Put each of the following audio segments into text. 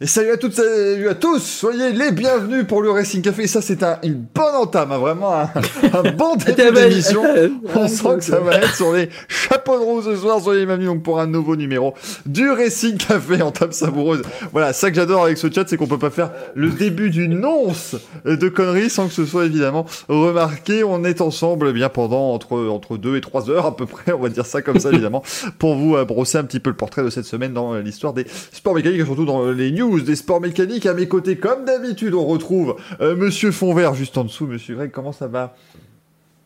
Et salut à toutes, salut à tous, soyez les bienvenus pour le Racing Café. Ça, c'est un, une bonne entame, hein, vraiment un, un bon début d'émission. On sent que ça va être sur les chapeaux de roue ce soir. Soyez les bienvenus donc pour un nouveau numéro du Racing Café en table savoureuse. Voilà, ça que j'adore avec ce chat, c'est qu'on peut pas faire le début d'une once de conneries sans que ce soit évidemment remarqué. On est ensemble eh bien pendant entre entre deux et trois heures à peu près, on va dire ça comme ça évidemment, pour vous brosser un petit peu le portrait de cette semaine dans l'histoire des sports mécaniques et surtout dans les news des sports mécaniques. À mes côtés, comme d'habitude, on retrouve euh, Monsieur Fonvert juste en dessous. Monsieur Greg, comment ça va?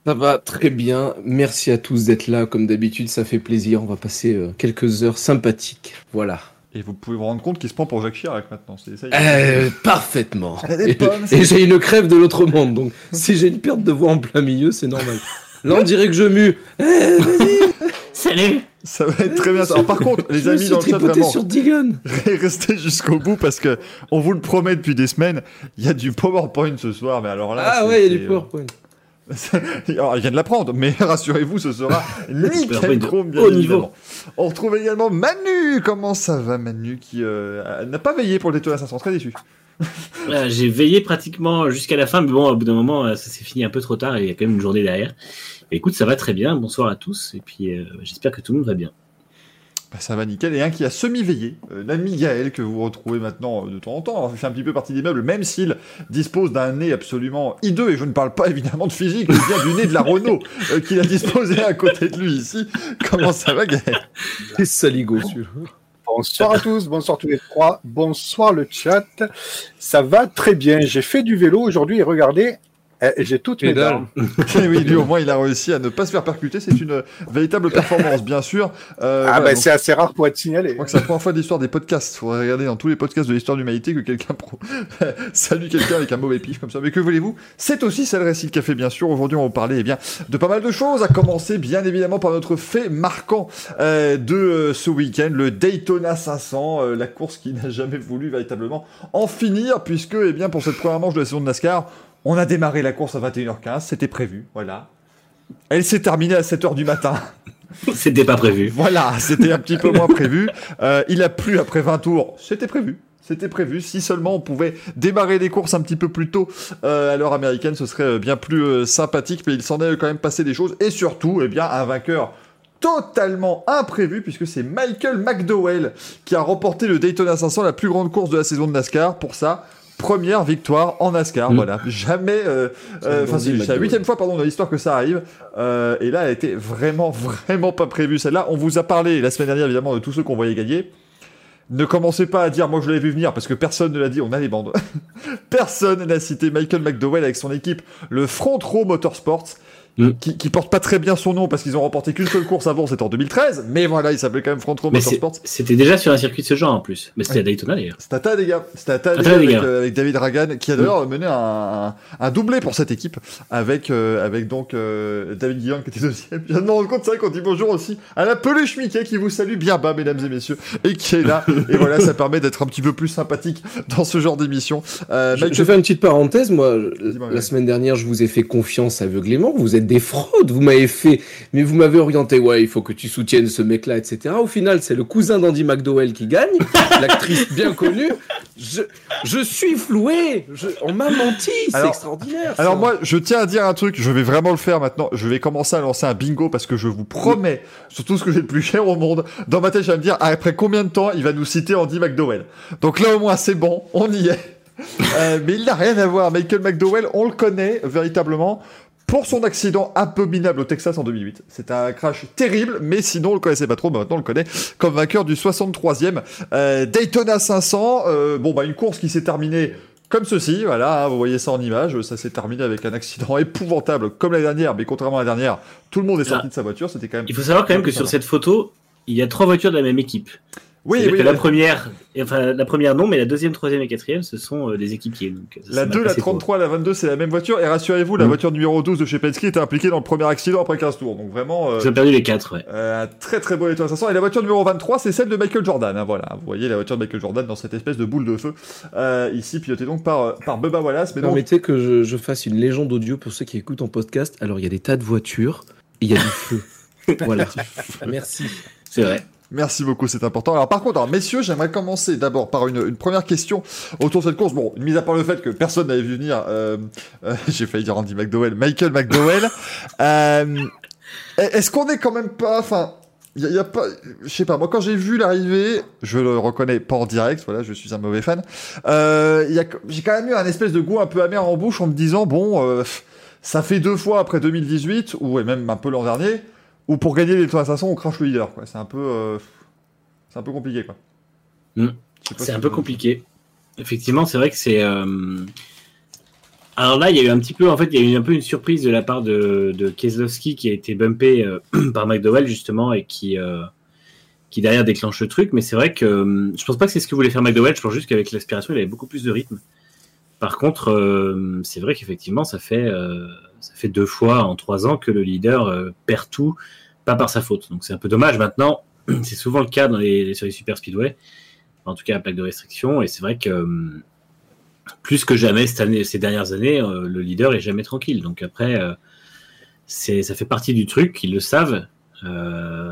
Ça va très bien. Merci à tous d'être là. Comme d'habitude, ça fait plaisir. On va passer euh, quelques heures sympathiques. Voilà. Et vous pouvez vous rendre compte qu'il se prend pour Jacques Chirac maintenant. C'est ça. Euh, parfaitement. Et, pommes, et j'ai une crève de l'autre monde. Donc, si j'ai une perte de voix en plein milieu, c'est normal. Là, on dirait que je mue. Eh, vas-y. Salut Ça va être très bien. Alors, par contre, les amis dans le chat, vraiment, sur Digon. restez jusqu'au bout parce que on vous le promet depuis des semaines. Il y a du PowerPoint ce soir, mais alors là. Ah ouais, il y a du euh, PowerPoint. Alors, il vient de l'apprendre, mais rassurez-vous, ce sera nickel chrome, bien haut évidemment. On retrouve également Manu. Comment ça va, Manu, qui euh, n'a pas veillé pour le Daytona 500 Très déçu. Voilà, J'ai veillé pratiquement jusqu'à la fin, mais bon, au bout d'un moment, euh, ça s'est fini un peu trop tard et il y a quand même une journée derrière. Et écoute, ça va très bien. Bonsoir à tous. Et puis, euh, j'espère que tout le monde va bien. Bah, ça va nickel. Et un qui a semi-veillé, euh, l'ami Gaël, que vous retrouvez maintenant euh, de temps en temps. Alors, il fait un petit peu partie des meubles, même s'il dispose d'un nez absolument hideux. Et je ne parle pas évidemment de physique, je viens du nez de la Renault euh, qu'il a disposé à côté de lui ici. Comment ça va, Gaël? C'est saligo, celui-là. Bonsoir à tous, bonsoir tous les trois, bonsoir le chat. Ça va très bien. J'ai fait du vélo aujourd'hui et regardez, j'ai toutes mes dents. Oui, lui au moins il a réussi à ne pas se faire percuter. C'est une euh, véritable performance, bien sûr. Euh, Ah voilà, ben donc, c'est assez rare pour être Je signalé. crois que c'est la première fois de l'histoire des podcasts. Faudrait regarder dans tous les podcasts de l'histoire de l'humanité que quelqu'un pro... salue quelqu'un avec un mauvais pif comme ça. Mais que voulez-vous? C'est aussi ça le récit de café, bien sûr. Aujourd'hui, on va vous parler eh bien, de pas mal de choses. À commencer, bien évidemment, par notre fait marquant euh, de euh, ce week-end, le Daytona 500, euh, la course qui n'a jamais voulu véritablement en finir, puisque, eh bien, pour cette première manche de la saison de NASCAR, on a démarré la course à 21h15. C'était prévu, voilà. Elle s'est terminée à 7h du matin. C'était pas prévu. Voilà, c'était un petit peu moins prévu. Euh, il a plu après 20 tours, c'était prévu. C'était prévu. Si seulement on pouvait démarrer les courses un petit peu plus tôt euh, à l'heure américaine, ce serait euh, bien plus euh, sympathique. Mais il s'en est quand même passé des choses. Et surtout, eh bien, un vainqueur totalement imprévu puisque c'est Michael McDowell qui a remporté le Daytona 500, la plus grande course de la saison de NASCAR. Pour ça, première victoire en NASCAR. Mm. Voilà, jamais. euh, euh, Enfin, c'est la huitième fois, pardon, dans l'histoire que ça arrive. Euh, et là, elle était vraiment, vraiment pas prévue celle-là. On vous a parlé la semaine dernière, évidemment, de tous ceux qu'on voyait gagner. Ne commencez pas à dire, moi je l'avais vu venir, parce que personne ne l'a dit, on a les bandes. personne n'a cité Michael McDowell avec son équipe, le Front Row Motorsports, Mm. qui, qui porte pas très bien son nom parce qu'ils ont remporté qu'une seule course avant, c'était en 2013, mais voilà, il s'appelait quand même Front Row c'était déjà sur un circuit de ce genre en plus. Mais c'était à Daytona d'ailleurs. C'est à ta, les gars. C'est à ta, les À ta, gars, les avec, euh, avec David Ragan, qui a d'ailleurs mené un, un, doublé pour cette équipe, avec, euh, avec donc euh, David Guillaume qui était deuxième. Je viens de me rendre compte, c'est vrai qu'on dit bonjour aussi à la peluche Mickey qui vous salue bien bas, mesdames et messieurs, et qui est là. et voilà, ça permet d'être un petit peu plus sympathique dans ce genre d'émission. Euh, Je, je fais une petite parenthèse, moi. La ouais. semaine dernière, je vous ai fait confiance aveuglément. Vous êtes des fraudes. Vous m'avez fait, mais vous m'avez orienté. Ouais, il faut que tu soutiennes ce mec-là, etc. Au final, c'est le cousin d'Andy McDowell qui gagne, l'actrice bien connue. Je, je suis floué. Je- on m'a menti. C'est extraordinaire. Alors ça. moi, je tiens à dire un truc, je vais vraiment le faire maintenant. Je vais commencer à lancer un bingo parce que je vous promets, sur tout ce que j'ai de plus cher au monde, dans ma tête, je vais me dire, après combien de temps il va nous citer Andy McDowell? Donc là, au moins, c'est bon, on y est. Euh, mais il n'a rien à voir. Michael McDowell, on le connaît véritablement pour son accident abominable au Texas en 2008. C'est un crash terrible, mais sinon on le connaissait pas trop, mais maintenant on le connaît comme vainqueur du 63e euh, Daytona 500. Euh, bon, bah une course qui s'est terminée comme ceci, voilà, hein, vous voyez ça en image, ça s'est terminé avec un accident épouvantable comme la dernière, mais contrairement à la dernière, tout le monde est sorti Ah. de sa voiture, c'était quand même... Il faut savoir quand même que sur cette photo, il y a trois voitures de la même équipe. Oui, oui. la première, enfin la première non, mais la deuxième, troisième et quatrième, ce sont euh, des équipiers. Donc, la 2, la 33, la 22, c'est la même voiture. Et rassurez-vous, la mm. voiture numéro 12 de chez Penske était impliquée dans le premier accident après 15 tours. Donc vraiment. Euh, J'ai perdu les 4, ouais. Euh, un très très beau étoile 500. Et la voiture numéro 23, c'est celle de Michael Jordan. Hein, voilà, vous voyez la voiture de Michael Jordan dans cette espèce de boule de feu. Euh, ici, pilotée donc par, par Bubba Wallace. Mais non, mais tu sais que je, je, fasse une légende audio pour ceux qui écoutent en podcast. Alors, il y a des tas de voitures et il y a du feu. voilà. Merci. C'est vrai. Merci beaucoup, c'est important. Alors par contre, messieurs, j'aimerais commencer d'abord par une, première question autour de cette course. Bon, mis à part le fait que personne n'avait vu venir, euh, euh, j'ai failli dire Andy McDowell, Michael McDowell. euh, Est-ce qu'on est quand même pas, enfin, il y, a pas, je sais pas. Moi, quand j'ai vu l'arrivée, je le reconnais pas en direct. Voilà, je suis un mauvais fan. Euh, j'ai quand même eu un espèce de goût un peu amer en bouche en me disant bon, euh, ça fait deux fois après 2018 ou même un peu l'an dernier ou pour gagner les tours on crache le leader. C'est un peu, euh, c'est un peu compliqué, quoi. Hmm. C'est un peu compliqué. Effectivement, c'est vrai que c'est. Euh, alors là, il y a eu un petit peu, en fait, il y a eu un peu une surprise de la part de, de Keselowski qui a été bumpé euh, par McDowell justement et qui, qui derrière déclenche le truc. Mais c'est vrai que je pense pas que c'est ce que voulait faire McDowell. Je pense juste qu'avec l'aspiration, il avait beaucoup plus de rythme. Par contre, c'est vrai qu'effectivement, ça fait ça fait deux fois en trois ans que le leader perd tout, pas par sa faute. Donc c'est un peu dommage. Maintenant, c'est souvent le cas dans les, sur les super speedway, en tout cas la plaque de restriction. Et c'est vrai que euh, plus que jamais cette année, ces dernières années, euh, le leader est jamais tranquille. Donc après, c'est ça fait partie du truc. Ils le savent.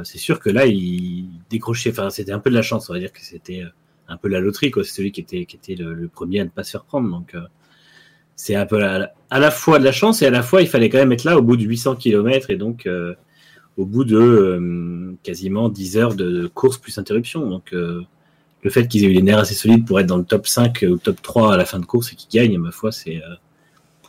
c'est sûr que là, il décrochait. Enfin, c'était un peu de la chance. On va dire que c'était un peu la loterie. C'est celui qui était qui était le, premier à ne pas se faire prendre. Donc c'est un peu à la fois de la chance et à la fois il fallait quand même être là au bout de 800 km et donc euh, au bout de euh, quasiment 10 heures de course plus interruption. Donc euh, le fait qu'ils aient eu les nerfs assez solides pour être dans le top 5 ou top 3 à la fin de course et qu'ils gagnent, ma foi, c'est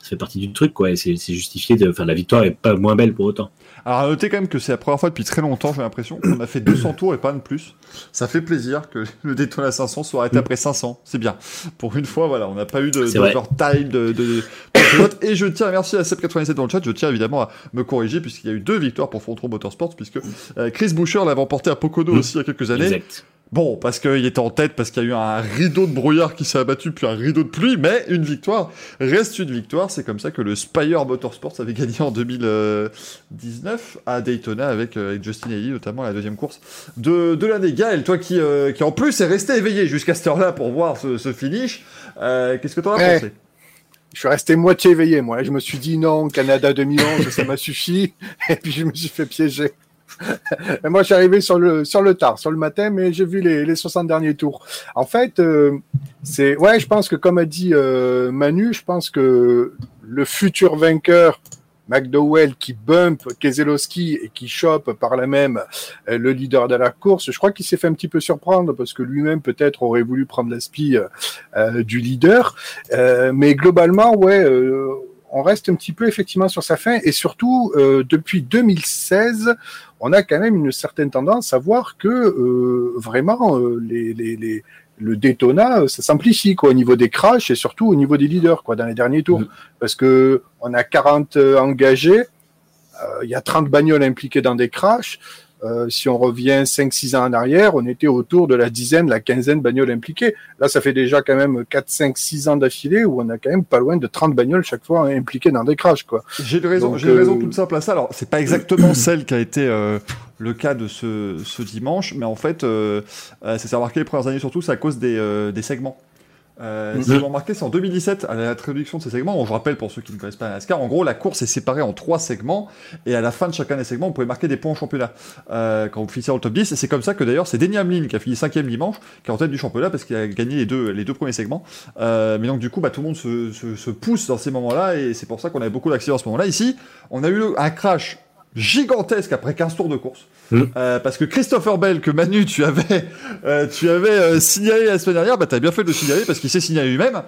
ça fait partie du truc, quoi. Et c'est justifié de. Enfin, la victoire est pas moins belle pour autant. Alors, à noter quand même que c'est la première fois depuis très longtemps, j'ai l'impression, qu'on a fait 200 tours et pas de plus. Ça fait plaisir que le Daytona 500 soit arrêté après 500. C'est bien. Pour une fois, voilà, on n'a pas eu de, de de, de, Et je tiens à remercier à 787 dans le chat. Je tiens évidemment à me corriger puisqu'il y a eu deux victoires pour Frontron Motorsports puisque euh, Chris Boucher l'avait emporté à Pocono mmh. aussi il y a quelques années. Exact. Bon, parce qu'il était en tête, parce qu'il y a eu un rideau de brouillard qui s'est abattu, puis un rideau de pluie, mais une victoire reste une victoire. C'est comme ça que le Spire Motorsports avait gagné en 2019 à Daytona avec, euh, Justin Haley, notamment la deuxième course de, de l'année. Gaël, toi qui, euh, qui en plus est resté éveillé jusqu'à cette heure-là pour voir ce, ce finish, euh, qu'est-ce que t'en as pensé? je suis resté moitié éveillé, moi. Je me suis dit non, Canada 2011, ça m'a suffi. Et puis je me suis fait piéger. moi, je suis arrivé sur le, sur le tard, sur le matin, mais j'ai vu les, les 60 derniers tours. En fait, euh, c'est, ouais, je pense que comme a dit euh, Manu, je pense que le futur vainqueur, McDowell, qui bump Keselowski et qui chope par la même euh, le leader de la course, je crois qu'il s'est fait un petit peu surprendre parce que lui-même peut-être aurait voulu prendre la spi du leader. mais globalement, ouais on reste un petit peu effectivement sur sa fin et surtout euh, depuis 2016, on a quand même une certaine tendance à voir que euh, vraiment euh, les, les, les, le Daytona, ça s'amplifie quoi au niveau des crashs et surtout au niveau des leaders quoi dans les derniers tours, mmh. parce que on a 40 engagés, il y a 30 bagnoles impliquées dans des crashs. Euh, si on revient 5-6 ans en arrière, on était autour de la dizaine, la quinzaine de bagnoles impliquées. Là, ça fait déjà quand même 4, 5, 6 ans d'affilée où on a quand même pas loin de 30 bagnoles chaque fois impliquées dans des crashs. Quoi. J'ai une raison, j'ai raison euh, toute simple à ça. Alors, c'est pas exactement celle qui a été euh, le cas de ce, ce, dimanche, mais en fait, euh, ça s'est remarqué les premières années surtout, c'est à cause des, des segments. Euh, mm. Si vous remarquez, c'est en 2017, à la traduction de ces segments. Bon, je rappelle pour ceux qui ne connaissent pas la NASCAR, en gros, la course est séparée en trois segments, et à la fin de chacun des segments, vous pouvez marquer des points au championnat euh, quand vous finissez dans le top 10. Et c'est comme ça que d'ailleurs, c'est Denny Hamlin qui a fini cinquième dimanche, qui est en tête du championnat parce qu'il a gagné les deux, les deux premiers segments. Euh, mais donc, du coup, bah, tout le monde se, se, se pousse dans ces moments-là, et c'est pour ça qu'on avait beaucoup d'accidents à ce moment-là. Ici, on a eu un crash gigantesque après 15 tours de course. Hmm. Euh, parce que Christopher Bell, que Manu, tu avais, euh, tu avais euh, signalé la semaine dernière, bah t'as bien fait de le signaler parce qu'il s'est signalé lui-même,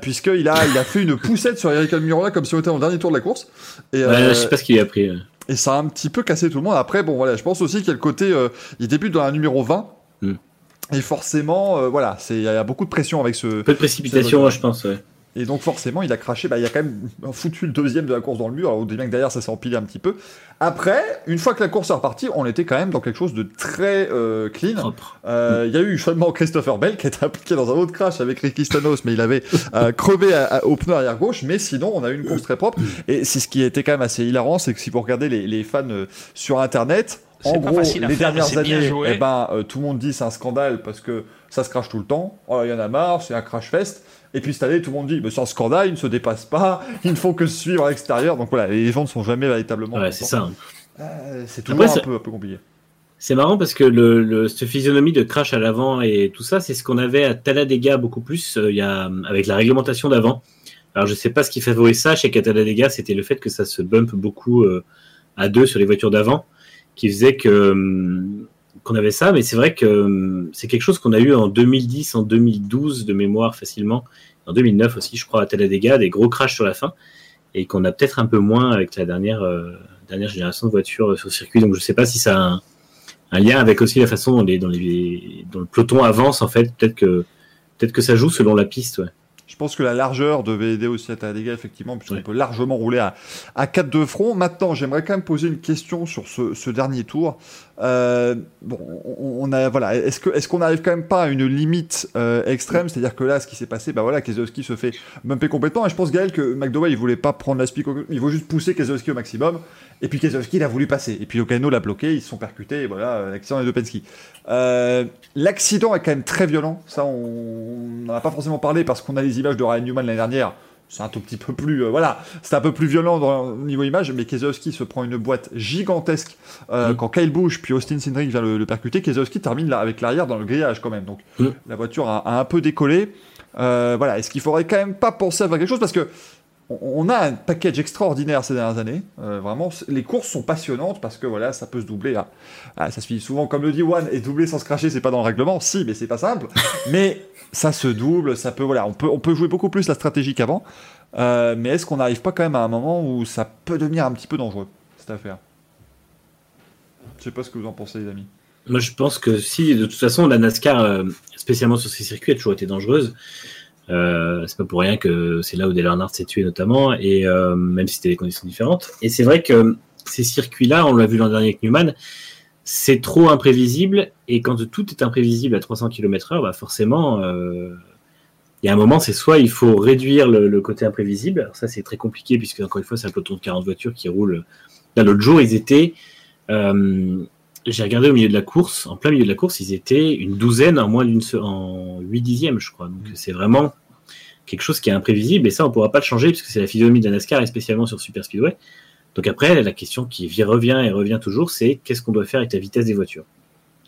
puisqu'il a, il a fait une poussette sur Eric Almirola comme si on était en dernier tour de la course. Et, ouais, je sais pas ce qu'il a pris. Et ça a un petit peu cassé tout le monde. Après, bon voilà, je pense aussi qu'il y a le côté, il débute dans la numéro 20. Hmm. Et forcément, voilà, c'est il y a beaucoup de pression avec ce. Peu de précipitation, je pense. Ouais. Et donc forcément, il a craché. Bah, il a quand même foutu le deuxième de la course dans le mur. Alors, on dit bien que derrière, ça s'est empilé un petit peu. Après, une fois que la course est repartie, on était quand même dans quelque chose de très euh, clean. Euh, il y a eu seulement Christopher Bell qui était impliqué dans un autre crash avec Ricky Stanos, mais il avait euh, crevé au pneu arrière gauche. Mais sinon, on a eu une course très propre. Et c'est ce qui était quand même assez hilarant, c'est que si vous regardez les, les fans sur Internet, en gros, les dernières années, eh ben, tout le monde dit c'est un scandale parce que ça se crache tout le temps. Oh, il y en a marre, c'est un crash fest. Et puis cette année, tout le monde dit, mais c'est un scandale, ils ne se dépassent pas, ils ne font que suivre à l'extérieur. Donc voilà, les gens ne sont jamais véritablement. Ouais, c'est ça. Euh, c'est toujours un peu, un peu compliqué. C'est marrant parce que le, le, cette physionomie de crash à l'avant et tout ça, c'est ce qu'on avait à Talladega beaucoup plus euh, il y a, avec la réglementation d'avant. Alors je sais pas ce qui favorise ça chez Talladega, c'était le fait que ça se bump beaucoup euh, à deux sur les voitures d'avant, qui faisait que hum, qu'on avait ça, mais c'est vrai que hum, c'est quelque chose qu'on a eu en 2010, en 2012 de mémoire facilement, en 2009 aussi, je crois, à Talladega, des gros crashs sur la fin, et qu'on a peut-être un peu moins avec la dernière, euh, dernière génération de voitures euh, sur le circuit. Donc je ne sais pas si ça a un, lien avec aussi la façon dont, les, les, le peloton avance, en fait. Peut-être que, peut-être que ça joue selon la piste. Ouais. Je pense que la largeur devait aider aussi à Talladega, effectivement, puisqu'on peut largement rouler à, à 4 de front. Maintenant, j'aimerais quand même poser une question sur ce, ce dernier tour. Euh, bon, on, a voilà. Est-ce que est-ce qu'on n'arrive quand même pas à une limite euh, extrême, c'est-à-dire que là, ce qui s'est passé, bah voilà, Keselowski se fait bumper complètement. Et je pense Gaël que McDowell, il voulait pas prendre la speak, il veut juste pousser Keselowski au maximum. Et puis Keselowski, il a voulu passer. Et puis Locano l'a bloqué, ils se sont percutés. Et voilà, l'accident de Penske. Euh, l'accident est quand même très violent. Ça, on n'en a pas forcément parlé parce qu'on a les images de Ryan Newman l'année dernière c'est un tout petit peu plus euh, voilà. C'est un peu plus violent dans, au niveau image mais Keselowski se prend une boîte gigantesque euh, mm. quand Kyle bouge puis Austin Cindric vient le, percuter Keselowski termine là, avec l'arrière dans le grillage quand même. Donc mm. la voiture a, un peu décollé. Euh, voilà. Est-ce qu'il faudrait quand même pas penser à faire quelque chose? Parce que on, a un package extraordinaire ces dernières années. vraiment, les courses sont passionnantes parce que voilà, ça peut se doubler. Ça se finit souvent comme le dit One et doubler sans se cracher, c'est pas dans le règlement. Si, mais c'est pas simple. mais ça se double, ça peut, voilà, on peut, on peut jouer beaucoup plus la stratégie qu'avant. Euh, mais est-ce qu'on n'arrive pas quand même à un moment où ça peut devenir un petit peu dangereux, cette affaire? Je sais pas ce que vous en pensez, les amis. Moi, je pense que si, de toute façon, la NASCAR, euh, spécialement sur ces circuits, a toujours été dangereuse. Euh, c'est pas pour rien que c'est là où Dale s'est tué notamment, et euh, même si c'était des conditions différentes. Et c'est vrai que ces circuits-là, on l'a vu l'an dernier avec Newman, c'est trop imprévisible et quand tout est imprévisible à 300 km/h, bah forcément, euh, il y a un moment, c'est soit il faut réduire le, côté imprévisible. Alors ça, c'est très compliqué puisque encore une fois, c'est un peloton de 40 voitures qui roule. Là, l'autre jour, ils étaient. J'ai regardé au milieu de la course, en plein milieu de la course, ils étaient une douzaine en moins d'une en 8 dixièmes, je crois. Donc c'est vraiment quelque chose qui est imprévisible et ça, on pourra pas le changer puisque c'est la physionomie de la NASCAR et spécialement sur Super Speedway. Donc après, la question qui revient et revient toujours, c'est qu'est-ce qu'on doit faire avec la vitesse des voitures?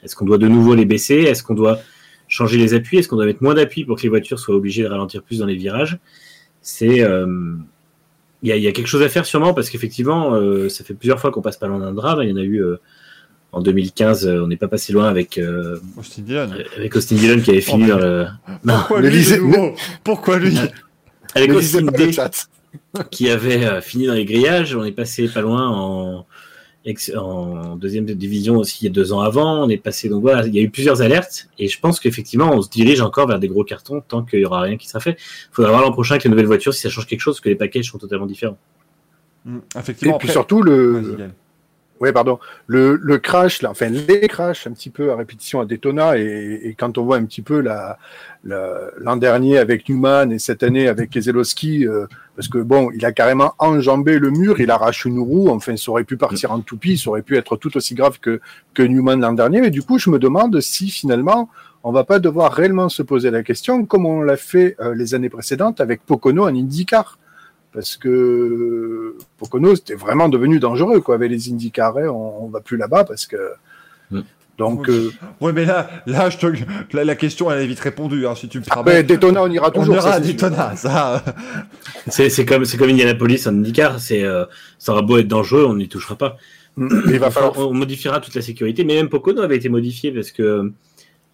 Est-ce qu'on doit de nouveau les baisser? Est-ce qu'on doit changer les appuis? Est-ce qu'on doit mettre moins d'appui pour que les voitures soient obligées de ralentir plus dans les virages? C'est euh, il y, a quelque chose à faire sûrement parce qu'effectivement, euh, ça fait plusieurs fois qu'on passe pas loin d'un drame. Il y en a eu euh, en 2015, on n'est pas passé loin avec Austin Dillon. avec Austin Dillon qui avait fini dans le. Pourquoi lui Pourquoi lui Avec Austin Dillon qui avait euh, fini dans les grillages. On est passé pas loin en, en deuxième division aussi il y a deux ans avant. On est passé donc voilà, il y a eu plusieurs alertes et je pense qu'effectivement on se dirige encore vers des gros cartons tant qu'il y aura rien qui sera fait. Il faudra voir l'an prochain avec les nouvelles voitures si ça change quelque chose, parce que les packages sont totalement différents. Mmh, effectivement. Et puis surtout le oui, pardon. Le, le crash, là, enfin les crashs un petit peu à répétition à Daytona, et, quand on voit un petit peu l'an la, dernier avec Newman et cette année avec Keselowski, euh, parce que bon, il a carrément enjambé le mur, il arrache une roue, enfin ça aurait pu partir en toupie, ça aurait pu être tout aussi grave que, que Newman l'an dernier, mais du coup je me demande si finalement on va pas devoir réellement se poser la question, comme on l'a fait euh, les années précédentes avec Pocono en IndyCar parce que Pocono c'était vraiment devenu dangereux quoi. Avec les IndyCar on, on va plus là-bas parce que mm. donc euh... ouais mais là là je te la question elle est vite répondue hein, si tu me Daytona on ira toujours on ira à Daytona ça. C'est comme c'est comme Indianapolis en IndyCar c'est euh, ça aura beau être dangereux on n'y touchera pas. Mm. il va falloir on modifiera toute la sécurité mais même Pocono avait été modifié parce que euh,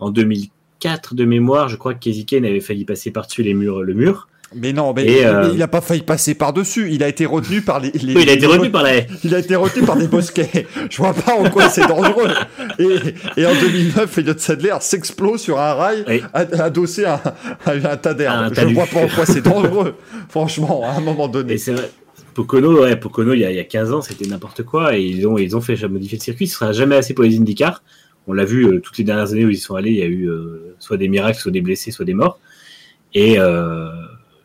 en 2004 de mémoire je crois que Keziken avait failli passer par-dessus les murs le mur Mais non, mais, euh, il a pas failli passer par dessus. Il a été retenu par les. oui, il a été retenu par les. Il a été retenu par des bosquets. Je vois pas en quoi c'est dangereux. Et, et, en 2009, Elliot Sadler s'explose sur un rail adossé à, un tas d'herbe. Je vois pas en quoi c'est dangereux. Franchement, à un moment donné. Et c'est vrai. Pocono, ouais, Pocono, il y a, il y a 15 ans, c'était n'importe quoi. Et ils ont, ils ont fait modifier le circuit. Ce sera jamais assez pour les IndyCar. On l'a vu euh, toutes les dernières années où ils sont allés. Il y a eu euh, soit des miracles, soit des blessés, soit des morts. Et euh,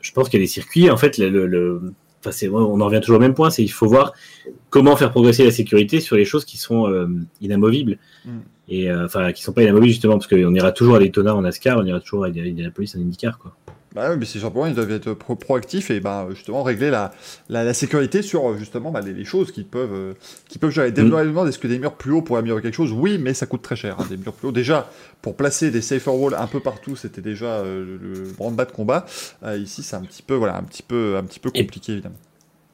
je pense qu'il y a des circuits, en fait, le, le, enfin, on en revient toujours au même point, c'est il faut voir comment faire progresser la sécurité sur les choses qui sont euh, inamovibles. Mm. Et euh, enfin, qui sont pas inamovibles justement, parce qu'on ira toujours à Daytona en NASCAR, on ira toujours à, la police en IndyCar, quoi. Bah oui, mais c'est simplement ils doivent être proactifs et bah, justement régler la, la, sécurité sur justement bah, les, choses qui peuvent, euh, qui peuvent gérer. Développement, est-ce que des murs plus hauts pourraient améliorer quelque chose? Oui, mais ça coûte très cher. Hein, des murs plus hauts. Déjà, pour placer des safer walls un peu partout, c'était déjà euh, le grand bas de combat. Euh, ici, c'est un petit peu, voilà, un petit peu, un petit peu compliqué évidemment.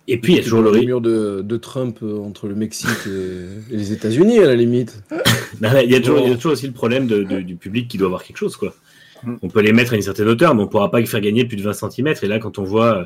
Et puis il y a toujours le mur de, de, Trump entre le Mexique et, les États-Unis à la limite. il, y a toujours, il y a toujours aussi le problème de, du public qui doit avoir quelque chose quoi. Mm. On peut les mettre à une certaine hauteur, mais on ne pourra pas faire gagner plus de 20 cm. Et là, quand on voit, euh,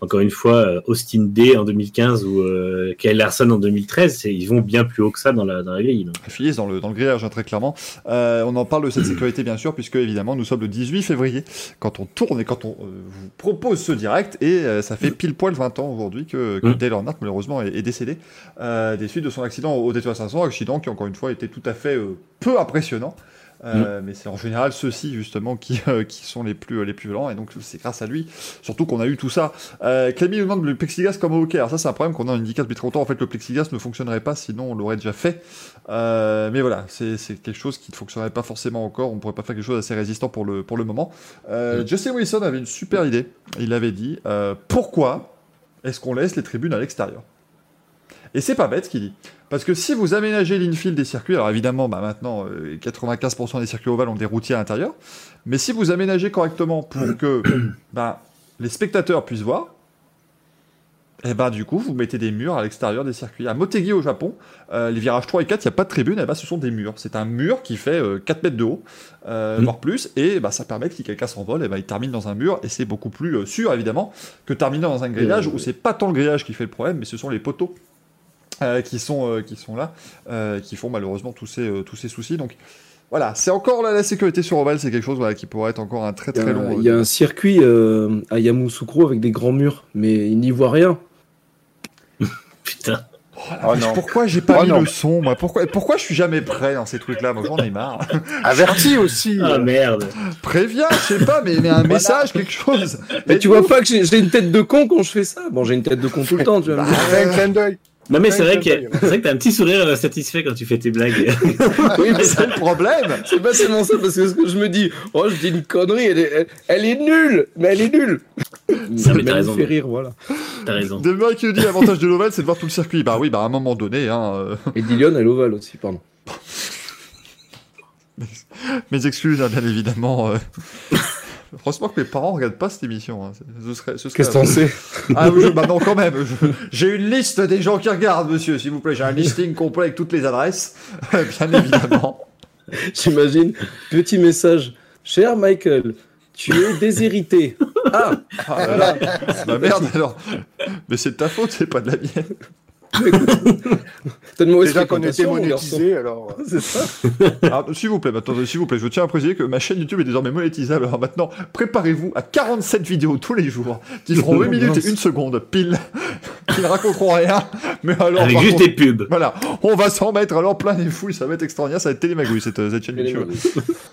encore une fois, euh, Austin D en 2015 ou euh, Kyle Larson en 2013, ils vont bien plus haut que ça dans la, dans la grille. Ils dans le, dans le grillage, hein, très clairement. on en parle de cette sécurité, bien sûr, puisque évidemment, nous sommes le 18 février quand on tourne et quand on vous propose ce direct. Et ça fait pile poil 20 ans aujourd'hui que, que mm. Dale Earnhardt, malheureusement, est, décédé des suites de son accident au Détroit 500, accident qui, encore une fois, était tout à fait peu impressionnant. Euh, mm. Mais c'est en général ceux-ci justement qui, euh, qui sont les plus, les plus violents et donc c'est grâce à lui surtout qu'on a eu tout ça. Euh, Clémy nous demande le plexiglas comme au hockey. Alors ça c'est un problème qu'on a indiqué depuis très longtemps. En fait le plexiglas ne fonctionnerait pas sinon on l'aurait déjà fait. Euh, mais voilà c'est quelque chose qui ne fonctionnerait pas forcément encore. On pourrait pas faire quelque chose d'assez résistant pour le, pour le moment. Euh, mm. Justin Wilson avait une super idée. Il avait dit pourquoi est-ce qu'on laisse les tribunes à l'extérieur? Et c'est pas bête ce qu'il dit. Parce que si vous aménagez l'infield des circuits, alors évidemment, bah maintenant, 95% euh, des circuits ovales ont des routiers à l'intérieur, mais si vous aménagez correctement pour que bah, les spectateurs puissent voir, et eh ben du coup, vous mettez des murs à l'extérieur des circuits. À Motegi au Japon, euh, les virages 3 et 4, il n'y a pas de tribune, et eh ben, ce sont des murs. C'est un mur qui fait 4 euh, mètres de haut, mm. voire plus, et bah, ça permet que si quelqu'un s'envole, et ben, il termine dans un mur, et c'est beaucoup plus sûr, évidemment, que terminer dans un grillage où c'est pas tant le grillage qui fait le problème, mais ce sont les poteaux euh, qui, sont, euh, qui sont là, euh, qui font malheureusement tous ces, tous ces soucis. Donc voilà, c'est encore la sécurité sur Oval, c'est quelque chose voilà, qui pourrait être encore un très très long. Il y a un circuit à Yamoussoukro avec des grands murs, mais il n'y voit rien. Putain. Oh, non. Pourquoi j'ai pas oh, mis le son moi? Pourquoi, pourquoi je suis jamais prêt dans ces trucs-là? Moi j'en ai marre. Averti aussi. Ah merde. Préviens, je sais pas, mais, mais un message, quelque chose. Mais, tu vois pas que j'ai une tête de con quand je fais ça? Bon, j'ai une tête de con tout le temps, tu vois. Bah, un clin d'œil. Non, mais c'est vrai que t'as un petit sourire euh, satisfait quand tu fais tes blagues. oui, mais c'est le problème. C'est pas seulement ça, parce que je me dis, oh, je dis une connerie, elle est, elle est nulle, mais elle est nulle. Ça me raison. fait rire, voilà. T'as raison. Demain qui dit l'avantage de l'Oval, c'est de voir tout le circuit. Bah oui, bah à un moment donné. Hein, euh. Et Dillion à l'Oval aussi, pardon. Mes excuses, hein, bien évidemment. Euh. Franchement, que mes parents regardent pas cette émission. Hein. Qu'est-ce que t'en sais Ah oui, bah non, quand même. J'ai une liste des gens qui regardent, monsieur, s'il vous plaît. J'ai un listing complet avec toutes les adresses, bien évidemment. J'imagine. Petit message. Cher Michael, tu es déshérité. Ah, ah voilà. Bah merde alors. Mais c'est de ta faute, c'est pas de la mienne. Déjà qu'on était monétisé, alors. C'est ça. s'il vous plaît, maintenant, s'il vous plaît, je tiens à préciser que ma chaîne YouTube est désormais monétisable. Alors maintenant, préparez-vous à 47 vidéos tous les jours qui feront 8 minutes et 1 seconde pile, qui ne raconteront rien. Mais alors. Avec juste des pubs. Voilà. On va s'en mettre alors plein les fouilles. Ça va être extraordinaire. Ça va être télémagouille cette, cette chaîne YouTube.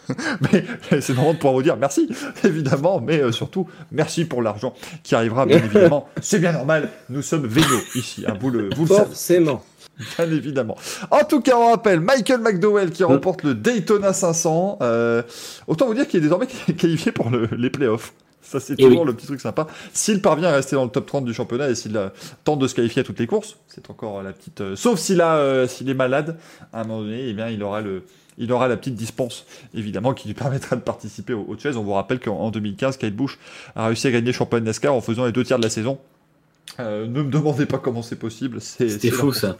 mais c'est normal de pouvoir vous dire merci, évidemment, mais euh, surtout merci pour l'argent qui arrivera, bien évidemment. C'est bien normal. Nous sommes vélos ici. Hein, vous le, vous Forcément. Bien évidemment. En tout cas, on rappelle Michael McDowell qui remporte le Daytona 500. Euh, autant vous dire qu'il est désormais qualifié pour les playoffs. Ça, c'est toujours le petit truc sympa. S'il parvient à rester dans le top 30 du championnat et s'il tente de se qualifier à toutes les courses, c'est encore la petite. Euh, sauf s'il a, euh, s'il est malade, à un moment donné, eh bien, il aura le, il aura la petite dispense, évidemment, qui lui permettra de participer au, au On vous rappelle qu'en 2015, Kyle Busch a réussi à gagner le championnat NASCAR en faisant les deux tiers de la saison Euh, ne me demandez pas comment c'est possible. C'était fou ça.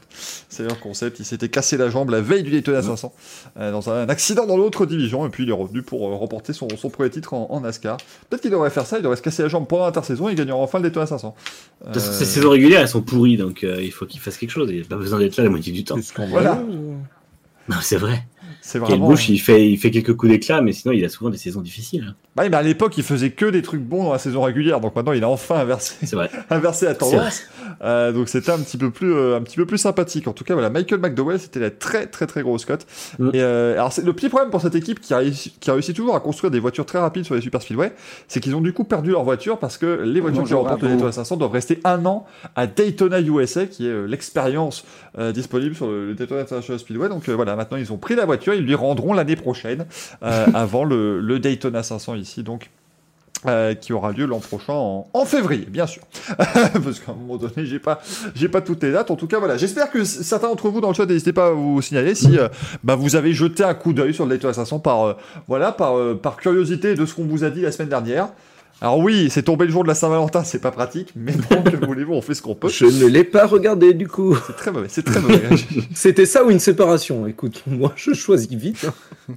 C'est leur concept. Il s'était cassé la jambe la veille du Daytona 500 euh, dans un accident dans l'autre division et puis il est revenu pour euh, remporter son, son, premier titre en, NASCAR. Peut-être qu'il devrait faire ça. Il devrait se casser la jambe pendant l'intersaison et il gagnera enfin le Daytona 500. Ces saisons régulières elles sont pourries donc il faut qu'il fasse quelque chose. Il n'a pas besoin d'être là la moitié du temps. Voilà. Non, c'est vrai. C'est vraiment. Bush, il fait, il fait quelques coups d'éclat, mais sinon, il a souvent des saisons difficiles. Bah, mais à l'époque, il faisait que des trucs bons dans la saison régulière, donc maintenant, il a enfin inversé, vrai. inversé la tendance. Euh, donc, c'était un petit peu plus, euh, un petit peu plus sympathique. En tout cas, voilà, Michael McDowell, c'était la très, très, très grosse cote. Mm. Et euh, alors, c'est le petit problème pour cette équipe qui a, réussi, qui a réussi toujours à construire des voitures très rapides sur les super speedway, c'est qu'ils ont du coup perdu leur voiture parce que les voitures qui remportent le Daytona 500 doivent rester un an à Daytona USA, qui est l'expérience disponible sur le, Daytona International Speedway. Donc, voilà, maintenant, ils ont pris la voiture, ils lui rendront l'année prochaine, euh, avant le, le, Daytona 500 ici, donc. Euh, qui aura lieu l'an prochain en, février, bien sûr. Parce qu'à un moment donné, j'ai pas, j'ai pas toutes les dates. En tout cas, voilà. J'espère que certains d'entre vous dans le chat, n'hésitez pas à vous signaler si euh, bah, vous avez jeté un coup d'œil sur le Daytona 500 par, voilà, par, par curiosité de ce qu'on vous a dit la semaine dernière. Alors oui, c'est tombé le jour de la Saint-Valentin, c'est pas pratique, mais bon, que voulez-vous, on fait ce qu'on peut. Je ne l'ai pas regardé du coup. C'est très mauvais, c'est très mauvais. C'était ça ou une séparation? Écoute, moi je choisis vite.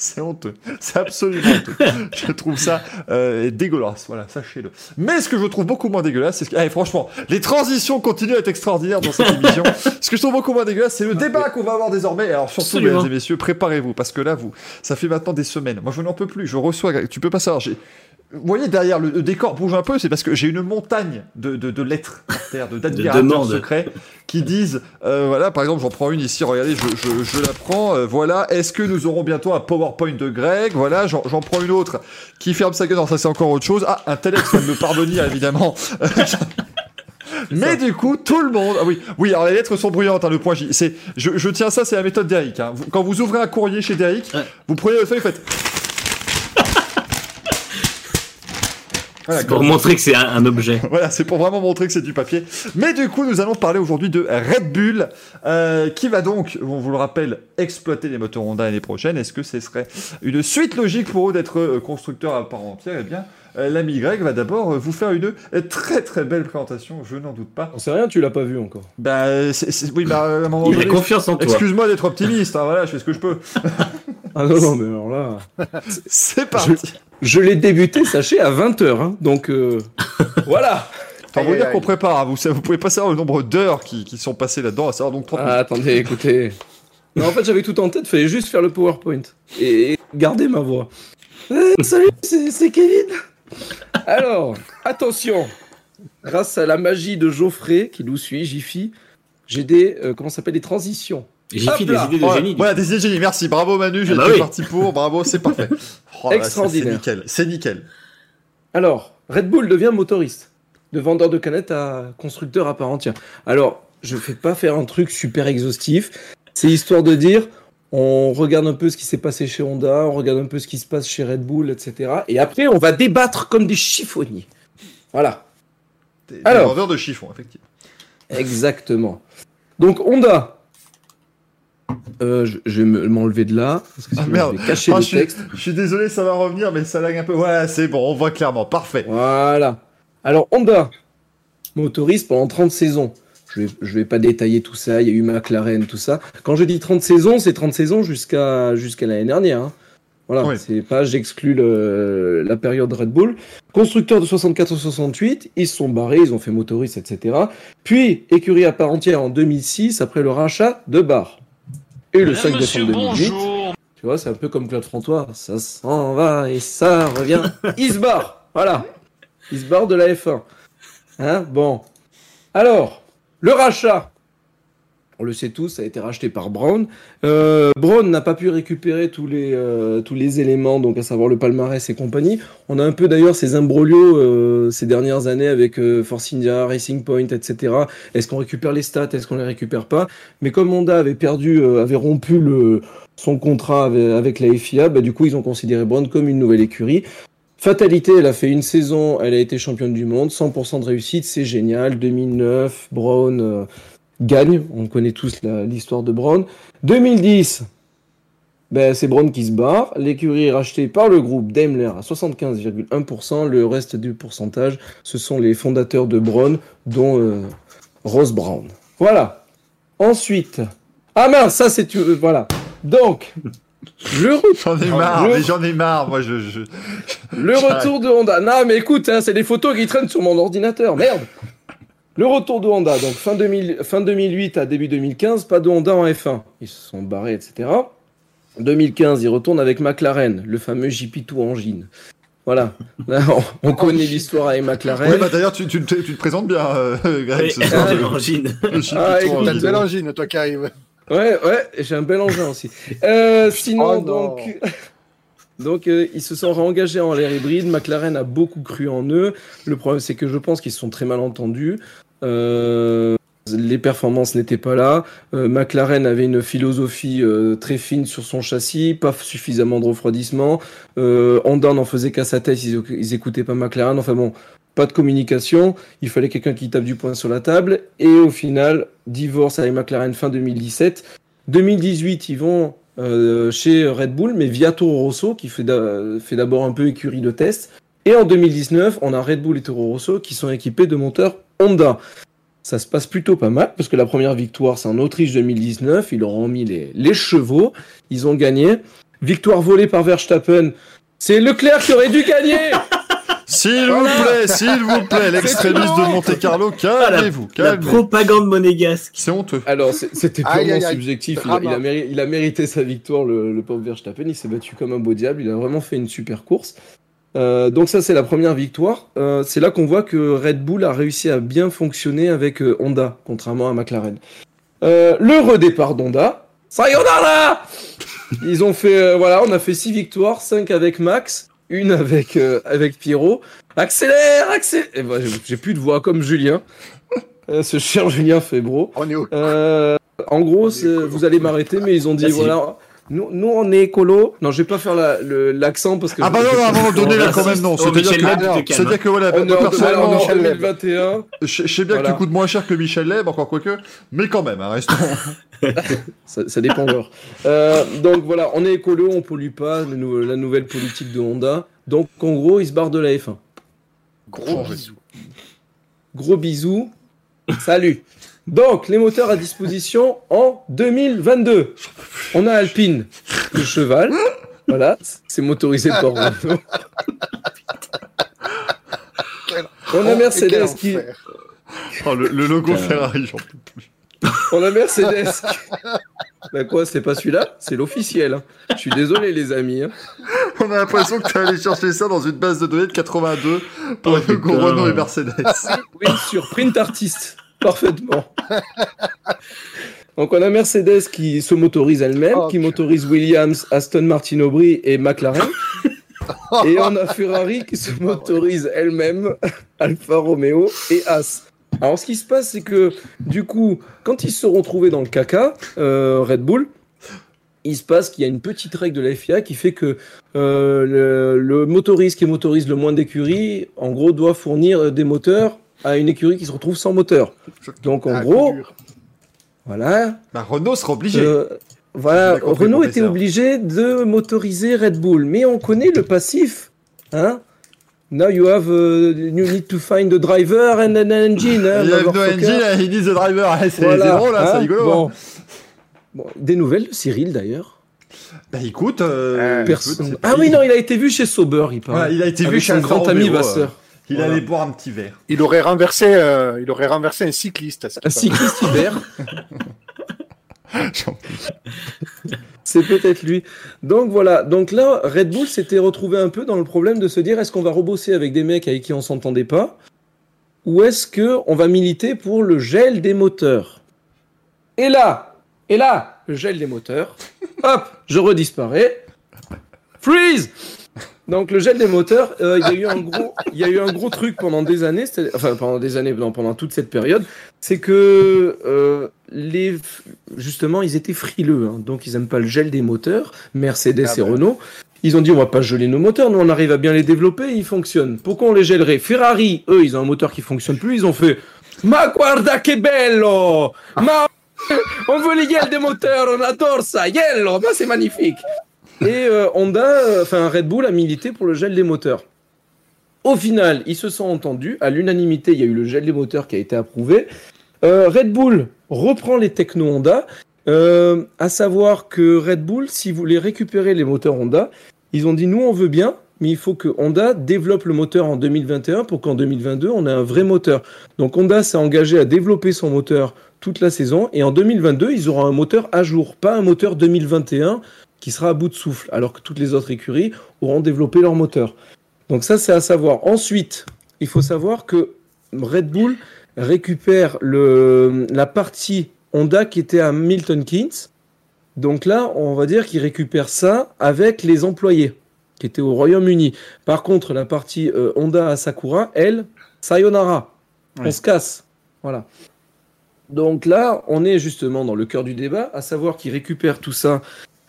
C'est honteux. C'est absolument honteux. Je trouve ça euh, dégueulasse. Voilà, sachez-le. Mais ce que je trouve beaucoup moins dégueulasse, c'est que, allez, franchement, les transitions continuent à être extraordinaires dans cette émission. ce que je trouve beaucoup moins dégueulasse, c'est le débat qu'on va avoir désormais. Alors, surtout, mesdames et messieurs, préparez-vous, parce que là, vous, ça fait maintenant des semaines. Moi, je n'en peux plus. Je reçois, tu peux pas savoir, j'ai, vous voyez derrière le, décor bouge un peu, c'est parce que j'ai une montagne de, de, de lettres par terre, de d'admirateurs secrets qui disent, euh, voilà, par exemple, j'en prends une ici, regardez, je, je, je la prends, euh, voilà, est-ce que nous aurons bientôt un PowerPoint de Greg Voilà, j'en prends une autre qui ferme sa gueule, non, ça c'est encore autre chose. Ah, un Telex de me pardonner, évidemment. Mais du coup, tout le monde. Ah oui, oui. Alors les lettres sont bruyantes. Hein, le point J. C'est, je, je, tiens ça, c'est la méthode d'Eric. Hein. Quand vous ouvrez un courrier chez Derrick, vous prenez le feuille, vous faites. C'est pour montrer que c'est un, objet. voilà, c'est pour vraiment montrer que c'est du papier. Mais du coup, nous allons parler aujourd'hui de Red Bull, euh, qui va donc, on vous le rappelle, exploiter les moteurs Honda l'année prochaine. Est-ce que ce serait une suite logique pour eux d'être euh, constructeur à part entière? Eh bien, l'ami Greg va d'abord vous faire une très très belle présentation, je n'en doute pas. On sait rien, tu l'as pas vu encore. Bah, oui, bah, à un moment donné. confiance en toi. Excuse-moi d'être optimiste, hein, voilà, je fais ce que je peux. ah non, non, mais alors là. C'est parti. Je l'ai débuté, sachez, à 20h. Hein, donc euh, voilà. Enfin, vous dire qu'on prépare. Hein, vous, vous pouvez pas savoir le nombre d'heures qui, qui, sont passées là-dedans. À savoir donc 30 ah, attendez, écoutez. Non, en fait, j'avais tout en tête. Fallait juste faire le PowerPoint et garder ma voix. Euh, salut, c'est Kevin. Alors, attention. Grâce à la magie de Geoffrey qui nous suit, Jiffy, j'ai des euh, comment s'appelle des transitions. Jiffy des idées de génie. Voilà, des idées de génie. Merci, bravo Manu, j'ai ah bah parti pour. Bravo, c'est parfait. Oh Extraordinaire. C'est nickel. C'est nickel. Alors, Red Bull devient motoriste, de vendeur de canettes à constructeur à part entière. Alors, je ne fais pas faire un truc super exhaustif. C'est histoire de dire, on regarde un peu ce qui s'est passé chez Honda, on regarde un peu ce qui se passe chez Red Bull, etc. Et après, on va débattre comme des chiffonniers. Voilà. Des, Alors, vendeurs de chiffons, effectivement. Exactement. Donc, Honda, euh, je, vais m'enlever de là. Parce que ah, merde. Je vais cacher ah, le texte. Je suis désolé, ça va revenir, mais ça lag un peu. Voilà, c'est bon, on voit clairement. Parfait. Voilà. Alors, Honda, motoriste pendant 30 saisons. Je vais, je vais pas détailler tout ça. Il y a eu McLaren, tout ça. Quand je dis 30 saisons, c'est 30 saisons jusqu'à jusqu'à l'année dernière. Hein. Voilà, c'est pas j'exclus la période Red Bull. Constructeur de 64-68, ils se sont barrés, ils ont fait motoriste, etc. Puis écurie à part entière en 2006 après le rachat de Bar. Et le 5 décembre 2008. Tu vois, c'est un peu comme Claude François. Ça s'en va et ça revient. Isbar Voilà. Isbar de la F1. Hein Bon. Alors, le rachat on le sait tous, ça a été racheté par Brown. Euh, Brown n'a pas pu récupérer tous les, euh, tous les éléments, donc à savoir le palmarès et compagnie. On a un peu d'ailleurs ces imbroglios euh, ces dernières années avec Force India, Racing Point, etc. Est-ce qu'on récupère les stats? Est-ce qu'on les récupère pas? Mais comme Honda avait perdu, avait rompu le, son contrat avec, la FIA, bah, du coup ils ont considéré Brown comme une nouvelle écurie. Fatalité, elle a fait une saison, elle a été championne du monde, 100% de réussite, c'est génial. 2009, Brown gagne. On connaît tous l'histoire de Brown. 2010, Ben, c'est Brown qui se barre. L'écurie est rachetée par le groupe Daimler à 75,1%. Le reste du pourcentage, ce sont les fondateurs de Brown, dont euh, Ross Brown. Voilà. Ensuite. Ah mince, ça c'est. Euh, voilà. Donc. Le J'en ai marre, mais j'en ai marre, moi je. Le retour de Honda. Non, mais écoute, hein, c'est des photos qui traînent sur mon ordinateur, merde. Le retour de Honda, donc fin, 2000, fin 2008 à début 2015, pas de Honda en F1. Ils se sont barrés, etc. 2015, ils retournent avec McLaren, le fameux GP2 Engine. Voilà, on, connaît l'histoire avec McLaren. Oui, bah d'ailleurs, tu, tu, tu, te présentes bien, euh, Greg. Oui, ah, l'engine. Ah, t'as une belle engine, toi qui arrive. Ouais, ouais, j'ai un bel engin aussi. Euh, sinon, oh, donc, donc euh, ils se sont réengagés en l'air hybride. McLaren a beaucoup cru en eux. Le problème, c'est que je pense qu'ils se sont très mal entendus. Euh, les performances n'étaient pas là. Euh, McLaren avait une philosophie euh, très fine sur son châssis, pas suffisamment de refroidissement. Euh, Honda n'en faisait qu'à sa tête, ils, ils écoutaient pas McLaren. Enfin bon, pas de communication, il fallait quelqu'un qui tape du poing sur la table, et au final, divorce avec McLaren fin 2017. 2018, ils vont euh, chez Red Bull, mais via Toro Rosso, qui fait d'abord un peu écurie de test. Et en 2019, on a Red Bull et Toro Rosso qui sont équipés de moteurs Honda. Ça se passe plutôt pas mal, parce que la première victoire, c'est en Autriche 2019. Ils leur ont mis les, les chevaux. Ils ont gagné. Victoire volée par Verstappen. C'est Leclerc qui aurait dû gagner S'il vous plaît, s'il vous plaît, l'extrémiste de Monte Carlo, calmez-vous. la, propagande monégasque. C'est honteux. Alors, c'était purement subjectif. Il a, il, a mérité, sa victoire, le, le pauvre Verstappen. Il s'est battu comme un beau diable. Il a vraiment fait une super course. Euh, donc ça c'est la première victoire. Euh, c'est là qu'on voit que Red Bull a réussi à bien fonctionner avec euh, Honda, contrairement à McLaren. le redépart d'Honda, Sayonara Ils ont fait, voilà, on a fait 6 victoires, 5 avec Max, une avec, avec Pierrot. Accélère, accélère Et ben, j'ai plus de voix comme Julien. ce cher Julien fait bro. On est en gros, vous allez m'arrêter, mais ils ont dit, voilà... Nous, nous, on est écolo. Non, je vais pas faire l'accent parce que. Ah bah non, non, à un moment donné, là, quand même, non. C'est-à-dire que, c'est-à-dire que voilà, on en 2021. Je sais bien que tu coûtes moins cher que Michel Leb, encore quoique, mais quand même, hein, restons. ça, ça, dépend encore. Euh, donc voilà, on est écolo, on pollue pas, la nouvelle politique de Honda. Donc en gros, ils se barrent de la F1. Gros bisous. Gros bisous. Salut. Donc, les moteurs à disposition en 2022. On a Alpine, le cheval. Voilà, c'est motorisé par Renault. On a Mercedes qui. Oh, le, logo Ferrari, j'en peux plus. On a Mercedes. Bah quoi, c'est pas celui-là? C'est l'officiel. Hein. Je suis désolé, les amis. Hein. On a l'impression que tu allé chercher ça dans une base de données de 82 pour oh, Renault et Mercedes. Oui, sur Print Artist. Parfaitement. Donc on a Mercedes qui se motorise elle-même, oh, qui motorise Williams, Aston Martin Aubry et McLaren. et on a Ferrari qui se motorise elle-même, Alfa Romeo et As. Alors ce qui se passe, c'est que du coup, quand ils se seront trouvés dans le caca, euh, Red Bull, il se passe qu'il y a une petite règle de la FIA qui fait que euh, le, le, motoriste qui motorise le moins d'écuries, en gros, doit fournir des moteurs à une écurie qui se retrouve sans moteur. Donc en gros, voilà. Bah, Renault sera obligé. Euh, voilà, Renault était obligé de motoriser Red Bull, mais on connaît le passif, hein. Now you have, uh, you need to find the driver and an engine. Hein, you have no engine, he needs the driver. C'est voilà, drôle, là, hein, c'est rigolo. Bon. Hein. Bon, des nouvelles de Cyril d'ailleurs. Bah écoute, euh, personne. Ah oui non, il a été vu chez Sauber, il parle. Ouais, il a été vu chez son grand ami Vasseur. Il allait boire un petit verre. Il aurait renversé, euh, il aurait renversé un cycliste. Un cycliste hiver. C'est peut-être lui. Donc voilà. Donc là, Red Bull s'était retrouvé un peu dans le problème de se dire est-ce qu'on va rebosser avec des mecs avec qui on s'entendait pas, ou est-ce que on va militer pour le gel des moteurs? Et là, et là, le gel des moteurs. Hop, je redisparais. Freeze donc le gel des moteurs, euh, il y a eu un gros, il y a eu un gros truc pendant des années, enfin pendant des années, non, pendant toute cette période, c'est que euh, les, justement, ils étaient frileux, hein, donc ils aiment pas le gel des moteurs, Mercedes ah et Renault. Ils ont dit on va pas geler nos moteurs, nous on arrive à bien les développer, ils fonctionnent. Pourquoi on les gèlerait? Ferrari, eux, ils ont un moteur qui fonctionne plus, ils ont fait ma guarda che bello, ma on veut les gueules des moteurs, on adore ça. Yellow, ben, c'est magnifique. Et euh, Honda, euh, enfin Red Bull a milité pour le gel des moteurs. Au final, ils se sont entendus. À l'unanimité, il y a eu le gel des moteurs qui a été approuvé. Euh, Red Bull reprend les techno Honda. à savoir que Red Bull, si vous voulez récupérer les moteurs Honda, ils ont dit nous on veut bien, mais il faut que Honda développe le moteur en 2021 pour qu'en 2022 on ait un vrai moteur. Donc Honda s'est engagé à développer son moteur toute la saison et en 2022 ils auront un moteur à jour, pas un moteur 2021 qui sera à bout de souffle, alors que toutes les autres écuries auront développé leur moteur. Donc ça c'est à savoir. Ensuite, il faut savoir que Red Bull récupère le, la partie Honda qui était à Milton Keynes. Donc là, on va dire qu'il récupère ça avec les employés qui était au Royaume-Uni. Par contre, la partie euh, Honda à Sakura, elle, sayonara. On se casse. Voilà. Donc là, on est justement dans le cœur du débat, à savoir qu'il récupère tout ça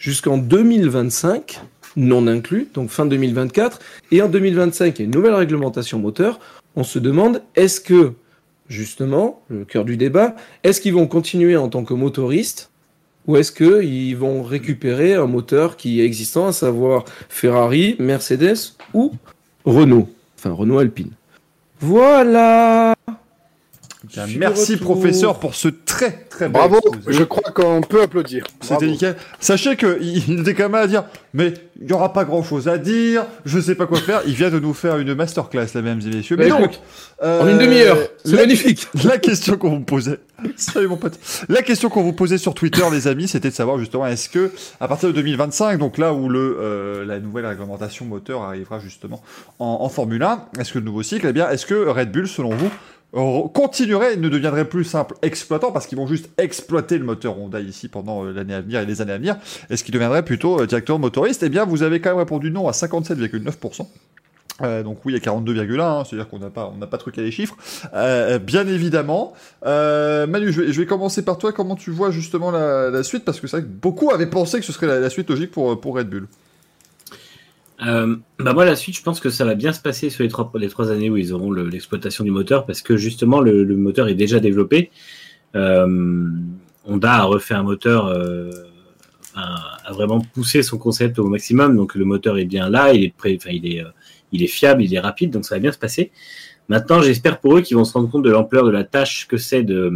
jusqu'en 2025, non inclus, donc fin 2024. Et en 2025, il y a une nouvelle réglementation moteur. On se demande, est-ce que, justement, le cœur du débat, est-ce qu'ils vont continuer en tant que motoristes ou est-ce qu'ils vont récupérer un moteur qui est existant, à savoir Ferrari, Mercedes ou Renault Enfin, Renault Alpine? Voilà merci professeur pour ce très très bon Bravo, je crois qu'on peut applaudir. C'était nickel. Sachez qu'il était quand même à dire, mais il n'y aura pas grand chose à dire, je sais pas quoi faire. Il vient de nous faire une masterclass, là, mesdames et messieurs. Mais, bah, donc, en une demi-heure, c'est magnifique. La question qu'on vous posait, salut mon pote. La question qu'on vous posait sur Twitter, les amis, c'était de savoir justement, est-ce que à partir de 2025, donc là où le euh, la nouvelle réglementation moteur arrivera justement en, en Formule 1, est-ce que le nouveau cycle, eh bien, est-ce que Red Bull, selon vous, continuerait, ne deviendrait plus simple exploitant parce qu'ils vont juste exploiter le moteur Honda ici pendant euh, l'année à venir et les années à venir. Est-ce qu'il deviendrait plutôt euh, directeur motoriste? Eh bien, vous avez quand même répondu non à 57,9%. Euh, donc oui, a 42,1, hein, c'est-à-dire qu'on n'a pas, on n'a pas truqué les chiffres, bien évidemment. Manu, je vais, commencer par toi. Comment tu vois justement la, suite? Parce que c'est vrai que beaucoup avaient pensé que ce serait la, suite logique pour Red Bull. Euh, bah moi la suite je pense que ça va bien se passer sur les trois, années où ils auront l'exploitation du moteur parce que justement le, moteur est déjà développé. Euh, Honda a refait un moteur, euh, a, vraiment poussé son concept au maximum donc le moteur est bien là, il est prêt, enfin il est, euh, il est fiable, il est rapide donc ça va bien se passer. Maintenant j'espère pour eux qu'ils vont se rendre compte de l'ampleur de la tâche que c'est de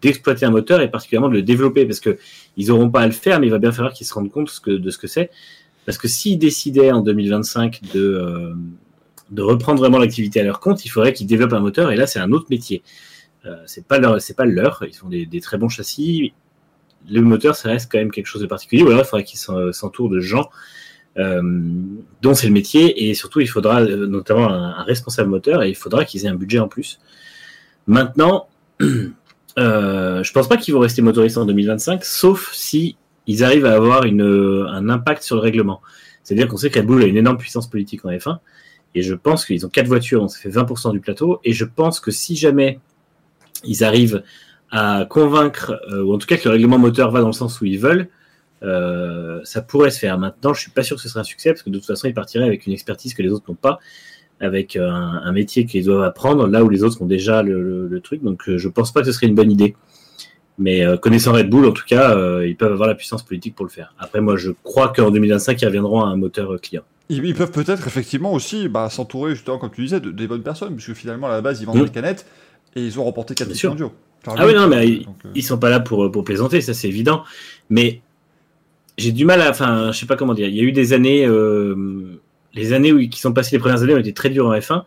d'exploiter un moteur et particulièrement de le développer parce que ils auront pas à le faire mais il va bien falloir qu'ils se rendent compte de ce que c'est parce que s'ils décidaient en 2025 de, euh, de reprendre vraiment l'activité à leur compte, il faudrait qu'ils développent un moteur. Et là, c'est un autre métier. Euh, c'est pas leur. Ils font des, très bons châssis. Le moteur, ça reste quand même quelque chose de particulier. Ou alors, il faudrait qu'ils s'entourent de gens euh, dont c'est le métier. Et surtout, il faudra euh, notamment un, un, responsable moteur et il faudra qu'ils aient un budget en plus. Maintenant, euh, je pense pas qu'ils vont rester motoristes en 2025, sauf si ils arrivent à avoir une, un impact sur le règlement. C'est-à-dire qu'on sait que Red a une énorme puissance politique en F1, et je pense qu'ils ont quatre voitures, donc ça fait 20% du plateau, et je pense que si jamais ils arrivent à convaincre, euh, ou en tout cas que le règlement moteur va dans le sens où ils veulent, euh, ça pourrait se faire. Maintenant, je suis pas sûr que ce serait un succès, parce que de toute façon, ils partiraient avec une expertise que les autres n'ont pas, avec un, métier qu'ils doivent apprendre, là où les autres ont déjà le truc, donc euh, je pense pas que ce serait une bonne idée. Mais euh, connaissant Red Bull, en tout cas, euh, ils peuvent avoir la puissance politique pour le faire. Après, moi, je crois qu'en 2025, ils reviendront à un moteur euh, client. Ils, ils peuvent peut-être effectivement aussi bah, s'entourer, justement, comme tu disais, de, des bonnes personnes, puisque finalement, à la base, ils vendent mmh. des canettes et ils ont remporté 4 titres mondiaux. Ah oui, non, mais ils, donc, euh... ils sont pas là pour, pour plaisanter, ça c'est évident. Mais j'ai du mal à. Enfin, je sais pas comment dire. Il y a eu des années. Les années où, qui sont passées, les premières années ont été très dures en F1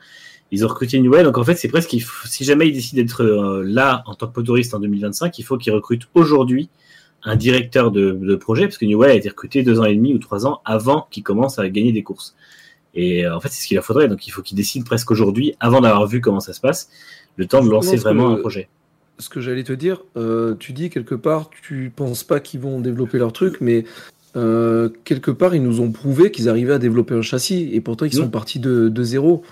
ils ont recruté Newell. Donc en fait, c'est presque, si jamais ils décident d'être euh, là en tant que motoriste en 2025, il faut qu'ils recrutent aujourd'hui un directeur de, de, projet, parce que Newell a été recruté deux ans et demi ou trois ans avant qu'il commence à gagner des courses. Et euh, en fait, c'est ce qu'il leur faudrait. Donc il faut qu'ils décident presque aujourd'hui, avant d'avoir vu comment ça se passe, le temps de lancer vraiment un projet. Ce que j'allais te dire, euh, tu dis quelque part, tu penses pas qu'ils vont développer leur truc, mais euh, quelque part, ils nous ont prouvé qu'ils arrivaient à développer un châssis, et pourtant ils sont mmh. partis de, de zéro.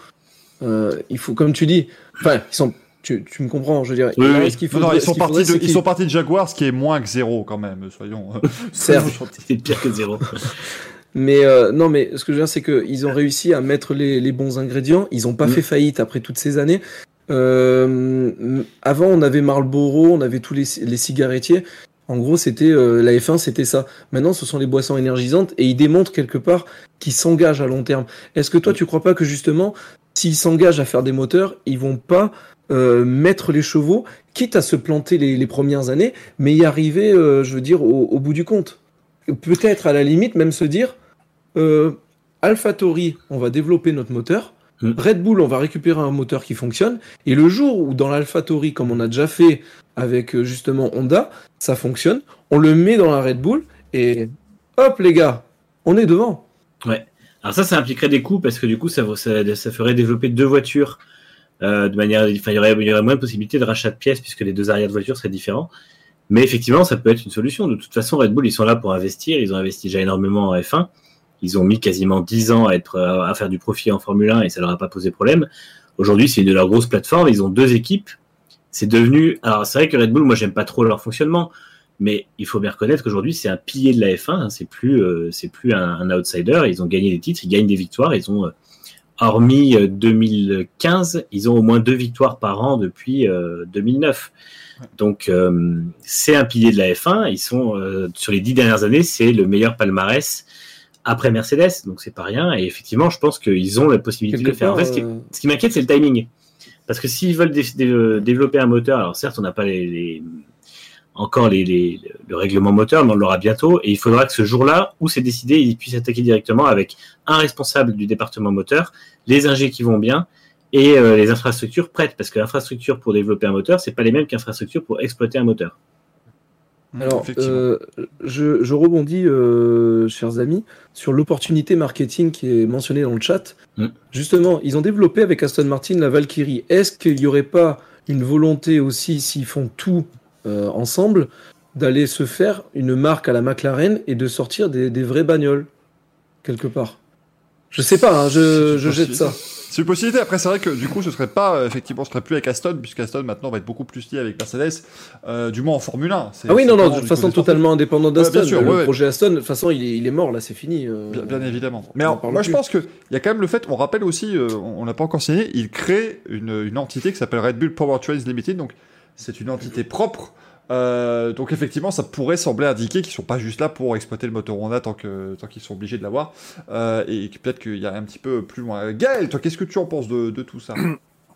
Euh, il faut, comme tu dis, enfin, ils sont, tu, tu, me comprends, je veux dire. Oui, oui. Non, non, ils, sont partis de, ils sont partis de Jaguar, ce qui est moins que zéro quand même, soyons. Certes, c'est pire que zéro. mais euh, non, mais ce que je veux dire, c'est qu'ils ont réussi à mettre les, les, bons ingrédients. Ils n'ont pas mmh. fait faillite après toutes ces années. avant, on avait Marlboro, on avait tous les, les cigarettiers. En gros, c'était la F1, c'était ça. Maintenant, ce sont les boissons énergisantes et ils démontrent quelque part qu'ils s'engagent à long terme. Est-ce que toi, tu crois pas que justement, s'ils s'engagent à faire des moteurs, ils vont pas euh, mettre les chevaux, quitte à se planter les, premières années, mais y arriver, euh, je veux dire, au, bout du compte. Peut-être à la limite même se dire, euh, AlphaTauri, on va développer notre moteur. Mm. Red Bull, on va récupérer un moteur qui fonctionne. Et le jour où dans l'AlphaTauri, comme on a déjà fait avec justement Honda, ça fonctionne, on le met dans la Red Bull et hop les gars, on est devant. Ouais. Alors ça, ça impliquerait des coûts parce que du coup, ça, ferait développer deux voitures euh, de manière, enfin, il y, aurait, moins de possibilités de rachat de pièces puisque les deux arrières de voiture seraient différents. Mais effectivement, ça peut être une solution. De toute façon, Red Bull, ils sont là pour investir. Ils ont investi déjà énormément en F1. Ils ont mis quasiment 10 ans à, être, à faire du profit en Formule 1 et ça leur a pas posé problème. Aujourd'hui, c'est une de leurs grosses plateformes. Ils ont deux équipes. C'est devenu. Alors, c'est vrai que Red Bull, moi, j'aime pas trop leur fonctionnement, mais il faut bien reconnaître qu'aujourd'hui, c'est un pilier de la F1. Hein. C'est plus, euh, c'est plus un, un, outsider. Ils ont gagné des titres, ils gagnent des victoires. Ils ont euh, hormis 2015, euh, ils ont au moins deux victoires par an depuis 2009. Euh, Donc c'est un pilier de la F1. Ils sont sur les dix dernières années, c'est le meilleur palmarès après Mercedes. Donc c'est pas rien. Et effectivement, je pense qu'ils ont la possibilité de le faire. en fait, ce qui, m'inquiète, c'est le timing. Parce que s'ils veulent développer un moteur, alors certes, on n'a pas les encore les, le règlement moteur, mais on l'aura bientôt. Et il faudra que ce jour-là, où c'est décidé, ils puissent attaquer directement avec un responsable du département moteur, les ingés qui vont bien et euh, les infrastructures prêtes. Parce que l'infrastructure pour développer un moteur, c'est pas les mêmes qu'infrastructure pour exploiter un moteur. Alors, euh, je, rebondis, euh, chers amis, sur l'opportunité marketing qui est mentionnée dans le chat. Mmh. Justement, ils ont développé avec Aston Martin la Valkyrie. Est-ce qu'il n'y aurait pas une volonté aussi, s'ils font tout euh, ensemble d'aller se faire une marque à la McLaren et de sortir des, des vraies bagnoles quelque part. Je sais pas, hein, je, je jette ça. C'est une possibilité. Après, c'est vrai que du coup, ce serait pas euh, effectivement, ce serait plus avec Aston, puisque Aston maintenant va être beaucoup plus lié avec Mercedes, euh, du moins en Formule 1. Ah oui, non, non, de façon totalement indépendant d'Aston. le projet Aston, de toute façon, il est, il est mort là, c'est fini. Euh, bien, évidemment. Mais moi, je pense que il y a quand même le fait. On rappelle aussi, on l'a pas encore signé, il crée une, une entité qui s'appelle Red Bull Powertrains Limited, donc c'est une entité propre. Euh, donc effectivement, ça pourrait sembler indiquer qu'ils sont pas juste là pour exploiter le moteur Honda tant qu'ils sont obligés de l'avoir, euh, et peut-être qu'il y a un petit peu plus loin. Gaël, toi, qu'est-ce que tu en penses de, tout ça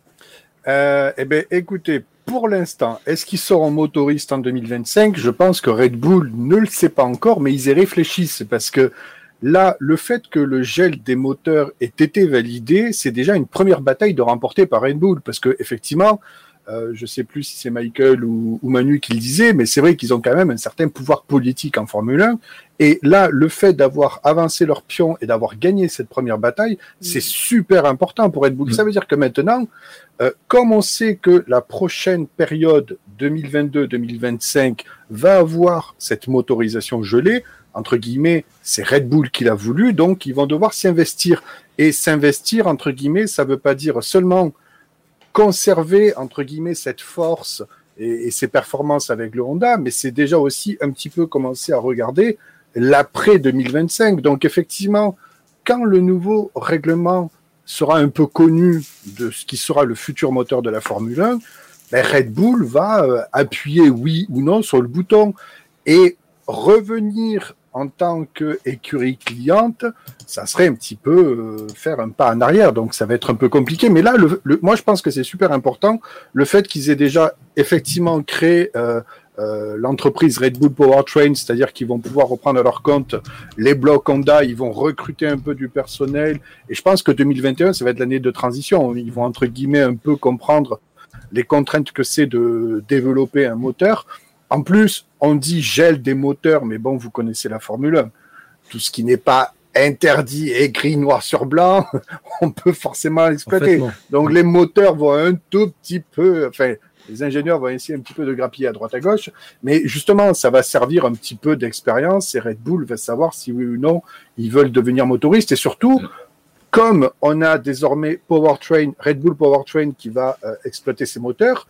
euh, Eh bien, écoutez, pour l'instant, est-ce qu'ils seront motoristes en 2025 Je pense que Red Bull ne le sait pas encore, mais ils y réfléchissent parce que là, le fait que le gel des moteurs ait été validé, c'est déjà une première bataille de remporter par Red Bull parce que effectivement euh, je sais plus si c'est Michael ou, Manu qui le disait, mais c'est vrai qu'ils ont quand même un certain pouvoir politique en Formule 1. Et là, le fait d'avoir avancé leur pion et d'avoir gagné cette première bataille, c'est super important pour Red Bull. Ça veut dire que maintenant, euh, comme on sait que la prochaine période 2022-2025 va avoir cette motorisation gelée, entre guillemets, c'est Red Bull qui l'a voulu, donc ils vont devoir s'y investir. Et s'investir, entre guillemets, ça veut pas dire seulement conserver, entre guillemets, cette force et, ses performances avec le Honda, mais c'est déjà aussi un petit peu commencer à regarder l'après 2025. Donc effectivement, quand le nouveau règlement sera un peu connu de ce qui sera le futur moteur de la Formule 1, ben Red Bull va euh, appuyer oui ou non sur le bouton et revenir en tant qu'écurie cliente, ça serait un petit peu euh, faire un pas en arrière. Donc ça va être un peu compliqué. Mais là, le, moi je pense que c'est super important le fait qu'ils aient déjà effectivement créé euh, euh, l'entreprise Red Bull Powertrain, c'est-à-dire qu'ils vont pouvoir reprendre à leur compte les blocs Honda, ils vont recruter un peu du personnel. Et je pense que 2021, ça va être l'année de transition. Ils vont entre guillemets un peu comprendre les contraintes que c'est de développer un moteur. En plus, on dit gel des moteurs, mais bon, vous connaissez la Formule 1. Tout ce qui n'est pas interdit, écrit noir sur blanc, on peut forcément l'exploiter. Donc les moteurs vont un tout petit peu, enfin, les ingénieurs vont essayer un petit peu de grappiller à droite à gauche, mais justement, ça va servir un petit peu d'expérience et Red Bull va savoir si oui ou non ils veulent devenir motoristes et surtout, comme on a désormais Powertrain, Red Bull Powertrain qui va euh, exploiter ses moteurs,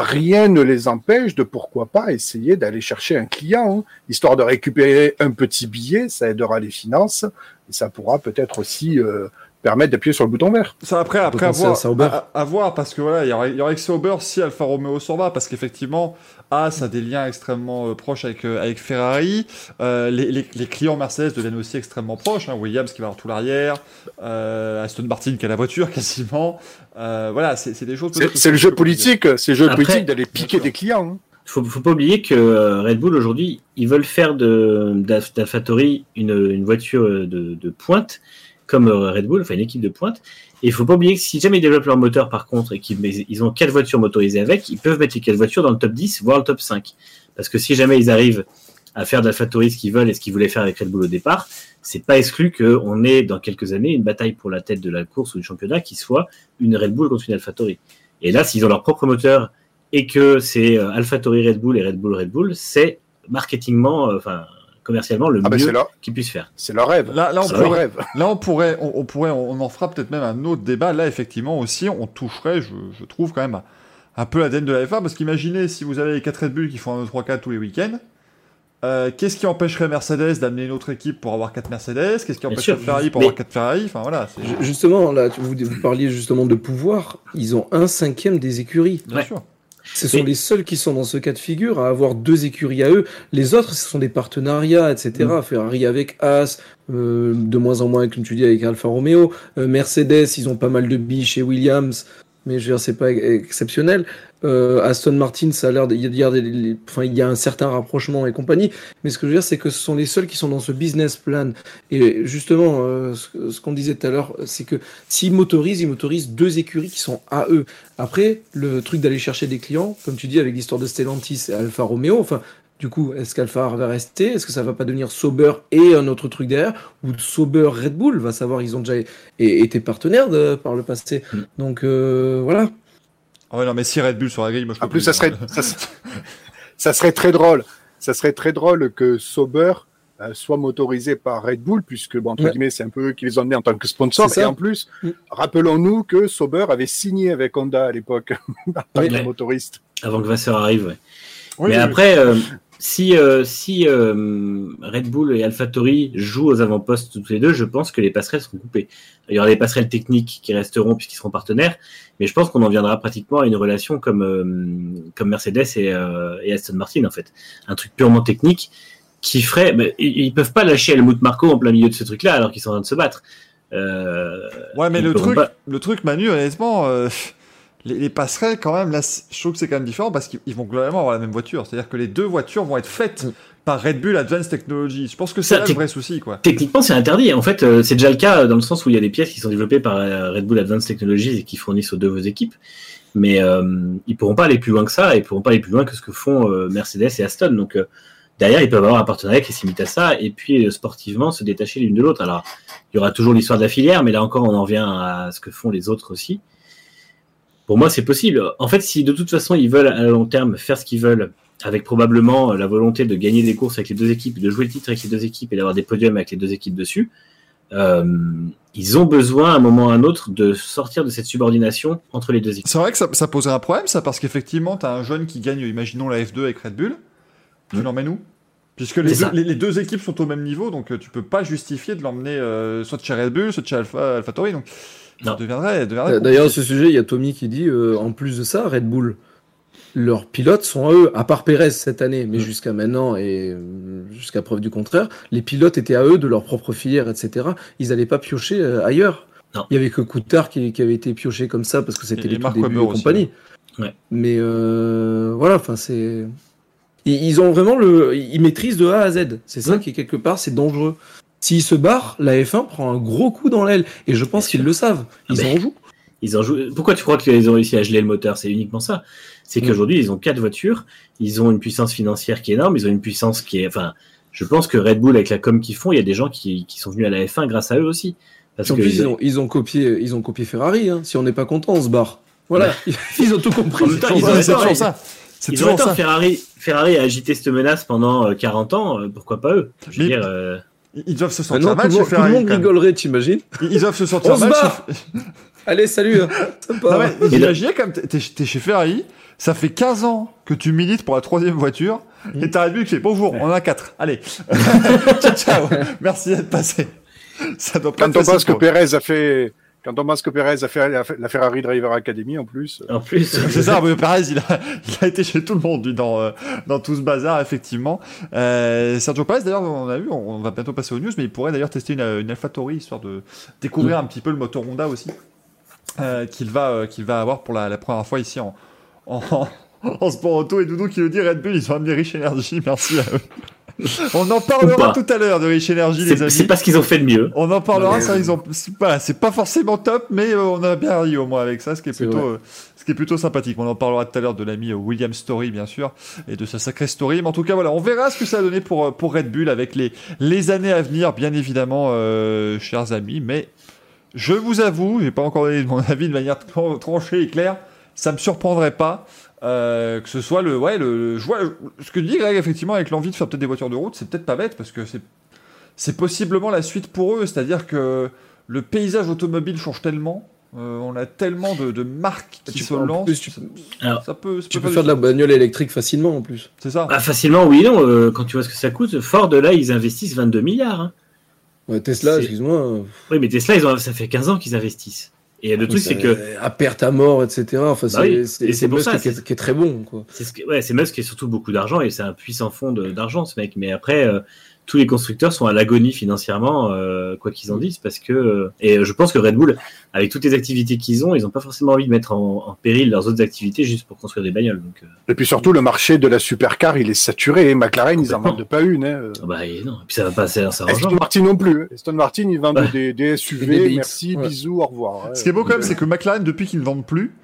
rien ne les empêche de pourquoi pas essayer d'aller chercher un client, hein, histoire de récupérer un petit billet, ça aidera les finances, et ça pourra peut-être aussi euh, permettre d'appuyer sur le bouton vert. Ça après, après à, voir, parce que voilà, il y aurait, y aurait que Sauber si Alfa Romeo s'en va, parce qu'effectivement, As a des liens extrêmement euh, proches avec, euh, avec Ferrari. Euh, les, les, les, clients Mercedes deviennent aussi extrêmement proches. Hein. Williams qui va avoir tout l'arrière, Aston Martin qui a la voiture quasiment. voilà, c'est des choses. C'est le jeu politique, c'est le jeu politique d'aller piquer des clients. Hein. Faut, faut pas oublier que Red Bull aujourd'hui, ils veulent faire d'AlphaTauri une, une voiture de, de pointe comme Red Bull, enfin une équipe de pointe. Et il faut pas oublier que si jamais ils développent leur moteur par contre et qu'ils ont quatre voitures motorisées avec, ils peuvent mettre les quatre voitures dans le top 10, voire le top 5. Parce que si jamais ils arrivent à faire d'AlphaTauri ce qu'ils veulent et ce qu'ils voulaient faire avec Red Bull au départ, c'est pas exclu qu'on ait dans quelques années une bataille pour la tête de la course ou du championnat qui soit une Red Bull contre une AlphaTauri. Et là, s'ils ont leur propre moteur et que c'est euh, AlphaTauri Red Bull et Red Bull Red Bull, c'est marketingement, euh, enfin commercialement le ah bah, mieux qu'ils puissent faire. C'est leur rêve. Là, là, on, pourrait, rêve. là on pourrait, on, pourrait, on en fera peut-être même un autre débat. Là, effectivement, aussi, on toucherait, je, je trouve quand même un peu l'ADN de la F1, parce qu'imaginez si vous avez les 4 Red Bull qui font un 3-4 tous les week-ends. Euh, qu'est-ce qui empêcherait Mercedes d'amener une autre équipe pour avoir 4 Mercedes? Qu'est-ce qui empêcherait Ferrari pour avoir 4 Ferrari? Enfin voilà. Justement, là, vous, vous parliez justement de pouvoir. Ils ont un cinquième des écuries. Bien sûr. Ce sont les seuls qui sont dans ce cas de figure à avoir deux écuries à eux. Les autres, ce sont des partenariats, etc. Mm. Ferrari avec As, euh, de moins en moins, comme tu dis, avec Alfa Romeo. Euh, Mercedes, ils ont pas mal de billes chez Williams mais je veux dire, c'est pas exceptionnel. Euh, Aston Martin, ça a l'air, il y a, enfin, il y a un certain rapprochement et compagnie. Mais ce que je veux dire, c'est que ce sont les seuls qui sont dans ce business plan. Et justement, euh, ce, qu'on disait tout à l'heure, c'est que s'ils motorisent, ils motorisent deux écuries qui sont à eux. Après, le truc d'aller chercher des clients, comme tu dis avec l'histoire de Stellantis et Alfa Romeo, enfin, du coup, est-ce qu'Alpha va rester? Est-ce que ça va pas devenir Sauber et un autre truc derrière? Ou Sauber Red Bull Va savoir, ils ont déjà été partenaires par le passé. Mm. Donc euh, voilà. Ah ouais, non, mais si Red Bull sur la grille, moi je En plus, ça serait, ça, serait très drôle. Ça serait très drôle que Sauber euh, soit motorisé par Red Bull, puisque, bon, entre guillemets, c'est un peu eux qui les ont amenés en tant que sponsor. Et en plus, mm. rappelons-nous que Sauber avait signé avec Honda à l'époque, en tant que motoriste. Avant que Vasseur arrive, ouais. mais après, euh, si, euh, si euh, Red Bull et AlphaTauri jouent aux avant-postes tous les deux, je pense que les passerelles seront coupées. Il y aura des passerelles techniques qui resteront puisqu'ils seront partenaires, mais je pense qu'on en viendra pratiquement à une relation comme, euh, comme Mercedes et, et, Aston Martin en fait. Un truc purement technique qui ferait... ils, ils, peuvent pas lâcher Helmut Marko en plein milieu de ce truc-là alors qu'ils sont en train de se battre. ouais, mais le truc, le truc, Manu, honnêtement les, passerelles, quand même, là, je trouve que c'est quand même différent parce qu'ils vont globalement avoir la même voiture. C'est-à-dire que les deux voitures vont être faites mm. par Red Bull Advanced Technology. Je pense que c'est un vrai souci, quoi. Techniquement, c'est interdit. En fait, euh, c'est déjà le cas dans le sens où il y a des pièces qui sont développées par euh, Red Bull Advanced Technologies et qui fournissent aux deux vos équipes. Mais euh, ils pourront pas aller plus loin que ça et ils pourront pas aller plus loin que ce que font euh, Mercedes et Aston. Donc, derrière, ils peuvent avoir un partenariat qui s'imite à ça et puis sportivement se détacher l'une de l'autre. Alors, il y aura toujours l'histoire de la filière, mais là encore, on en revient à ce que font les autres aussi. Pour moi, c'est possible. En fait, si de toute façon ils veulent à long terme faire ce qu'ils veulent, avec probablement la volonté de gagner des courses avec les deux équipes, de jouer le titre avec les deux équipes et d'avoir des podiums avec les deux équipes dessus, euh, ils ont besoin à un moment ou à un autre de sortir de cette subordination entre les deux équipes. C'est vrai que ça, ça poserait un problème, ça, parce qu'effectivement, tu as un jeune qui gagne, imaginons la F2 avec Red Bull, tu mmh. l'emmènes où? Puisque les deux, les, deux, équipes sont au même niveau, donc euh, tu peux pas justifier de l'emmener euh, soit chez Red Bull, soit chez Alpha, AlphaTauri. Donc deviendrait. Euh, d'ailleurs, à ce sujet, il y a Tommy qui dit euh, en plus de ça, Red Bull, leurs pilotes sont à eux, à part Perez cette année, mais mm. jusqu'à maintenant et euh, jusqu'à preuve du contraire, les pilotes étaient à eux de leur propre filière, etc. Ils n'allaient pas piocher ailleurs. Il y avait que Coutard qui, avait été pioché comme ça parce que c'était les tout débuts de compagnie. Mais voilà, enfin c'est. Ils ont vraiment le. Ils maîtrisent de A à Z. C'est ça qui, quelque part, c'est dangereux. S'ils se barrent, la F1 prend un gros coup dans l'aile. Et je pense qu'ils le savent. Ils ah, en jouent. Ils en jouent. Pourquoi tu crois qu'ils ont réussi à geler le moteur? C'est uniquement ça. C'est qu'aujourd'hui, ils ont quatre voitures. Ils ont une puissance financière qui est énorme. Ils ont une puissance qui est. Enfin, je pense que Red Bull, avec la com qu'ils font, il y a des gens qui, qui sont venus à la F1 grâce à eux aussi. Parce en plus, ils, ont, ils, ont, copié, ils ont copié Ferrari. Hein. Si on n'est pas content, on se barre. Voilà, ils ont tout compris. ils ont ça. C'est toujours ça. Ferrari, Ferrari a agité cette menace pendant 40 euh, ans. Euh, pourquoi pas eux? Je veux dire. Euh, ils doivent se sortir mal chez Ferrari. Tout le monde rigolerait, t'imagines Ils doivent se sortir mal chez... Allez, salut. Hein. Sympa. imaginez comme t'es chez Ferrari, ça fait 15 ans que tu milites pour la troisième voiture, et t'as vu que c'est bonjour, on en a quatre. Allez. ciao, ciao. Merci d'être passé. Ça doit pas Quand on pense que Perez a fait quand on pense que Perez a fait la Ferrari Driver Academy en plus. En plus. c'est ça, Perez, il a, il a, été chez tout le monde dans, euh, dans tout ce bazar, effectivement. Euh, Sergio Perez, d'ailleurs, on a vu, on, va bientôt passer aux news, mais il pourrait d'ailleurs tester une, une AlphaTauri, histoire de découvrir mm. un petit peu le moteur Honda aussi, euh, qu'il va, euh, qu'il va avoir pour la, la, première fois ici en, en, en sport auto. Et Doudou qui nous dit Red Bull, ils ont amené Rich Energy, merci à eux. On en parlera tout à l'heure de Rich Energy, les amis. C'est parce qu'ils ont fait de mieux. On en parlera, ça, ils ont, c'est pas forcément top, mais euh, on a bien ri au moins avec ça, ce qui est, plutôt, euh, ce qui est plutôt sympathique. On en parlera tout à l'heure de l'ami euh, William Story, bien sûr, et de sa sacrée story. Mais en tout cas, voilà, on verra ce que ça a donné pour, pour Red Bull avec les, les années à venir, bien évidemment, chers amis. Mais je vous avoue, j'ai pas encore donné mon avis de manière tranchée et claire, ça me surprendrait pas euh, que ce soit le ouais le, ce que dit Greg effectivement avec l'envie de faire peut-être des voitures de route c'est peut-être pas bête parce que c'est c'est possiblement la suite pour eux. C'est-à-dire que le paysage automobile change tellement euh, on a tellement de, marques qui se lancent ça peut tu peux faire de la bagnole électrique facilement en plus. C'est ça. Bah, facilement oui non euh, quand tu vois ce que ça coûte Ford là ils investissent 22 milliards hein. ouais, Tesla excuse-moi. Oui mais Tesla ils ont, ça fait 15 ans qu'ils investissent et le truc, c'est que. À perte à mort, etc. Enfin, bah c'est pour ça qui est, qui est, très bon. C'est ce ouais, Musk qui a surtout beaucoup d'argent et c'est un puissant fond d'argent, ce mec. Mais après, euh, tous les constructeurs sont à l'agonie financièrement, euh, quoi qu'ils en disent, parce que euh, et je pense que Red Bull, avec toutes les activités qu'ils ont, ils n'ont pas forcément envie de mettre en, péril leurs autres activités juste pour construire des bagnoles. Donc, euh. Et puis surtout, le marché de la supercar, il est saturé. McLaren, ils en vendent pas une. Hein. Ah bah non, et puis ça va passer, ça Aston Martin non plus. Aston Martin, ils vendent des, SUV. merci, bisous, au revoir. Ce qui est beau quand même, c'est que McLaren, depuis qu'ils ne vendent plus,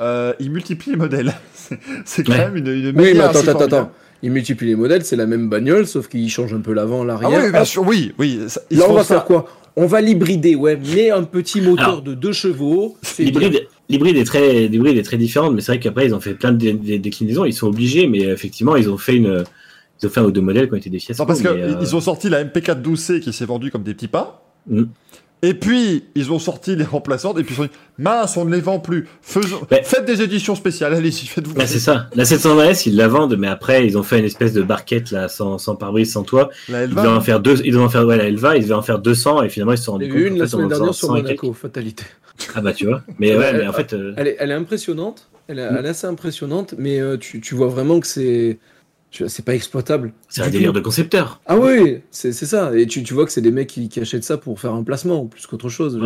ils multiplient les modèles. c'est quand même une, une Oui, mais attends, attends, attends ils multiplient les modèles, c'est la même bagnole, sauf qu'ils changent un peu l'avant, l'arrière. Ah oui, bien sûr, oui, oui. Là, on va faire quoi? On va l'hybrider, ouais, mais un petit moteur de 2 chevaux. L'hybride est très, est très différente, mais c'est vrai qu'après ils ont fait plein de déclinaisons. Ils sont obligés, mais effectivement, ils ont fait une, ils ont fait un ou deux modèles qui ont été des fiascos. Non, parce qu'ils euh, ont sorti la MP412C qui s'est vendue comme des petits pas. Mm. Et puis, ils ont sorti les remplaçantes, et puis ils ont dit, mince, on ne les vend plus. Faisons... Faites des éditions spéciales, allez-y, faites-vous. Bah, c'est ça. La 720S, ils la vendent, mais après, ils ont fait une espèce de barquette, là, sans, sans pare-brise, sans toit. La Elva. Ils devaient en faire deux, ils devaient en faire, ouais, la Elva, ils devaient en faire 200, et finalement, ils se sont rendus compte. une la semaine dernière sur Monaco, fatalité. Ah bah, tu vois. Mais ouais, mais en fait. Euh, elle, est, elle est impressionnante. Elle est, elle est assez impressionnante, mais euh, tu, tu vois vraiment que c'est c'est pas exploitable. C'est un délire de concepteur. Ah oui, c'est ça. Et tu, tu vois que c'est des mecs qui, qui, achètent ça pour faire un placement plus qu'autre chose.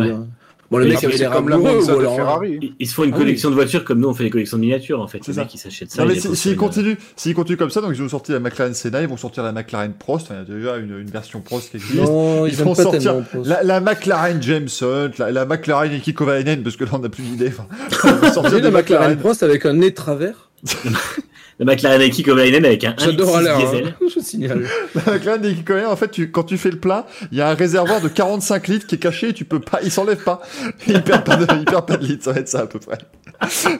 Bon, le mec avait l'air amoureux ou alors... Ferrari. Ils, se font une ah collection de voitures comme nous on fait des collections de miniatures en fait. C'est ça qui s'achètent ça. S'ils si continuent, s'ils continuent comme ça, donc ils ont sorti la McLaren Senna, ils vont sortir la McLaren Prost. il y a déjà une, une version Prost qui existe. Non, ils, vont sortir la, la, McLaren Jameson, la, la McLaren Eki Kovalainen parce que là on n'a plus d'idée. Enfin, sortir la McLaren Prost avec un nez travers? La McLaren Eki Kovalainen avec un 1.6 diesel. Hein, je signale. La McLaren Eki Kovalainen, en fait, tu, quand tu fais le plat, il y a un réservoir de 45 litres qui est caché et tu peux pas, il s'enlève pas. Il perd pas de, il perd pas de litres, ça va être ça à peu près.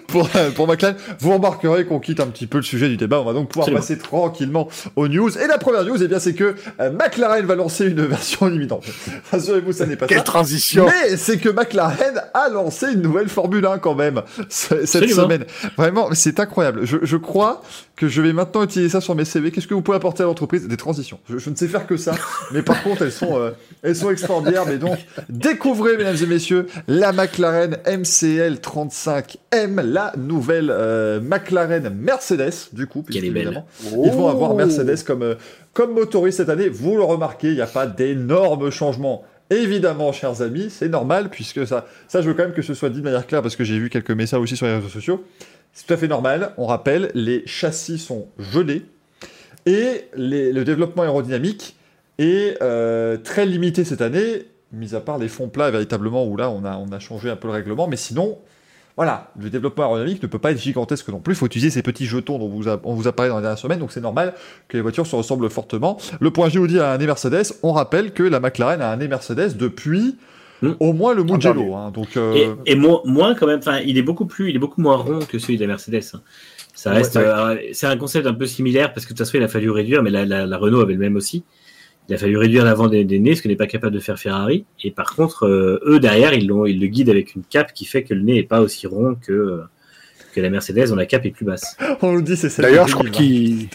pour, pour McLaren, vous remarquerez qu'on quitte un petit peu le sujet du débat. On va donc pouvoir passer tranquillement aux news. Et la première news, eh bien, c'est que euh, McLaren va lancer une version limitante. Rassurez-vous, ça n'est pas Quelle ça. transition! Mais c'est que McLaren a lancé une nouvelle Formule 1 quand même cette semaine. Vraiment, c'est incroyable. Je, je crois que je vais maintenant utiliser ça sur mes CV. Qu'est-ce que vous pouvez apporter à l'entreprise? Des transitions. Je, ne sais faire que ça, mais par contre, elles sont, euh, elles sont extraordinaires. Mais donc, découvrez, mesdames et messieurs, la McLaren MCL 35M, la nouvelle euh, McLaren Mercedes, du coup, puisque évidemment, ils vont avoir Mercedes comme, euh, comme motoriste cette année. Vous le remarquez, il n'y a pas d'énormes changements. Évidemment, chers amis, c'est normal, puisque ça, ça, je veux quand même que ce soit dit de manière claire, parce que j'ai vu quelques messages aussi sur les réseaux sociaux. C'est tout à fait normal. On rappelle, les châssis sont gelés et le développement aérodynamique est euh, très limité cette année, mis à part les fonds plats véritablement où là on a, on a changé un peu le règlement, mais sinon, voilà, le développement aérodynamique ne peut pas être gigantesque non plus. Il faut utiliser ces petits jetons dont vous on vous a parlé dans les dernières semaines, donc c'est normal que les voitures se ressemblent fortement. Le point G vous dit à un nez Mercedes. On rappelle que la McLaren a un nez Mercedes depuis Hmm. Au moins le Mugello. Hein, donc, euh, Et, moins, quand même. Enfin, il est beaucoup plus, il est beaucoup moins rond que celui de la Mercedes. Hein. Ça reste. Euh, c'est un concept un peu similaire parce que de toute façon, il a fallu réduire, mais la, Renault avait le même aussi. Il a fallu réduire l'avant des, nez, ce que n'est pas capable de faire Ferrari. Et par contre, euh, eux derrière, ils, ils le guident avec une cape qui fait que le nez n'est pas aussi rond que que la Mercedes, dont la cape est plus basse. On nous dit c'est ça. D'ailleurs, je crois qu'il.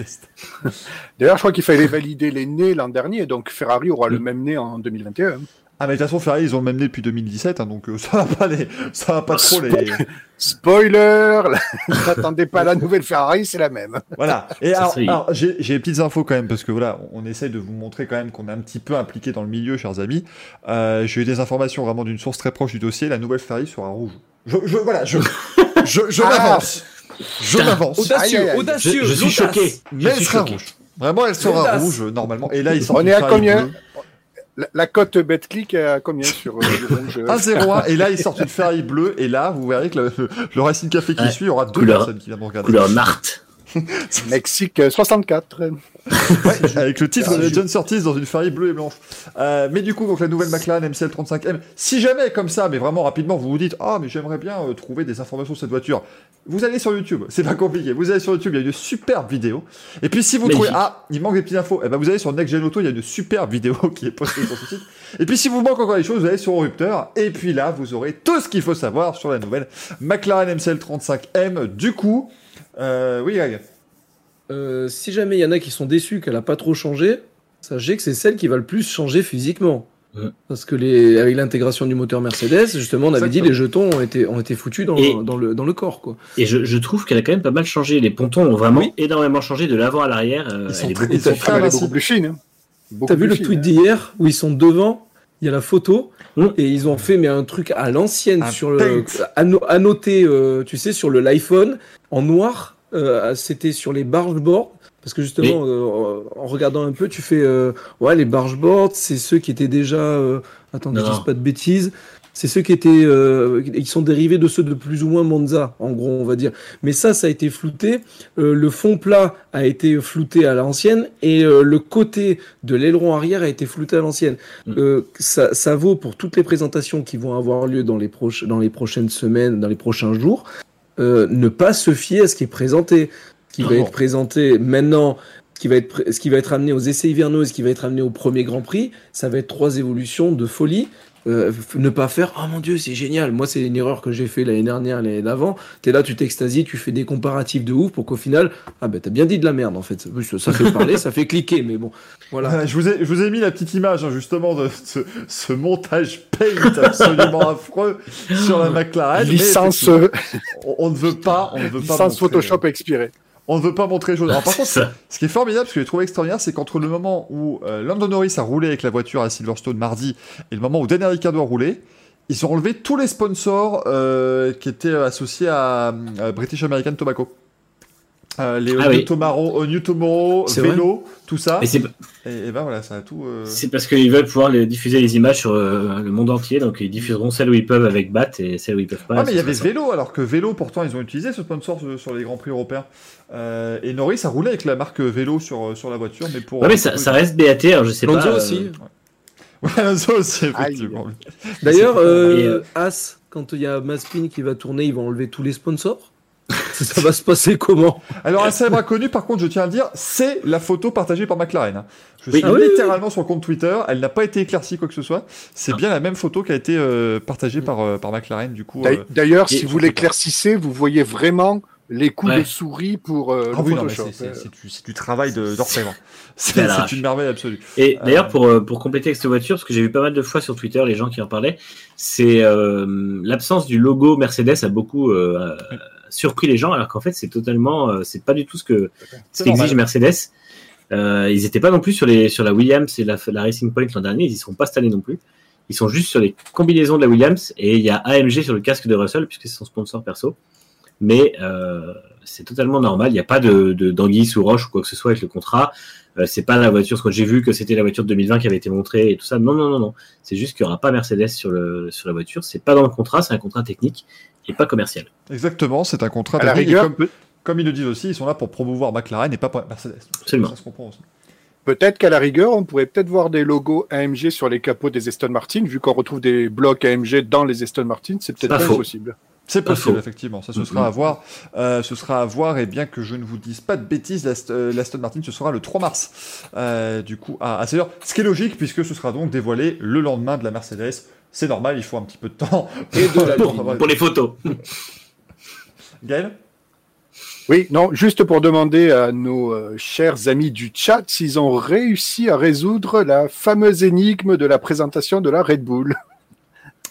D'ailleurs, je crois qu'il fallait valider les nez l'an dernier, donc Ferrari aura le même nez en 2021. Ah mais de toute façon Ferrari ils ont le même nez depuis 2017 hein, donc euh, ça va pas les ça va pas trop les spoiler! N'attendez pas la nouvelle Ferrari c'est la même. Voilà. Et alors, j'ai des petites infos quand même parce que voilà on essaye de vous montrer quand même qu'on est un petit peu impliqué dans le milieu chers amis. Euh, j'ai eu des informations vraiment d'une source très proche du dossier. La nouvelle Ferrari sera rouge. Je, je voilà je je, je ah. m'avance. Je m'avance. Audacieux audacieux je, suis choqué. mais elle sera rouge. Vraiment elle sera rouge normalement. Et là ils sont on est à combien la, cote BetClick est à combien sur euh, le rouge 1-0-1, et là, ils sortent une Ferrari bleue, et là, vous verrez que le, le, Racing Café qui suit, il y aura deux personnes qui viendront regarder. Couleur Marthe. Mexique 64. Euh, ouais, avec le titre de John Surtees dans une Ferrari bleue et blanche. Euh, mais du coup, donc la nouvelle McLaren MCL 35M, si jamais comme ça, mais vraiment rapidement, vous vous dites ah mais j'aimerais bien euh, trouver des informations sur cette voiture, vous allez sur YouTube, c'est pas compliqué. Vous allez sur YouTube, il y a une superbe vidéo. Et puis si vous trouvez ah il manque des petites infos, et eh ben vous allez sur Next Gen Auto, il y a une superbe vidéo qui est postée sur ce site. Et puis si vous manque encore des choses, vous allez sur Rupteur. Et puis là, vous aurez tout ce qu'il faut savoir sur la nouvelle McLaren MCL 35M. Du coup, euh, oui, Greg. Euh, si jamais il y en a qui sont déçus qu'elle a pas trop changé, sachez que c'est celle qui va le plus changer physiquement. Parce que les, avec l'intégration du moteur Mercedes, justement, on avait dit les jetons ont été, ont été foutus dans, dans, le, dans le corps. Quoi. Et je, je trouve qu'elle a quand même pas mal changé. Les pontons ont vraiment énormément changé de l'avant à l'arrière. Euh, ils sont elle très, beaucoup, plus fine. Hein. T'as vu le tweet hein. d'hier où ils sont devant il y a la photo mm. et ils ont fait mais un truc à l'ancienne sur le à, noter euh, tu sais sur le l'iPhone en noir euh, c'était sur les bargeboards. Parce que justement, euh, en regardant un peu, tu fais euh, ouais les bargeboards, c'est ceux qui étaient déjà. attends, je dis pas de bêtises. C'est ceux qui étaient, ils sont dérivés de ceux de plus ou moins Monza, en gros, on va dire. Mais ça, ça a été flouté. le fond plat a été flouté à l'ancienne et le côté de l'aileron arrière a été flouté à l'ancienne. Mm. ça, ça vaut pour toutes les présentations qui vont avoir lieu dans les, dans les prochaines semaines, dans les prochains jours. Euh, ne pas se fier à ce qui est présenté. Ce qui va être présenté maintenant, ce qui va être, ce qui va être amené aux essais hivernaux et ce qui va être amené au premier Grand Prix, ça va être trois évolutions de folie. Euh, ne pas faire oh mon dieu c'est génial. Moi c'est une erreur que j'ai fait l'année dernière l'année d'avant. T'es là tu t'extasies tu fais des comparatifs de ouf pour qu'au final ah ben t'as bien dit de la merde en fait. Ça fait parler ça fait cliquer mais bon voilà. Je vous ai je vous ai mis la petite image hein, justement de ce, ce, montage paint absolument affreux sur la McLaren licence. on, on, ne veut pas on ne veut licence pas Photoshop expirée on ne veut pas montrer les choses. Alors, par contre, ce qui est formidable, ce que j'ai trouvé extraordinaire, c'est qu'entre le moment où euh, Lando Norris a roulé avec la voiture à Silverstone mardi et le moment où Daniel Ricciardo a roulé, ils ont enlevé tous les sponsors euh, qui étaient associés à, à British American Tobacco. Euh, les ah New Tomorrow, Vélo, tout ça. Et, et, ben voilà, ça a tout. Euh... C'est parce qu'ils veulent pouvoir les diffuser les images sur euh, le monde entier, donc ils diffuseront celles où ils peuvent avec BAT et celles où ils peuvent pas. Ah, mais il y avait Vélo, alors que Vélo, pourtant, ils ont utilisé ce sponsor sur, les Grands Prix européens. Euh, et Norris a roulé avec la marque Vélo sur, sur la voiture, mais pour. Ouais, mais ça, ça, reste BAT, alors je sais Lonzo pas. aussi. Ouais, aussi, effectivement. D'ailleurs, As, quand il y a Maspin qui va tourner, ils vont enlever tous les sponsors? ça va se passer comment Alors, un célèbre inconnu, par contre, je tiens à le dire, c'est la photo partagée par McLaren. Je suis ah littéralement sur le compte Twitter, elle n'a pas été éclaircie quoi que ce soit. C'est bien la même photo qui a été euh, partagée par, euh, par McLaren, du coup. Euh, d'ailleurs, si vous l'éclaircissez, vous voyez vraiment les coups de souris pour euh, ah C'est du, travail d'orfèvre. c'est une merveille absolue. Et d'ailleurs, pour, pour compléter avec cette voiture, parce que j'ai vu pas mal de fois sur Twitter les gens qui en parlaient, c'est l'absence du logo Mercedes a beaucoup surpris les gens, alors qu'en fait, c'est totalement, euh, c'est pas du tout ce que ce qu'exige Mercedes. Euh, ils n'étaient pas non plus sur les sur la Williams et la, la Racing Point l'an dernier, ils y seront pas cette année non plus. Ils sont juste sur les combinaisons de la Williams et il y a AMG sur le casque de Russell puisque c'est son sponsor perso. Mais euh, c'est totalement normal, il n'y a pas de d'anguille sous roche ou quoi que ce soit avec le contrat. Euh, c'est pas la voiture, ce que j'ai vu que c'était la voiture de 2020 qui avait été montrée et tout ça. Non, non, non, non. C'est juste qu'il n'y aura pas Mercedes sur le sur la voiture. C'est pas dans le contrat, c'est un contrat technique et pas commercial. Exactement, c'est un contrat technique. comme, comme, ils le disent aussi, ils sont là pour promouvoir McLaren et pas Mercedes. Absolument. Ça se comprend aussi. Peut-être qu'à la rigueur, on pourrait peut-être voir des logos AMG sur les capots des Aston Martin, vu qu'on retrouve des blocs AMG dans les Aston Martin, c'est peut-être pas possible. C'est possible, effectivement. Ça, ce sera à voir. Euh, ce sera à voir. Et bien que je ne vous dise pas de bêtises, l'Aston Martin, ce sera le 3 mars. Euh, du coup, à, à heure. Ce qui est logique, puisque ce sera donc dévoilé le lendemain de la Mercedes. C'est normal, il faut un petit peu de temps. Et de la pour les photos. Gaël Oui, non, juste pour demander à nos euh, chers amis du chat s'ils ont réussi à résoudre la fameuse énigme de la présentation de la Red Bull.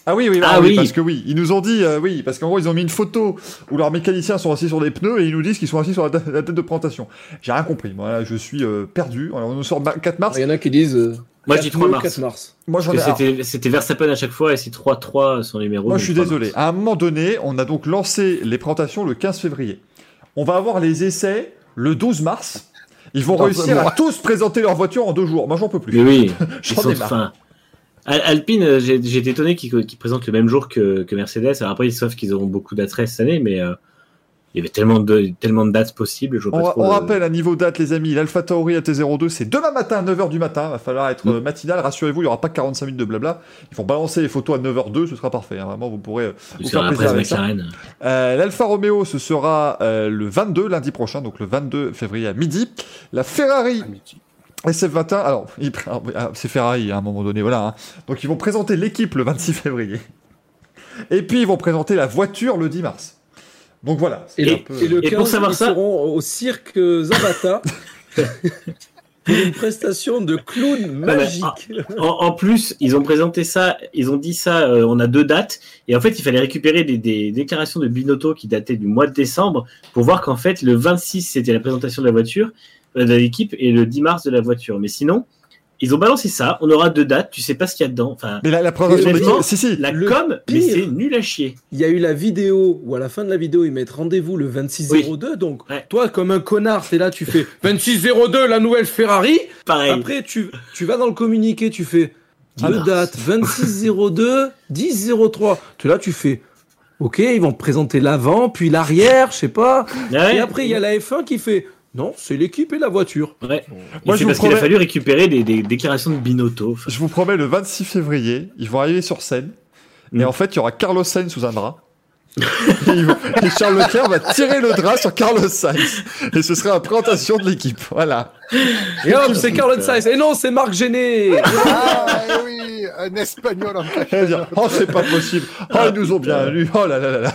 Ah oui, oui, ah, oui, parce que oui, ils nous ont dit, euh, oui, parce qu'en gros, ils ont mis une photo où leurs mécaniciens sont assis sur des pneus et ils nous disent qu'ils sont assis sur la, tête de présentation. J'ai rien compris, moi, je suis euh, perdu. Alors, on nous sort 4 mars. Il y en a qui disent. Moi, je dis 3 mars. Moi, j'en ai. C'était, Verstappen à chaque fois et c'est 3-3 son numéro. Moi, je suis désolé. À un moment donné, on a donc lancé les présentations le 15 février. On va avoir les essais le 12 mars. Ils vont réussir à tous présenter leur voiture en deux jours. Moi, j'en peux plus. Mais oui, j'en ai marre. Alpine, euh, j'ai été étonné qu'ils présentent le même jour que, Mercedes. Alors après, sauf qu'ils auront beaucoup d'attraits cette année, mais euh, il y avait tellement de, tellement de dates possibles. on, rappelle à niveau date, les amis, l'Alpha Tauri AT02, c'est demain matin à 9h du matin. Il va falloir être mm. matinal. Rassurez-vous, il n'y aura pas 45 minutes de blabla. Ils vont balancer les photos à 9h02, ce sera parfait. Hein. Vraiment, vous pourrez vous faire plaisir avec ça. Euh, L'Alfa Romeo, ce sera le 22, lundi prochain, donc le 22 février à midi. La Ferrari. SF21, alors, ah, c'est Ferrari à un moment donné, voilà. Hein. Donc ils vont présenter l'équipe le 26 février. Et puis ils vont présenter la voiture le 10 mars. Donc voilà. Et, le 15, pour savoir ils ça... seront au cirque Zabata. pour une prestation de clown magique. En, plus, ils ont présenté ça, ils ont dit ça, euh, on a deux dates, et en fait, il fallait récupérer des, des, déclarations de Binotto qui dataient du mois de décembre pour voir qu'en fait, le 26, c'était la présentation de la voiture, euh, de l'équipe et le 10 mars de la voiture. Mais sinon, ils ont balancé ça. On aura deux dates. Tu sais pas ce qu'il y a dedans. Enfin, mais la, la présentation si, si, la com, mais c'est nul à chier. Il y a eu la vidéo où à la fin de la vidéo ils mettent rendez-vous le 2602. Donc toi, comme un connard, c'est là, tu fais 2602, la nouvelle Ferrari. Pareil. Après, tu, tu vas dans le communiqué, tu fais deux dates 2602, 1003. Tu là, tu fais. Ok, ils vont présenter l'avant, puis l'arrière, je sais pas. Et après, il y a la F1 qui fait non, c'est l'équipe et la voiture. Ouais. Moi, je parce qu'il a fallu récupérer des, déclarations de Binotto. Je vous promets, le 26 février, ils vont arriver sur scène. Et mm. en fait, il y aura Carlos Sainz sous un drap. et, Charles Leclerc va tirer le drap sur Carlos Sainz. Et ce sera la présentation de l'équipe. Voilà. Et hop, c'est Carlos Sainz. Et non, c'est Marc Géné. Ah oui, un espagnol en Oh, c'est pas possible. Oh, ils nous ont bien lu. Oh là là là là.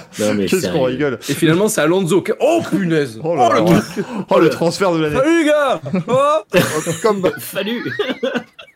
Qu'est-ce qu'on rigole. Et finalement, c'est Alonso. Oh punaise. Oh, oh le, oh, le transfert de l'année. Salut, gars. Oh. Comme... Salut.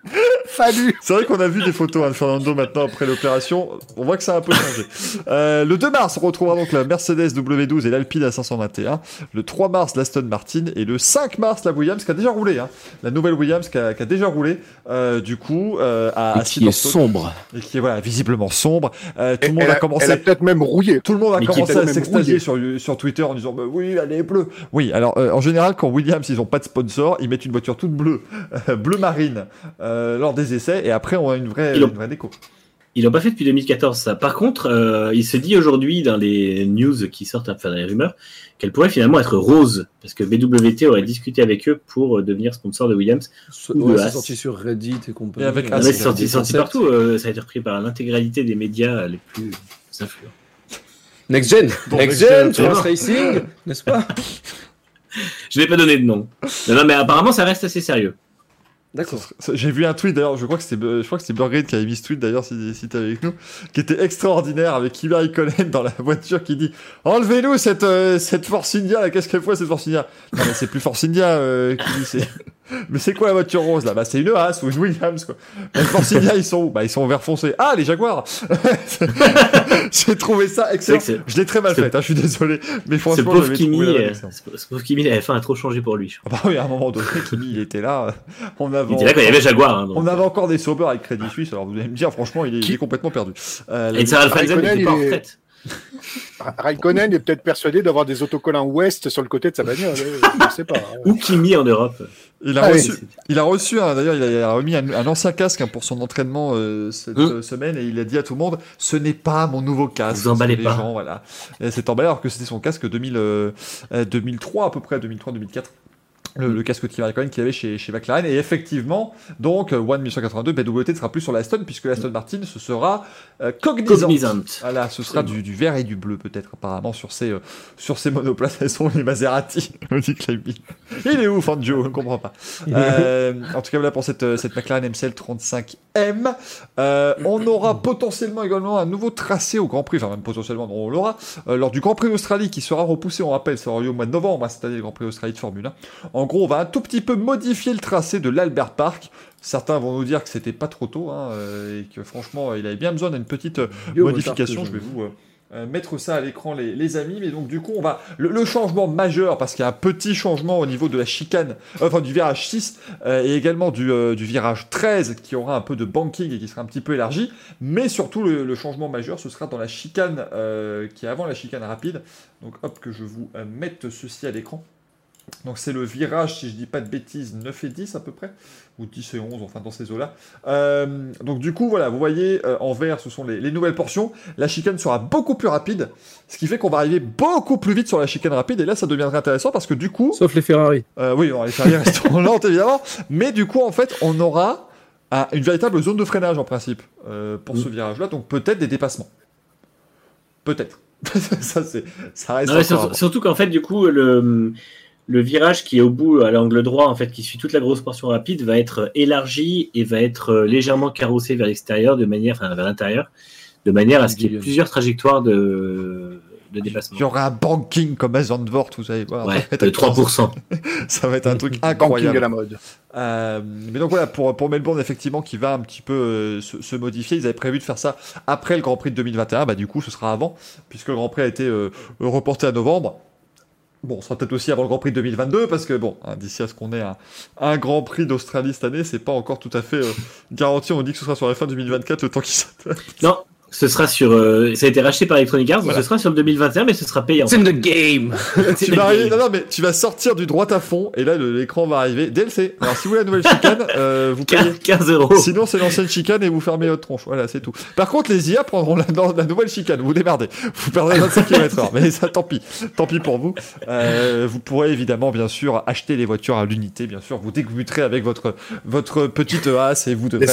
Salut C'est vrai qu'on a vu des photos de Fernando maintenant après l'opération. On voit que ça a un peu changé. Euh, le 2 mars, on retrouvera donc la Mercedes W12 et l'Alpine A521. Le 3 mars, l'Aston Martin. Et le 5 mars, la Williams qui a déjà roulé. Hein. La nouvelle Williams qui a, déjà roulé. Euh, du coup, euh, à, et qui est sombre. Et qui est voilà, visiblement sombre. tout le monde a commencé. Elle a peut-être même rouillé. Tout le monde a commencé à s'extasier sur, sur Twitter en disant bah, oui, elle est bleue. Oui, alors en général, quand Williams ils ont pas de sponsor, ils mettent une voiture toute bleue, bleu marine. Euh, lors des essais et après on a une vraie, une vraie déco. Ils l'ont pas fait depuis 2014, ça. Par contre, euh, il se dit aujourd'hui dans les news qui sortent, enfin dans les rumeurs, qu'elle pourrait finalement être rose, parce que BWT aurait discuté avec eux pour euh, devenir sponsor de Williams. C'est sorti sur Reddit et compagnie. avec c'est sorti, sorti partout. ça a été repris par l'intégralité des médias les plus influents. Next Gen, Next, Gen, Racing, n'est-ce pas? Je n'ai pas donné de nom. Non, non, mais apparemment, ça reste assez sérieux. D'accord. J'ai vu un tweet d'ailleurs, je crois que c'était je qui avait mis ce tweet d'ailleurs si, si t'es avec nous, qui était extraordinaire avec Kimi Raikkonen dans la voiture qui dit "Enlevez-nous cette euh, cette Force India, qu'est-ce qu'elle fait cette Force India? Non mais c'est plus Force India euh, qui c'est Mais c'est quoi la voiture rose là? Bah c'est une Haas ou une Williams quoi. Les Force India ils sont où Bah ils sont vert foncé. Ah les Jaguars J'ai trouvé ça excellent. Je l'ai très mal fait, hein, je suis désolé. Mais franchement, ce pauvre Kimi, euh, ce pauvre Kimi, la F1 a trop changé pour lui. Ah bah oui, à un moment donné, Kimi il était là. On avait il était là quand il y avait Jaguar. Hein, on avait encore des sauveurs avec Crédit Suisse. Alors vous allez me dire, franchement, il est, complètement perdu. Euh, Et Sarah Alfanzen n'était pas en retraite. Raikkonen est peut-être persuadé d'avoir des autocollants Ouest sur le côté de sa bagnole. Je sais pas. Ou Kimi en Europe. Il a ah reçu, il a reçu d'ailleurs, il, a remis un, ancien casque hein, pour son entraînement euh, cette hum. euh, semaine et il a dit à tout le monde ce n'est pas mon nouveau casque. Vous emballez pas. Gens, voilà. C'est emballé alors que c'était son casque 2000, 2003 euh, à peu près, 2003-2004. Le, casque Kimi Raikkonen qu'il avait chez, chez McLaren. Et effectivement, donc, One 1982, BWT ne sera plus sur la Stone, puisque la Stone Martin, ce sera euh, cognizant. Voilà, ce sera du, du, vert et du bleu, peut-être, apparemment, sur ces, euh, sur ces monoplaces. Elles sont les Maserati, dit Il est où, Fangio On ne comprend pas. Euh, en tout cas, voilà pour cette, cette McLaren MCL 35M. on aura potentiellement également un nouveau tracé au Grand Prix, enfin, même potentiellement, on l'aura, lors du Grand Prix d'Australie, qui sera repoussé, on rappelle, ça aura lieu au mois de novembre, hein, cette année, le Grand Prix d'Australie de Formule 1. En gros, on va un tout petit peu modifier le tracé de l'Albert Park. Certains vont nous dire que c'était pas trop tôt hein, euh, et que franchement, il avait bien besoin d'une petite euh, modification. Je vais vous euh, mettre ça à l'écran, les, amis. Mais donc, du coup, on va le, changement majeur parce qu'il y a un petit changement au niveau de la chicane, enfin du virage 6 et également du, virage 13 qui aura un peu de banking et qui sera un petit peu élargi. Mais surtout, le, le changement majeur, ce sera dans la chicane qui est avant la chicane rapide. Donc, hop, que je vous mette ceci à l'écran. Donc c'est le virage, si je dis pas de bêtises, 9 et 10 à peu près, ou 10 et 11, enfin dans ces eaux-là. Euh, donc du coup, voilà, vous voyez, euh, en vert, ce sont les, nouvelles portions. La chicane sera beaucoup plus rapide, ce qui fait qu'on va arriver beaucoup plus vite sur la chicane rapide, et là ça deviendra intéressant parce que du coup... Sauf les Ferrari. Euh, oui, les Ferrari resteront lentes évidemment, mais du coup, en fait, on aura une véritable zone de freinage en principe pour ce mm. virage-là, donc peut-être des dépassements. Peut-être. ça, ça reste... surtout qu'en fait, du coup, le le virage qui est au bout à l'angle droit, en fait, qui suit toute la grosse portion rapide, va être élargi et va être euh, légèrement carrossé vers l'extérieur, de manière, enfin vers l'intérieur, de manière à ce qu'il y ait plusieurs trajectoires de, de déplacement. Il y aura un banking comme à Zandvoort, vous allez voir. Ouais, de 3%. ça va être un truc incroyable. à la mode. Euh, mais donc voilà, pour, pour Melbourne, effectivement, qui va un petit peu euh, se, modifier. Ils avaient prévu de faire ça après le Grand Prix de 2021. Bah, du coup, ce sera avant, puisque le Grand Prix a été reporté à novembre. Bon, ce sera peut-être aussi avant le Grand Prix 2022, parce que bon, hein, d'ici à ce qu'on ait un, Grand Prix d'Australie cette année, c'est pas encore tout à fait euh, garanti. On dit que ce sera sur la fin 2024, le temps qui s'attend. Non, ce sera sur. Euh, ça a été racheté par Electronic Arts, ce sera sur le 2021, mais ce sera payant. C'est in the game. tu vas arriver, non, non, mais tu vas sortir du droit à fond, et là l'écran va arriver. DLC. Alors si vous voulez la nouvelle chicane, euh, vous payez 15 euros. Sinon c'est l'ancienne chicane et vous fermez votre tronche. Voilà, c'est tout. Par contre, les IA prendront la, la nouvelle chicane. Vous démerdez. Vous perdrez 25 km/h, mais ça, tant pis. Tant pis pour vous. Euh, vous pourrez évidemment, bien sûr, acheter les voitures à l'unité. Bien sûr, vous débuterez avec votre votre petite as et vous devrez. Les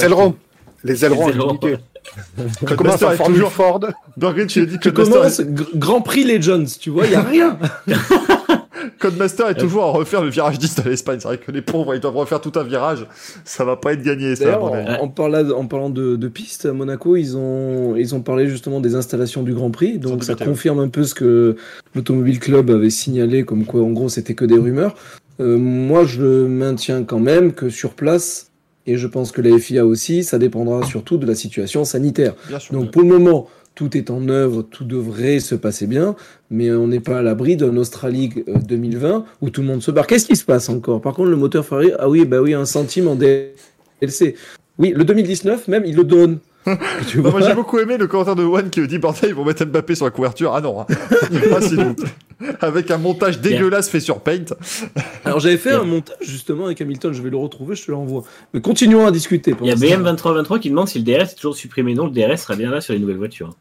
ailerons. Les ailerons. Les ailerons. Codemaster est toujours Ford. Burger, tu as dit que commence Grand Prix Legends, tu vois, il y a rien. Codemaster est toujours à refaire le virage 10 de l'Espagne. C'est vrai que les pauvres, ils doivent refaire tout un virage. Ça va pas être gagné, ça. En, en, parlant, en parlant de, de pistes, à Monaco, ils ont, ils ont parlé justement des installations du Grand Prix. Donc ça confirme un peu ce que l'Automobile Club avait signalé, comme quoi, en gros, c'était que des rumeurs. Euh, moi, je maintiens quand même que sur place, et je pense que la FIA aussi, ça dépendra surtout de la situation sanitaire. Donc pour le moment, tout est en œuvre, tout devrait se passer bien, mais on n'est pas à l'abri d'un Australie 2020 euh, où tout le monde se barre. Qu'est-ce qui se passe encore? Par contre, le moteur Ferrari, ah oui, bah oui, un centime en DLC. Oui, le 2019 même, il le donne. moi j'ai beaucoup aimé le commentaire de One qui dit bordel ils vont mettre Mbappé sur la couverture. Ah non hein. avec un montage dégueulasse fait sur Paint. Alors j'avais fait un montage justement avec Hamilton. Je vais le retrouver je te l'envoie. Mais continuons à discuter il y a BM2323 qui demande si le DRS est toujours supprimé. Non le DRS sera bien là sur les nouvelles voitures.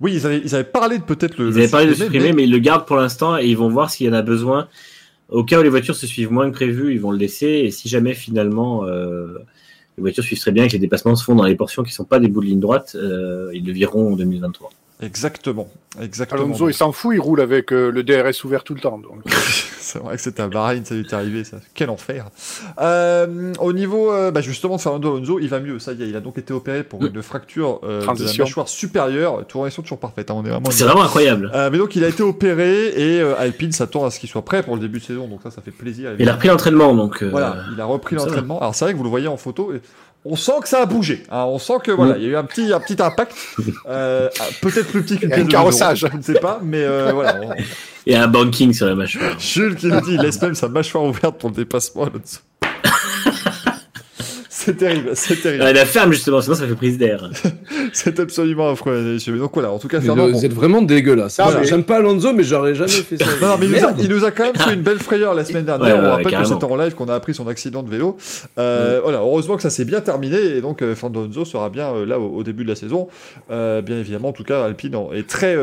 Oui ils avaient, ils avaient parlé de peut-être le ils avaient parlé de supprimer mais... ils le gardent pour l'instant et ils vont voir s'il y en a besoin. Au cas où les voitures se suivent moins que prévu ils vont le laisser. Et si jamais finalement euh, les voitures suivent très bien que les dépassements se font dans les portions qui ne sont pas des bouts de ligne droite, euh, ils le viront en 2023. Exactement. Exactement. Alonso, il s'en fout, il roule avec euh, le DRS ouvert tout le temps. C'est vrai que c'était un Bahreïn, ça lui est arrivé, ça. Quel enfer. Euh, au niveau, euh, bah justement, de Fernando Alonso, il va mieux. Ça y est, il a donc été opéré pour une fracture de la mâchoire supérieure. Tournation toujours parfaite. Hein, on est vraiment. C'est vraiment incroyable. mais donc, il a été opéré et Alpine s'attend à ce qu'il soit prêt pour le début de saison. Donc ça, ça fait plaisir. Il a repris l'entraînement, donc. Voilà, il a repris l'entraînement. Alors c'est vrai que vous le voyez en photo on sent que ça a bougé. Hein. On sent que voilà, il y a eu un petit, un petit impact, euh, peut-être plus petit qu'une pièce de carrossage, je ne sais pas, mais euh, voilà. Il y a un banking sur la mâchoire. Jules qui nous dit, il laisse même sa mâchoire ouverte pour le dépassement. C'est terrible, c'est terrible. la ferme justement, sinon ça fait prise d'air. c'est absolument affreux. Donc voilà, en tout cas, Fernand. Vous êtes vraiment dégueulasse. J'aime pas Alonso, mais j'aurais jamais fait ça. non, mais il nous, a, quand même fait une belle frayeur la semaine dernière. on rappelle que c'était en live qu'on a appris son accident de vélo. Euh, voilà, heureusement que ça s'est bien terminé et donc euh, Fernando Alonso sera bien euh, là au, début de la saison. bien évidemment, en tout cas, Alpine est très,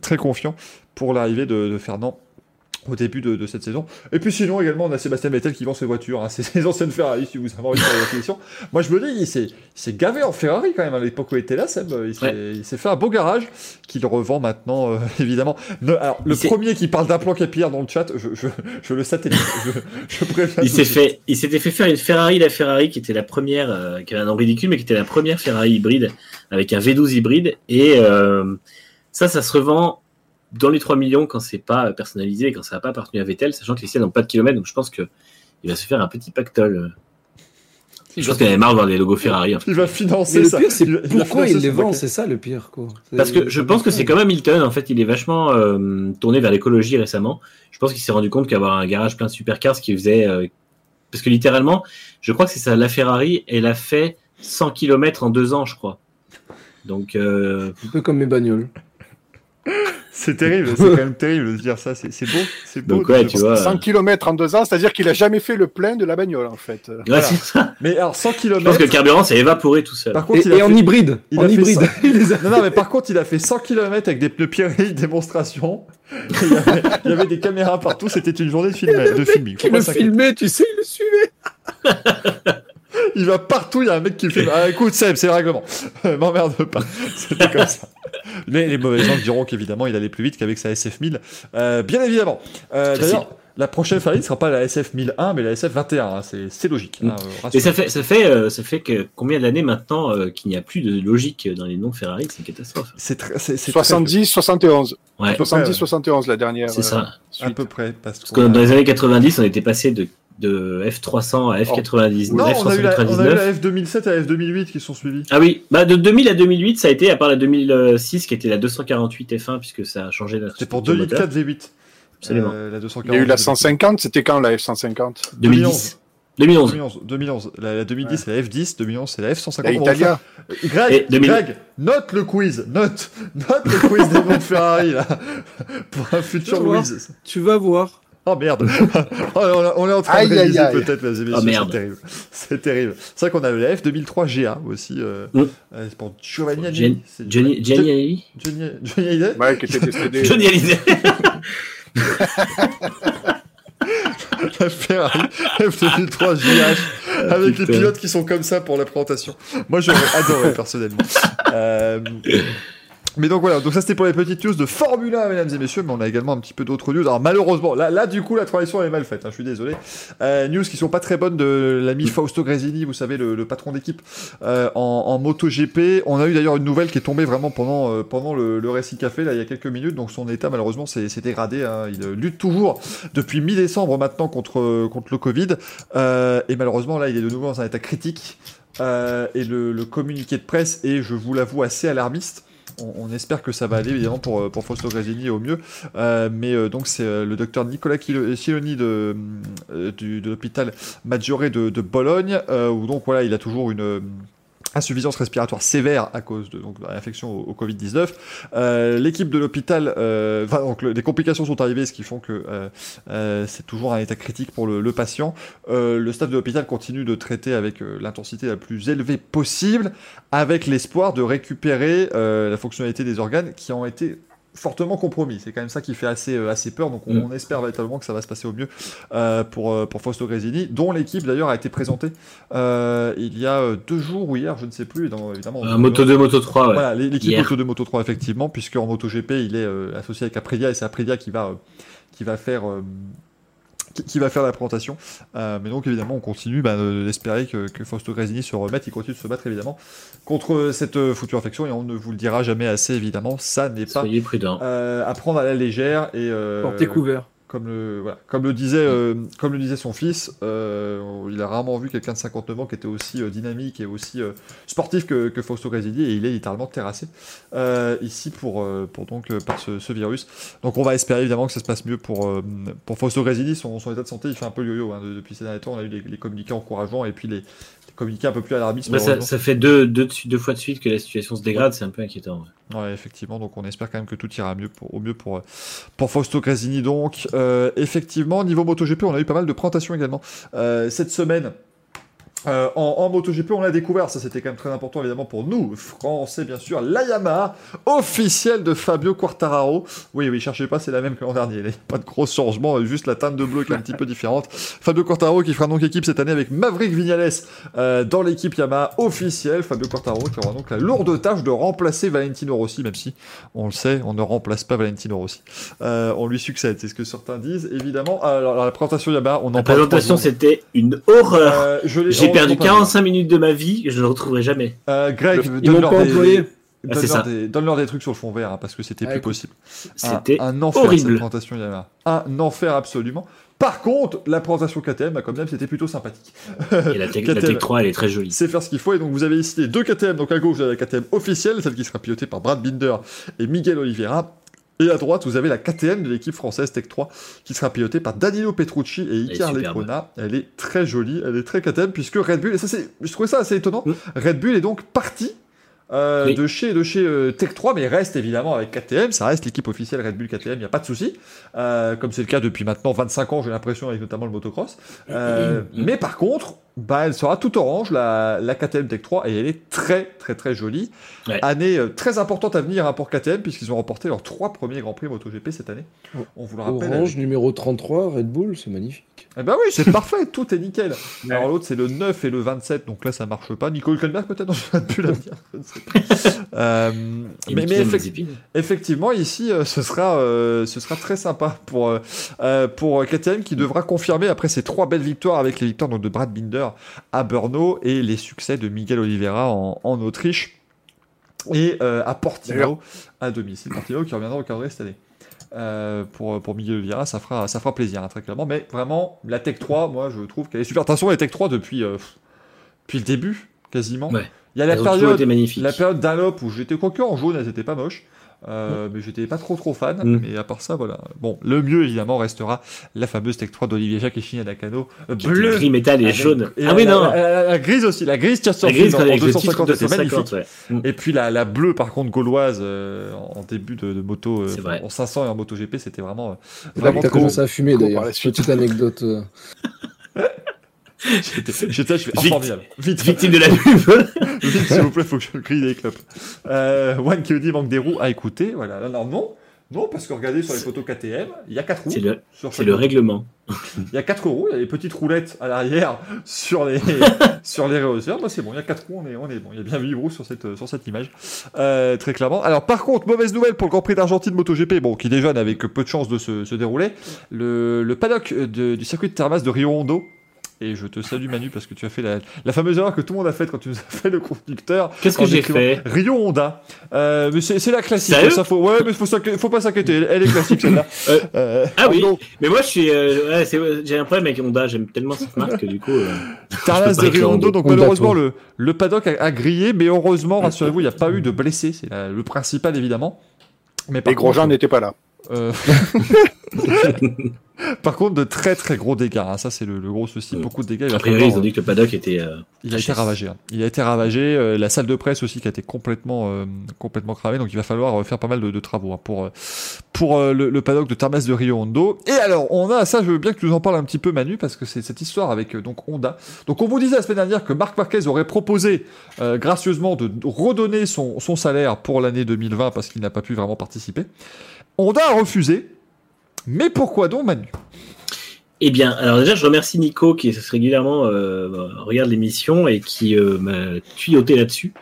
très confiant pour l'arrivée de, de Fernand au début de, cette saison. Et puis sinon également on a Sébastien Vettel qui vend ses voitures, hein. c'est ses anciennes Ferrari si vous avez envie de faire l'acquisition. Moi je me dis il s'est gavé en Ferrari quand même à l'époque où il était là Seb, il s'est fait un beau garage qu'il revend maintenant euh, évidemment. alors le premier qui parle d'un plan capillaire dans le chat, je, je, je le satellite, je, préviens. Il s'est fait, il s'était fait faire une Ferrari, la Ferrari qui était la première, euh, qui avait un nom ridicule mais qui était la première Ferrari hybride avec un V12 hybride et euh, ça ça se revend dans les 3 millions quand c'est pas personnalisé quand ça n'a pas appartenu à Vettel, sachant que les siennes n'ont pas de kilomètres, donc je pense qu'il va se faire un petit pactole. Je pense qu'il avait marre de voir les logos Ferrari. Il va financer ça. Le pire, c'est pourquoi il, les vend, c'est ça le pire. Quoi. Parce que je pense que c'est comme Hamilton, en fait, il est vachement euh, tourné vers l'écologie récemment. Je pense qu'il s'est rendu compte qu'avoir un garage plein de supercars, ce qui faisait. Euh, parce que littéralement, je crois que c'est ça, la Ferrari, elle a fait 100 km en deux ans, je crois. Donc. Euh... Un peu comme mes bagnoles. C'est terrible, c'est quand même terrible de dire ça. C'est beau, c'est beau. Donc, tu vois. 100 km en deux ans, c'est-à-dire qu'il a jamais fait le plein de la bagnole en fait. Mais alors 100 km. Je pense que le carburant s'est évaporé tout seul. Par contre, et, il a en hybride. Il en hybride. non, non, mais par contre, il a fait 100 km avec des pneus Pirelli démonstration. Il y, avait, il y, avait, des caméras partout. C'était une journée de, film, de filming. Il le filmait, tu sais, il le suivait. Il va partout, il y a un mec qui filme. Ah, écoute, Seb, c'est le règlement. M'emmerde pas. C'était comme ça. Mais les mauvais gens diront qu'évidemment, il allait plus vite qu'avec sa SF1000. Euh, bien évidemment. Euh, D'ailleurs, la prochaine Ferrari ne sera pas la SF1001, mais la SF21. Hein, c'est logique. Hein, mm. Et ça fait, ça fait, euh, ça fait que combien d'années maintenant euh, qu'il n'y a plus de logique dans les noms Ferrari? C'est une catastrophe. C'est 70, 71. Ouais. 70, 71 la dernière. C'est ça. À peu près. Parce, parce que dans les années 90, on était passé de de F300 à F90. Non, on a, eu la, F2007 à F2008 qui sont suivis. Ah oui, bah de 2000 à 2008, ça a été, à part la 2006 qui était la 248 F1, puisque ça a changé. C'était pour 2004 V8. Absolument. Euh, la 240, Il y a eu la 150, c'était quand la F150 2010. 2011. 2011. La, 2010, c'est la F10. 2011, c'est la F150. La Italia. Greg, Greg, note le quiz. Note, note le quiz des noms de Ferrari, là. Pour un futur quiz. Tu vas voir. Oh merde oh, on, est en train de réaliser peut-être les émissions, oh, c'est terrible. C'est terrible. C'est vrai qu'on a le F 2003 GA aussi. Euh, mm. euh, c'est pour Giovanni Agnelli. Johnny Johnny Johnny Johnny Hallyday Ouais, qui était décédé. Johnny Hallyday La Ferrari F 2003 GH avec les pilotes qui sont comme ça pour la présentation. Moi j'aurais adoré personnellement. Euh, mais donc voilà, donc ça c'était pour les petites news de Formule 1, mesdames et messieurs, mais on a également un petit peu d'autres news. Alors malheureusement, là, là du coup la transition est mal faite, hein, je suis désolé. Euh, news qui sont pas très bonnes de l'ami Fausto Gresini, vous savez, le, patron d'équipe euh, en, MotoGP. On a eu d'ailleurs une nouvelle qui est tombée vraiment pendant, euh, pendant le, le Racing Café, là il y a quelques minutes, donc son état malheureusement s'est dégradé. Hein. Il lutte toujours depuis mi-décembre maintenant contre, contre le Covid, et malheureusement là il est de nouveau dans un état critique. Et le communiqué de presse est, je vous l'avoue, assez alarmiste on, espère que ça va aller évidemment pour, euh, pour Fausto Gresini au mieux. Euh, mais euh, donc c'est le docteur Nicolas Siloni de, de l'hôpital Maggiore de, de Bologne, où donc voilà, il a toujours une insuffisance respiratoire sévère à cause de donc, l'infection au, Covid-19. Euh, L'équipe de l'hôpital, euh, donc des complications sont arrivées, ce qui font que euh, euh, c'est toujours un état critique pour le, le patient. Le staff de l'hôpital continue de traiter avec l'intensité la plus élevée possible, avec l'espoir de récupérer la fonctionnalité des organes qui ont été fortement compromis. C'est quand même ça qui fait assez, euh, assez peur. Donc on, mm. espère véritablement que ça va se passer au mieux euh, pour, euh, pour Fausto Gresini, dont l'équipe d'ailleurs a été présentée il y a deux jours ou hier, je ne sais plus. Dans, évidemment, Moto 2, Moto 3. Voilà, l'équipe Moto 2, Moto 3, effectivement, puisque en MotoGP, il est associé avec Aprilia et c'est Aprilia qui va, qui va faire qui, va faire la présentation. Euh, mais donc évidemment, on continue bah, d'espérer que, que, Fausto Gresini se remette. Il continue de se battre évidemment contre cette euh, future infection et on ne vous le dira jamais assez évidemment. Ça n'est pas euh, à prendre à la légère et euh, porter couvert comme le, voilà, comme le disait, euh, comme le disait son fils, euh, il a rarement vu quelqu'un de 59 ans qui était aussi euh, dynamique et aussi sportif que, que Fausto Gresini et il est littéralement terrassé ici pour, pour donc par ce, ce, virus. Donc on va espérer évidemment que ça se passe mieux pour, pour Fausto Gresini. Son, son état de santé il fait un peu yo-yo hein, depuis ces derniers temps. On a eu les, les communiqués encourageants et puis les, communiquer un peu plus alarmiste. Bah ça, ça, fait deux, deux, deux, fois de suite que la situation se dégrade, c'est un peu inquiétant. Ouais. Effectivement, donc on espère quand même que tout ira mieux pour, au mieux pour, pour Fausto Casini. Donc, euh, effectivement, niveau MotoGP, on a eu pas mal de présentations également. Euh, cette semaine, Euh, en, en, MotoGP, on l'a découvert, ça c'était quand même très important évidemment pour nous, français bien sûr, la Yamaha officielle de Fabio Quartararo. Oui, oui, cherchez pas, c'est la même que l'an dernier, il n'y a pas de gros changement, juste la teinte de bleu qui est un petit peu différente. Fabio Quartararo qui fera donc équipe cette année avec Maverick Vignales euh, dans l'équipe Yamaha officielle. Fabio Quartararo qui aura donc la lourde tâche de remplacer Valentino Rossi, même si on le sait, on ne remplace pas Valentino Rossi. Euh, on lui succède, c'est ce que certains disent évidemment. Alors, la présentation Yamaha, on en La présentation c'était une horreur. Euh, J'ai perdu 45 minutes de ma vie, je ne le retrouverai jamais. Euh, Greg, donne-leur des... Donne, donne des trucs sur le fond vert hein, parce que c'était plus possible. C'était un, un, enfer horrible. cette présentation Yamaha. Un enfer absolument. Par contre, la présentation KTM, bah, comme même, c'était plutôt sympathique. Et la, Tech, la Tech 3, elle est très jolie. C'est faire ce qu'il faut. Et donc, vous avez ici deux KTM. Donc, à gauche, vous avez la KTM officielle, celle qui sera pilotée par Brad Binder et Miguel Oliveira. Et à droite, vous avez la KTM de l'équipe française Tech 3 qui sera pilotée par Danilo Petrucci et Icar Lecona. Elle est très jolie, elle est très KTM puisque Red Bull, et ça c'est, je trouvais ça assez étonnant, mmh. Red Bull est donc parti euh, oui. de chez, de chez euh, Tech 3, mais reste évidemment avec KTM, ça reste l'équipe officielle Red Bull KTM, il n'y a pas de souci, euh, comme c'est le cas depuis maintenant 25 ans, j'ai l'impression, avec notamment le motocross. Mais par contre, bah, elle sera tout orange, la, la KTM Tech 3, et elle est très très très jolie. Ouais. Année euh, très importante à venir hein, pour KTM, puisqu'ils ont remporté leurs trois premiers Grands Prix MotoGP cette année. On vous le rappelle. Orange numéro 33, Red Bull, c'est magnifique. Eh ben oui, c'est parfait, tout est nickel. Ouais. Alors l'autre c'est le 9 et le 27, donc là ça marche pas. Nicole Hülkenberg peut-être, non, je ne plus la dire. Je ne sais pas. euh, mais, mais effect effectivement ici euh, ce sera euh, ce sera très sympa pour euh, pour KTM qui devra confirmer après ces trois belles victoires avec les victoires donc, de Brad Binder à Brno et les succès de Miguel Oliveira en, en Autriche et euh, à Portimao à domicile. Portimao qui reviendra au calendrier cette année. Euh, pour, pour Miguel Oliveira, ça fera, ça fera plaisir, hein, très clairement. Mais vraiment, la Tech 3, moi, je trouve qu'elle est super. De toute façon, la Tech 3, depuis, euh, depuis le début, quasiment. Ouais. Il y a la période, la période d'Allop où j'étais quoique en jaune, elles étaient pas moches. Euh, mais j'étais pas trop trop fan. Mm. Mais à part ça, voilà. Bon, le mieux évidemment restera la fameuse Tech 3 d'Olivier Jacques et Chine Nakano. Euh, bleu, gris métal et avec, jaune. Et ah la, oui, non. La, la, la, grise aussi, la grise tire sur la grise, en, en avec 250, le c'est magnifique. Ouais. Mm. Et puis la, la bleue par contre gauloise euh, en début de, de moto, euh, en 500 et en moto GP, c'était vraiment. vraiment t'as commencé à fumer d'ailleurs. Petite anecdote. J'étais, je fais formidable. Vite, victime de la pub. Vite, s'il vous plaît, faut que je crie des clopes. Euh, One qui dit manque des roues à écouter. Voilà. Là, non, non. Non, parce que regardez sur les photos KTM, il y a quatre roues. C'est le, c'est le règlement. Il y a quatre roues, il y a des petites roulettes à l'arrière sur les, sur les rehausseurs. Moi, c'est bon, il y a quatre roues, on est, on est bon. Il y a bien huit roues sur cette, sur cette image. Euh, très clairement. Alors, par contre, mauvaise nouvelle pour le Grand Prix d'Argentine MotoGP, bon, qui déjà n'avait que peu de chance de se, se dérouler. Le, le paddock de, du circuit de Termas de Rio Hondo et je te salue Manu parce que tu as fait la, la, fameuse erreur que tout le monde a faite quand tu nous as fait le conducteur. Qu'est-ce que j'ai fait Rio Honda. Euh, mais c'est la classique. Ça faut, ouais, mais faut, faut pas s'inquiéter. Elle, est classique celle-là. euh, euh, ah oui. Donc, mais moi je suis, euh, ouais, j'ai un problème avec Honda. J'aime tellement cette marque que du coup. Euh, Tarnas de Rio Hondo. Donc Honda malheureusement le, le paddock a, a, grillé, mais heureusement rassurez-vous il n'y a pas eu de blessés. C'est le principal évidemment. Mais Les Grosjean n'étaient pas là. Euh... Par contre, de très très gros dégâts. Hein. Ça, c'est le, le, gros souci. Beaucoup de dégâts. A priori, ils ont dit que le paddock était. Euh, il a été ravagé. Hein. Il a été ravagé. Euh, la salle de presse aussi qui a été complètement euh, complètement cramée. Donc, il va falloir faire pas mal de, de travaux hein, pour pour le, le, paddock de Tarmas de Rio Hondo. Et alors, on a ça. Je veux bien que tu nous en parles un petit peu, Manu, parce que c'est cette histoire avec donc Honda. Donc, on vous disait la semaine dernière que Marc Marquez aurait proposé gracieusement de redonner son, son salaire pour l'année 2020 parce qu'il n'a pas pu vraiment participer. Honda a refusé. Mais pourquoi donc Manu? Eh bien, alors déjà, je remercie Nico qui régulièrement euh, regarde l'émission et qui euh, m'a tuyauté là-dessus.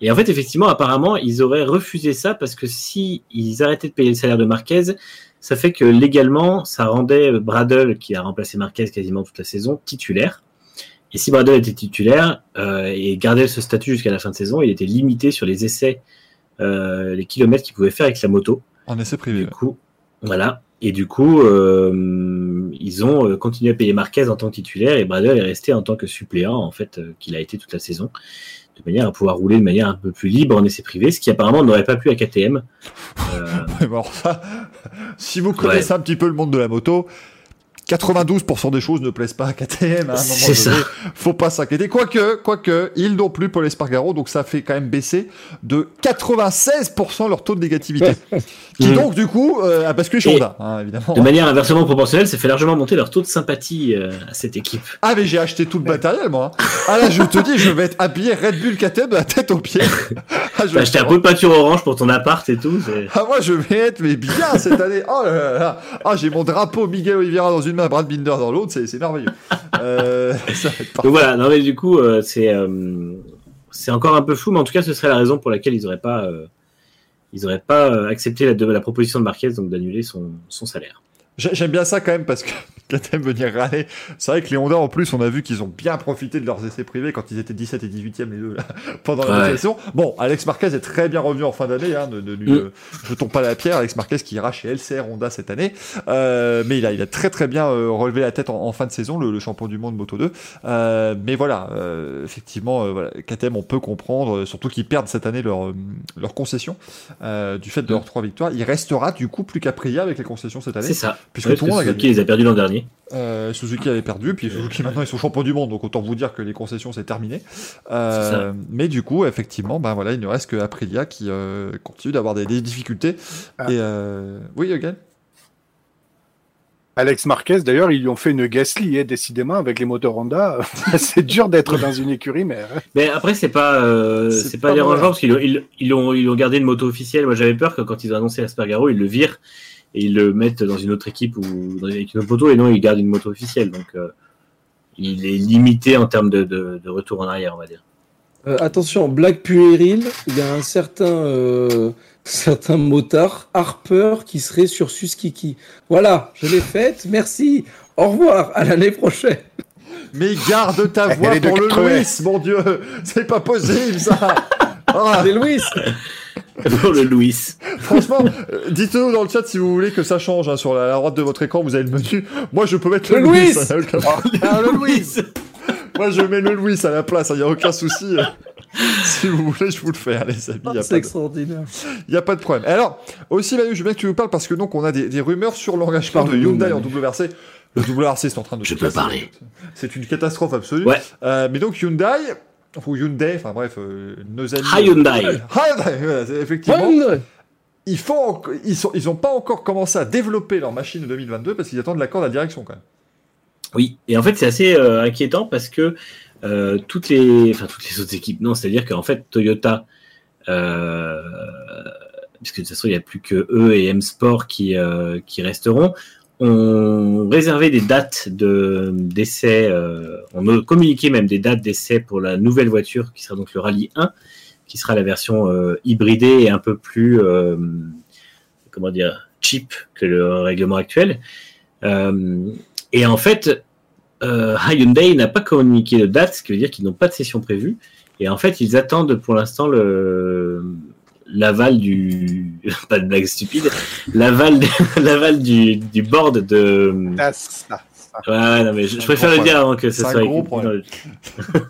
Et en fait, effectivement, apparemment, ils auraient refusé ça parce que si ils arrêtaient de payer le salaire de Marquez, ça fait que légalement, ça rendait Bradle, qui a remplacé Marquez quasiment toute la saison, titulaire. Et si Bradle était titulaire euh, et gardait ce statut jusqu'à la fin de saison, il était limité sur les essais, euh, les kilomètres qu'il pouvait faire avec la moto. En essai privé. Du coup, voilà. Et du coup, euh, ils ont continué à payer Marquez en tant que titulaire et Bradle est resté en tant que suppléant, en fait, euh, qu'il a été toute la saison, de manière à pouvoir rouler de manière un peu plus libre en essai privé, ce qui apparemment n'aurait pas pu à KTM. Euh... bon, ça, si vous connaissez ouais. un petit peu le monde de la moto, 92% des choses ne plaisent pas à KTM. Hein, à un moment donné, ça. faut pas s'inquiéter. Quoique, quoique, ils n'ont plus Paul Espargaro, donc ça fait quand même baisser de 96% leur taux de négativité. qui donc, du coup, euh, a basculé chez Honda, hein, évidemment. De manière inversement proportionnelle, ça fait largement monter leur taux de sympathie euh, à cette équipe. Ah, mais j'ai acheté tout le matériel, moi. Hein. Ah là, je te dis, je vais être habillé Red Bull KTM de la tête aux pieds. Ah, je acheter un peu de peinture orange pour ton appart et tout. Ah, moi, je vais être mais bien cette année. Oh là là. Ah, j'ai mon drapeau Miguel Oliveira dans une main, Brad Binder dans l'autre, c'est merveilleux. euh, ça Donc voilà, non mais du coup, euh, c'est euh, c'est encore un peu flou, mais en tout cas, ce serait la raison pour laquelle ils n'auraient pas, ils auraient pas accepté la, la proposition de Marquez, donc d'annuler son, son salaire. J'aime bien ça quand même parce que KTM venir râler. C'est vrai que les Honda en plus, on a vu qu'ils ont bien profité de leurs essais privés quand ils étaient 17 et 18e les deux là, pendant la session. Bon, Alex Marquez est très bien revenu en fin d'année. Hein, ne, ne lui mm. jetons pas la pierre. Alex Marquez qui ira chez LCR Honda cette année, euh, mais il a, il a très très bien euh, relevé la tête en, fin de saison, le, le, champion du monde Moto 2. Euh, mais voilà, euh, effectivement, voilà, KTM on peut comprendre, surtout qu'ils perdent cette année leur leur concession du fait de leurs trois victoires. Il restera du coup plus qu'Aprilia avec les concessions cette année. C'est ça. Puisque tout le monde a gagné. les a perdus l'an dernier. Euh, Suzuki avait perdu, puis Suzuki maintenant ils sont champions du monde, donc autant vous dire que les concessions c'est terminé. Euh, mais du coup, effectivement, ben voilà, il ne reste que Aprilia qui euh, continue d'avoir des, des, difficultés. Ah. Et euh, oui, again. Alex Marquez, d'ailleurs, ils lui ont fait une Gasly, hein, décidément, avec les moteurs Honda. c'est dur d'être dans une écurie, mais. Hein. Mais après, c'est pas, euh, c'est pas, pas dérangeant parce qu'ils ils, ils, ont, ils ont gardé une moto officielle. Moi, j'avais peur que quand ils ont annoncé Aspergaro, ils le virent et ils le mettent dans une autre équipe ou dans une autre moto, et non, ils gardent une moto officielle. Donc, euh, il est limité en termes de, de, de, retour en arrière, on va dire. Euh, attention, blague puérile, il y a un certain, euh, certain motard, Harper, qui serait sur Suskiki. Voilà, je l'ai faite, merci, au revoir, à l'année prochaine. Mais garde ta voix pour le Louis, mon Dieu, c'est pas possible ça. Ah. C'est Louis. Pour le Louis. Franchement, euh, dites-nous dans le chat si vous voulez que ça change. Hein, sur la, droite de votre écran, vous avez le menu. Moi, je peux mettre le, Louis. Ah, le Louis. Moi, je mets le Louis à la place. Il hein, n'y a aucun souci. si vous voulez, je vous le fais, les amis. Oh, c'est extraordinaire. Il n'y a pas de problème. Alors, aussi, Manu, je veux bien que tu nous parles parce que donc on a des, des rumeurs sur l'engagement de Hyundai en WRC. Le WRC, c'est en train de. Je peux parler. C'est une catastrophe absolue. Ouais. Euh, mais donc Hyundai, ou Hyundai, enfin bref, euh, nos amis. Hyundai. Hyundai, effectivement. Hyundai. Ils font, ils sont, ils ont pas encore commencé à développer leur machine de 2022 parce qu'ils attendent l'accord de la direction quand même. Oui, et en fait c'est assez euh, inquiétant parce que euh, toutes les, enfin toutes les autres équipes, non, c'est-à-dire qu'en fait Toyota, euh, puisque de toute façon il n'y a plus que eux et M Sport qui qui resteront, ont réservé des dates de d'essai, euh, on a communiqué même des dates d'essai pour la nouvelle voiture qui sera donc le Rallye 1, qui sera la version euh, hybridée et un peu plus euh, comment dire cheap que le règlement actuel. Euh, et en fait, Hyundai n'a pas communiqué de date, ce qui veut dire qu'ils n'ont pas de session prévue. Et en fait, ils attendent pour l'instant le l'aval du pas de blague stupide l'aval l'aval du, du board de ah, ça, ça. ouais non mais je, je préfère le dire avant que ce soit gros problème.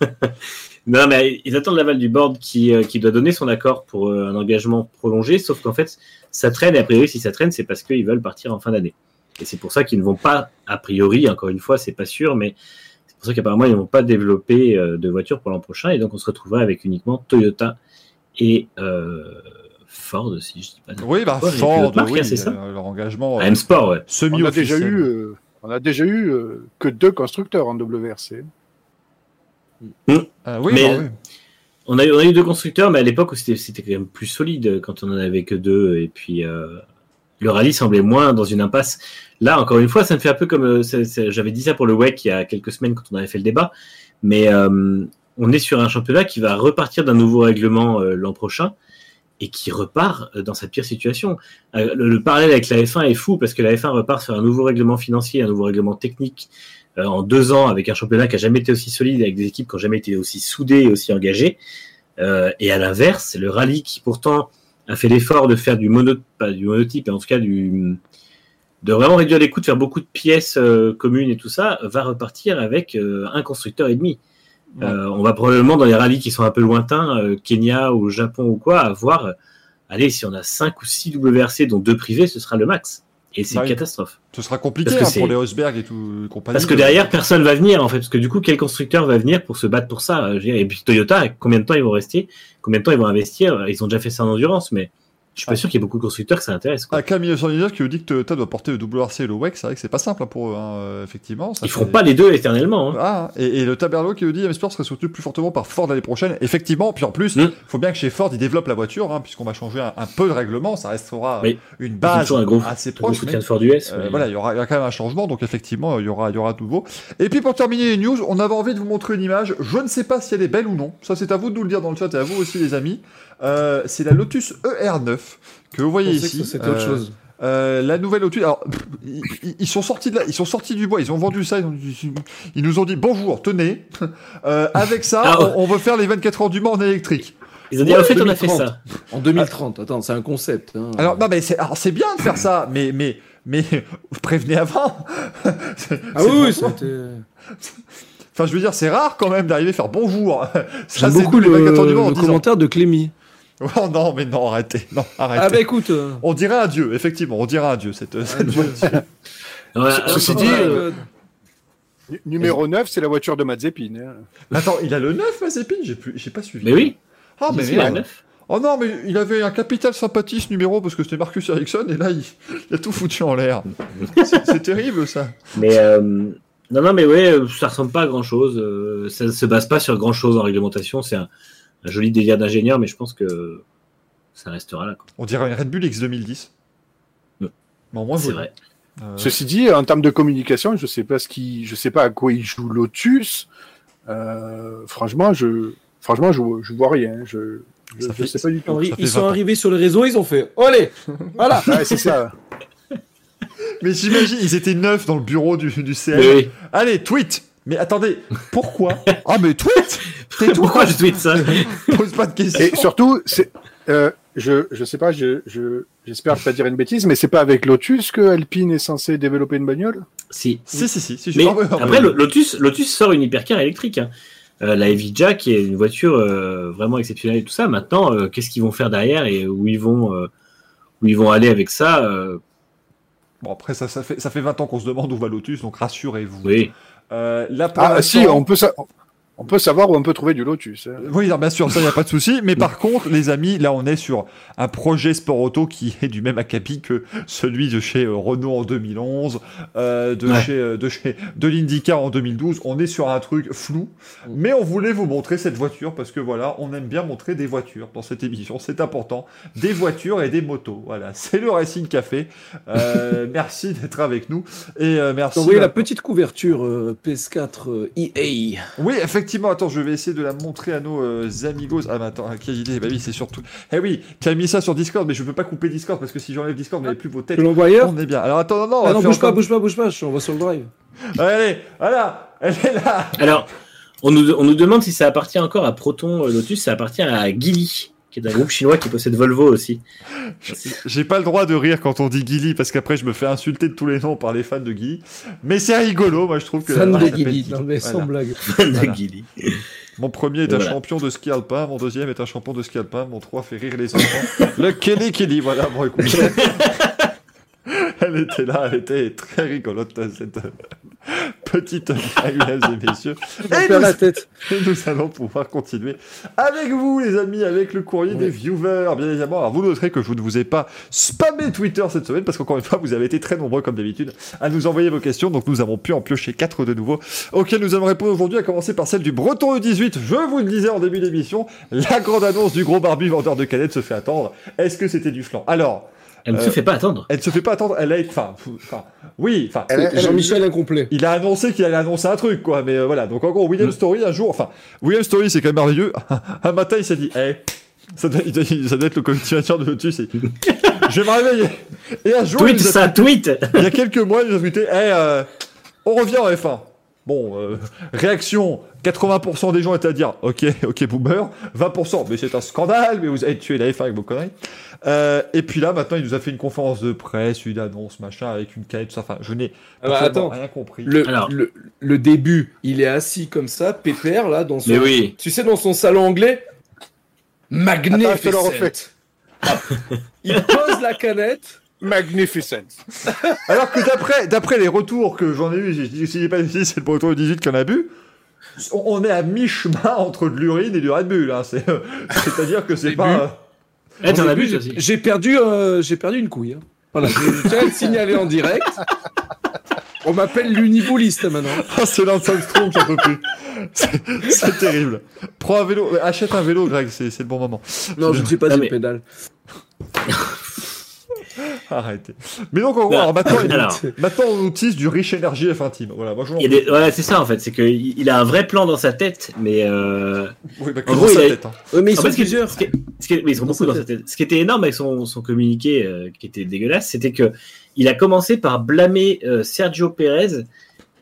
non mais ils attendent l'aval du board qui, euh, qui doit donner son accord pour euh, un engagement prolongé sauf qu'en fait ça traîne et a priori si ça traîne c'est parce qu'ils veulent partir en fin d'année et c'est pour ça qu'ils ne vont pas a priori encore une fois c'est pas sûr mais c'est pour ça qu'apparemment ils ne vont pas développer euh, de voiture pour l'an prochain et donc on se retrouvera avec uniquement Toyota et euh, Ford, si je dis pas. Oui, bah, Ford, oui, c'est ça. Euh, leur engagement. M Sport, ouais. Semi on a déjà eu, euh, on a déjà eu euh, que deux constructeurs en WRC. Mmh. Ah, oui, mais, bah, oui. On a, eu, on a eu deux constructeurs, mais à l'époque c'était quand même plus solide quand on en avait que deux, et puis euh, le rallye semblait moins dans une impasse. Là, encore une fois, ça me fait un peu comme j'avais dit ça pour le WEC il y a quelques semaines quand on avait fait le débat, mais euh, on est sur un championnat qui va repartir d'un nouveau règlement euh, l'an prochain et qui repart euh, dans sa pire situation. Euh, le, le, parallèle avec la F1 est fou parce que la F1 repart sur un nouveau règlement financier, un nouveau règlement technique en deux ans avec un championnat qui a jamais été aussi solide, avec des équipes qui ont jamais été aussi soudées et aussi engagées. et à l'inverse, le rallye qui pourtant a fait l'effort de faire du, mono, du monotype, mais en tout cas du, de vraiment réduire les coûts, de faire beaucoup de pièces communes et tout ça, va repartir avec un constructeur et demi. Euh, on va probablement dans les rallyes qui sont un peu lointains, euh, Kenya ou Japon ou quoi, avoir, euh, allez, si on a 5 ou 6 WRC, dont deux privés, ce sera le max. Et c'est une catastrophe. Ce sera compliqué hein, pour les Rosberg et tout compagnie. Parce que derrière, personne va venir en fait. Parce que du coup, quel constructeur va venir pour se battre pour ça Et puis Toyota, combien de temps ils vont rester? Combien de temps ils vont investir? Ils ont déjà fait ça en endurance, mais je suis pas sûr qu'il y ait beaucoup de constructeurs que ça intéresse. Quoi. Ah, Camille qui nous dit que Toyota doit porter le WRC et le WEC, c'est vrai que c'est pas simple hein, pour eux, hein, euh, effectivement. Ils feront pas les deux éternellement. Hein. Ah, et, le Taberlo qui nous dit M-Sport serait soutenu plus fortement par Ford l'année prochaine. Effectivement, puis en plus, il hmm. faut bien que chez Ford ils développent la voiture, hein, puisqu'on va changer un, peu de règlement, ça restera une base un gros, assez proche. soutien de Ford US. Euh, voilà, il y aura, quand même un changement, donc effectivement, il y aura, il y aura de nouveau. Et puis pour terminer les news, on avait envie de vous montrer une image. Je ne sais pas si elle est belle ou non. Ça, c'est à vous de nous le dire dans le chat et à vous aussi, les amis. Euh, c'est la Lotus ER9 que vous voyez ici. C'est autre euh, chose. Euh, la nouvelle Lotus. Alors, ils, sont sortis de là, ils sont sortis du bois, ils ont vendu ça, ils, nous ont dit bonjour, tenez, avec ça, ah on, veut faire les 24 heures du Mans en électrique. Ils ont dit, en fait, on a fait ça. En 2030, attends, c'est un concept. Hein. Alors, non, mais c'est bien de faire ça, mais, mais, mais prévenez avant. ah oui, c'était. Enfin, je veux dire, c'est rare quand même d'arriver à faire bonjour. J'aime beaucoup le, le commentaire de Clémy. Oh non, mais non, arrêtez. Non, arrêtez. Ah bah écoute. Euh. On dirait un dieu, effectivement, on dirait un dieu, cette, cette voiture. Ceci dit, euh, numéro 9, c'est la voiture de Mazepin. Hein. Attends, il a le 9, Mazepin J'ai pas suivi. Mais oui. Ah, mais il a le 9. Oh non, mais il avait un capital sympathie ce numéro parce que c'était Marcus Ericsson et là il, a tout foutu en l'air. c'est terrible ça. Mais euh, non, non, mais ouais, ça ressemble pas à grand chose. ça se base pas sur grand chose en réglementation. C'est un, un joli délire d'ingénieur, mais je pense que ça restera là. On dirait un Red Bull X 2010. c'est vrai. Euh, Ceci dit, en termes de communication, je sais pas ce qui, je sais pas à quoi il joue Lotus. Euh, franchement, je, franchement, je, je vois rien. Je, je, sais pas du tout. Ils sont arrivés sur le réseau, ils ont fait, allez, voilà. c'est ça. Mais j'imagine, ils étaient neufs dans le bureau du, du CL. Allez, tweet. Mais attendez, pourquoi? Ah mais tweet Pourquoi je tweet ça Pose pas de questions. Et surtout, c'est, euh, je, je sais pas, je, je, j'espère pas dire une bêtise, mais c'est pas avec Lotus que Alpine est censé développer une bagnole? Si. Si, si, si. mais après, Lotus, Lotus sort une hypercar électrique. Hein. Euh, la Evija, qui est une voiture euh, vraiment exceptionnelle et tout ça. Maintenant, euh, qu'est-ce qu'ils vont faire derrière et où ils vont, où ils vont aller avec ça Bon, après, ça, ça, fait, ça fait 20 ans qu'on se demande où va Lotus, donc rassurez-vous. Oui. Euh, ah, si, on peut, on peut savoir où on peut trouver du Lotus. Hein. Oui, bien sûr, ça, il n'y a pas de souci. Mais par contre, les amis, là, on est sur un projet sport auto qui est du même acabit que celui de chez euh, Renault en 2011, euh, de, chez, euh, de chez de l'IndyCar en 2012. On est sur un truc flou. Mais on voulait vous montrer cette voiture parce que voilà, on aime bien montrer des voitures dans cette émission. C'est important. Des voitures et des motos. Voilà, c'est le Racing Café. merci d'être avec nous. Et merci. Vous voyez la petite couverture PS4 EA. Oui, effectivement effectivement, attends, je vais essayer de la montrer à nos euh, amigos. Ah, mais attends, quelle idée Bah oui, c'est surtout. Eh oui, tu as mis ça sur Discord, mais je peux pas couper Discord parce que si j'enlève Discord, vous n'avez plus vos têtes. On est bien. Alors attends, non, non. Ah non, bouge pas, bouge pas, bouge pas, on va sur le drive. Allez, voilà, elle est là. Alors, on nous, on nous demande si ça appartient encore à Proton euh, Lotus, ça appartient à Gilly qui est un groupe chinois qui possède Volvo aussi. J'ai pas le droit de rire quand on dit Gilly parce qu'après je me fais insulter de tous les noms par les fans de Gilly. Mais c'est rigolo, moi je trouve que. Fan de Gilly, non mais sans blague. Fan de Gilly. Mon premier est un champion de ski alpin, mon deuxième est un champion de ski alpin, mon trois fait rire les enfants. le Kelly Kelly, voilà, bon écoute. elle était là, elle était très rigolote cette, petite blague, mesdames et messieurs. Et nous, la tête. nous allons pouvoir continuer avec vous, les amis, avec le courrier des viewers, bien évidemment. Alors, vous noterez que je ne vous ai pas spammé Twitter cette semaine, parce qu'encore une fois, vous avez été très nombreux, comme d'habitude, à nous envoyer vos questions. Donc, nous avons pu en piocher quatre de nouveau, auxquels nous allons répondre aujourd'hui, à commencer par celle du Breton E18. Je vous le disais en début d'émission, la grande annonce du gros barbu vendeur de canettes se fait attendre. Est-ce que c'était du flan? Alors, elle ne se fait pas attendre. Elle ne se fait pas attendre. Elle a, enfin, enfin, oui, enfin. Jean-Michel incomplet. Il a annoncé qu'il allait annoncer un truc, quoi. Mais euh, voilà. Donc en gros, William mm. Story un jour, enfin, William Story, c'est quand même merveilleux. un matin, il s'est dit, eh, ça doit, ça doit être le continuateur de Lotus. je vais me réveiller. Et un jour, tweet il ça, tweet. Il y a quelques mois, il nous a tweeté, eh, euh, on revient en F1. Bon, euh, réaction, 80% des gens étaient à dire ok, ok, boomer, 20%, mais c'est un scandale, mais vous avez tué la F1 avec vos conneries. Euh, et puis là, maintenant, il nous a fait une conférence de presse, une annonce, machin, avec une canette, tout ça. Enfin, je n'ai ah bah, rien compris. Le, le, début, il est assis comme ça, pépère, là, dans son, oui. tu sais, dans son salon anglais. Magnificent. il pose la canette Magnificent. Alors que d'après, d'après les retours que j'en ai eu, si j'ai pas dit, c'est le breton 18 qui en a bu. On est à mi-chemin entre de l'urine et du Red Bull. Hein. C'est, à dire que c'est pas. Eh, t'en as bu, J'ai perdu, euh, j'ai perdu une couille. Hein. Voilà, je tiens à le signaler en direct. On m'appelle l'uniboliste maintenant. Oh, c'est Strong, j'en peux plus. C'est terrible. Prends un vélo, achète un vélo, Greg, c'est le bon moment. Non, je ne suis pas du pédale. Arrêtez. Mais donc, en gros, maintenant, maintenant, on utilise du riche énergie F1 Team. Voilà, moi, voilà c'est ça en fait. C'est qu'il il a un vrai plan dans sa tête, mais. Euh... Oui, bah, en gros, il a... tête. Hein. Mais ils sont plusieurs. Ce mais ils sont beaucoup dans sa tête. Ce qui était énorme avec son, son communiqué, euh, qui était dégueulasse, c'était que il a commencé par blâmer euh, Sergio Pérez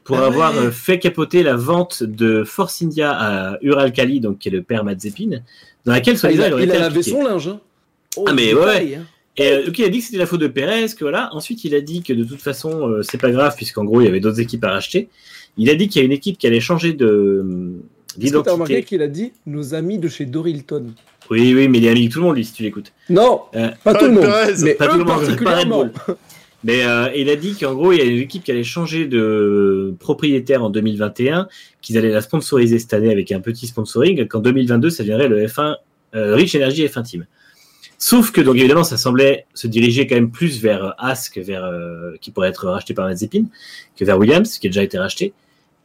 pour ah avoir euh, fait capoter la vente de Force India à Uralkali, donc qui est le père Mazepin, dans laquelle ah, il, a, il, a lavé son linge. Hein. Oh, ah mais ouais. Hein. Et euh, donc il a dit que c'était la faute de Pérez, que voilà. Ensuite il a dit que de toute façon euh, c'est pas grave puisqu'en gros il y avait d'autres équipes à racheter. Il a dit qu'il y a une équipe qui allait changer de d'identité. T'as remarqué qu'il a dit nos amis de chez Dorilton. Oui oui mais il est ami avec tout le monde lui si tu l'écoutes. Non, pas, tout le monde. Mais pas tout le monde. Mais euh, il a dit qu'en gros, il y a une équipe qui allait changer de propriétaire en 2021, qu'ils allaient la sponsoriser cette année avec un petit sponsoring, qu'en 2022, ça viendrait le F1 euh, Rich Energy F1 Team. Sauf que, donc évidemment, ça semblait se diriger quand même plus vers As que vers euh, qui pourrait être racheté par Mazepin, que vers Williams, qui a déjà été racheté.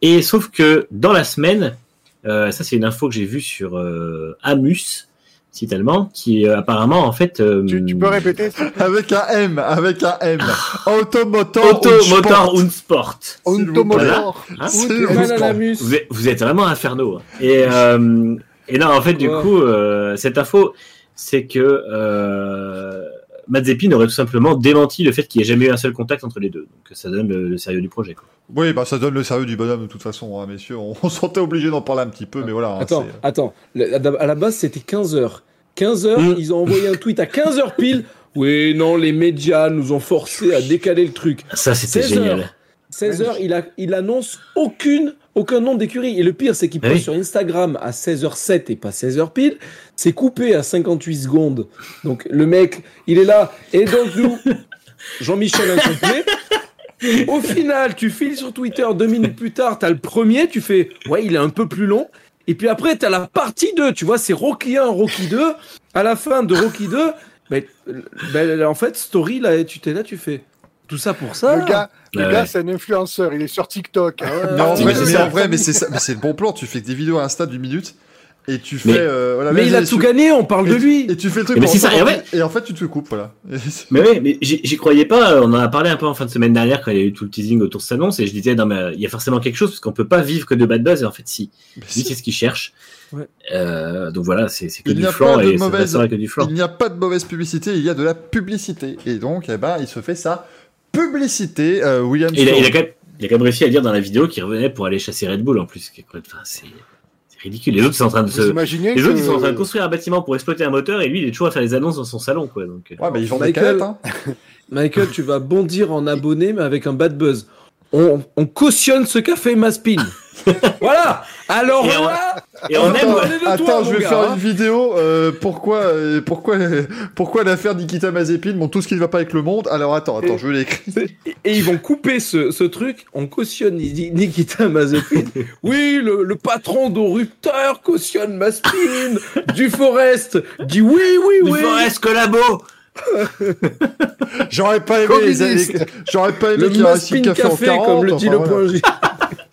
Et sauf que dans la semaine, euh, ça c'est une info que j'ai vue sur euh, Amus, site allemand, qui euh, apparemment en fait. Euh, tu, peux répéter Avec un M, avec un M. Automotor, Automotor und Sport. Automotor. Hein vous, êtes, vous êtes vraiment inferno. Et, euh, et non, en fait, du coup, euh, cette info, c'est que euh, Mazepin aurait tout simplement démenti le fait qu'il n'y ait jamais eu un seul contact entre les deux. Donc ça donne le, sérieux du projet. Quoi. Oui, bah ça donne le sérieux du bonhomme de toute façon, hein, messieurs. On, on sentait obligé d'en parler un petit peu, mais voilà. Hein, attends, attends. À la base, c'était 15 heures. 15h, mm. ils ont envoyé un tweet à 15h pile. Oui, non, les médias nous ont forcé à décaler le truc. Ça, c'était génial. 16h, il, a, il annonce aucune, aucun nom d'écurie. Et le pire, c'est qu'il poste sur Instagram à 16h07 et pas 16h pile. C'est coupé à 58 secondes. Donc le mec, il est là. Et donc nous, Jean-Michel incomplet. Au final, tu files sur Twitter deux minutes plus tard, t'as le premier, tu fais, ouais, il est un peu plus long. Et puis après, tu as la partie 2, tu vois, c'est Rocky 1, Rocky 2. À la fin de Rocky 2, mais, ben, en fait, Story, là, tu t'es là, tu fais tout ça pour ça. Le gars, le gars c'est un influenceur, il est sur TikTok. Ah non, mais, en vrai, mais c'est le bon plan. Tu fais des vidéos à Insta d'une minute et tu fais. Mais, euh, voilà, mais il a tout gagné, on parle de lui. Et tu fais le truc. Mais ça, et, en fait, tu te coupes, voilà. mais oui, mais j'y croyais pas. On en a parlé un peu en fin de semaine dernière quand il y a eu tout le teasing autour de cette annonce, et je disais non mais il y a forcément quelque chose parce qu'on peut pas vivre que de bad buzz. Et en fait, si. Lui, c'est ce qu'il cherche. Ouais. Euh, donc voilà, c'est que, du flanc et mauvaise... que du flanc. Il n'y a pas de mauvaise publicité, il y a de la publicité. Et donc, eh ben, il se fait sa publicité. Euh, William. il, a, il, a quand même, il a quand même réussi à dire dans la vidéo qu'il revenait pour aller chasser Red Bull en plus. Enfin, c'est ridicule. Les autres sont en train de se... les autres ils sont en train de construire un bâtiment pour exploiter un moteur et lui il est toujours à faire les annonces dans son salon quoi. Donc. Euh. Ouais, mais ils vendent des canettes. Hein. Michael, tu vas bondir en abonné mais avec un bad buzz. On, on cautionne ce café Maspin. voilà. Alors et là, et on aime. Attends, je vais faire une hein. vidéo. Euh, pourquoi, euh, pourquoi, pourquoi l'affaire Nikita Mazepin Bon, tout ce qui ne va pas avec le monde. Alors attends, attends, je vais l'écrire. Et ils vont couper ce, ce truc. On cautionne Nikita Mazepin. oui, le, le patron d'Orupteur cautionne Mazepin. du Forest dit oui, oui, oui. Du Forest collabo. J'aurais pas aimé les, J'aurais pas aimé qu'il y ait un café, en 40, comme le dit le point J.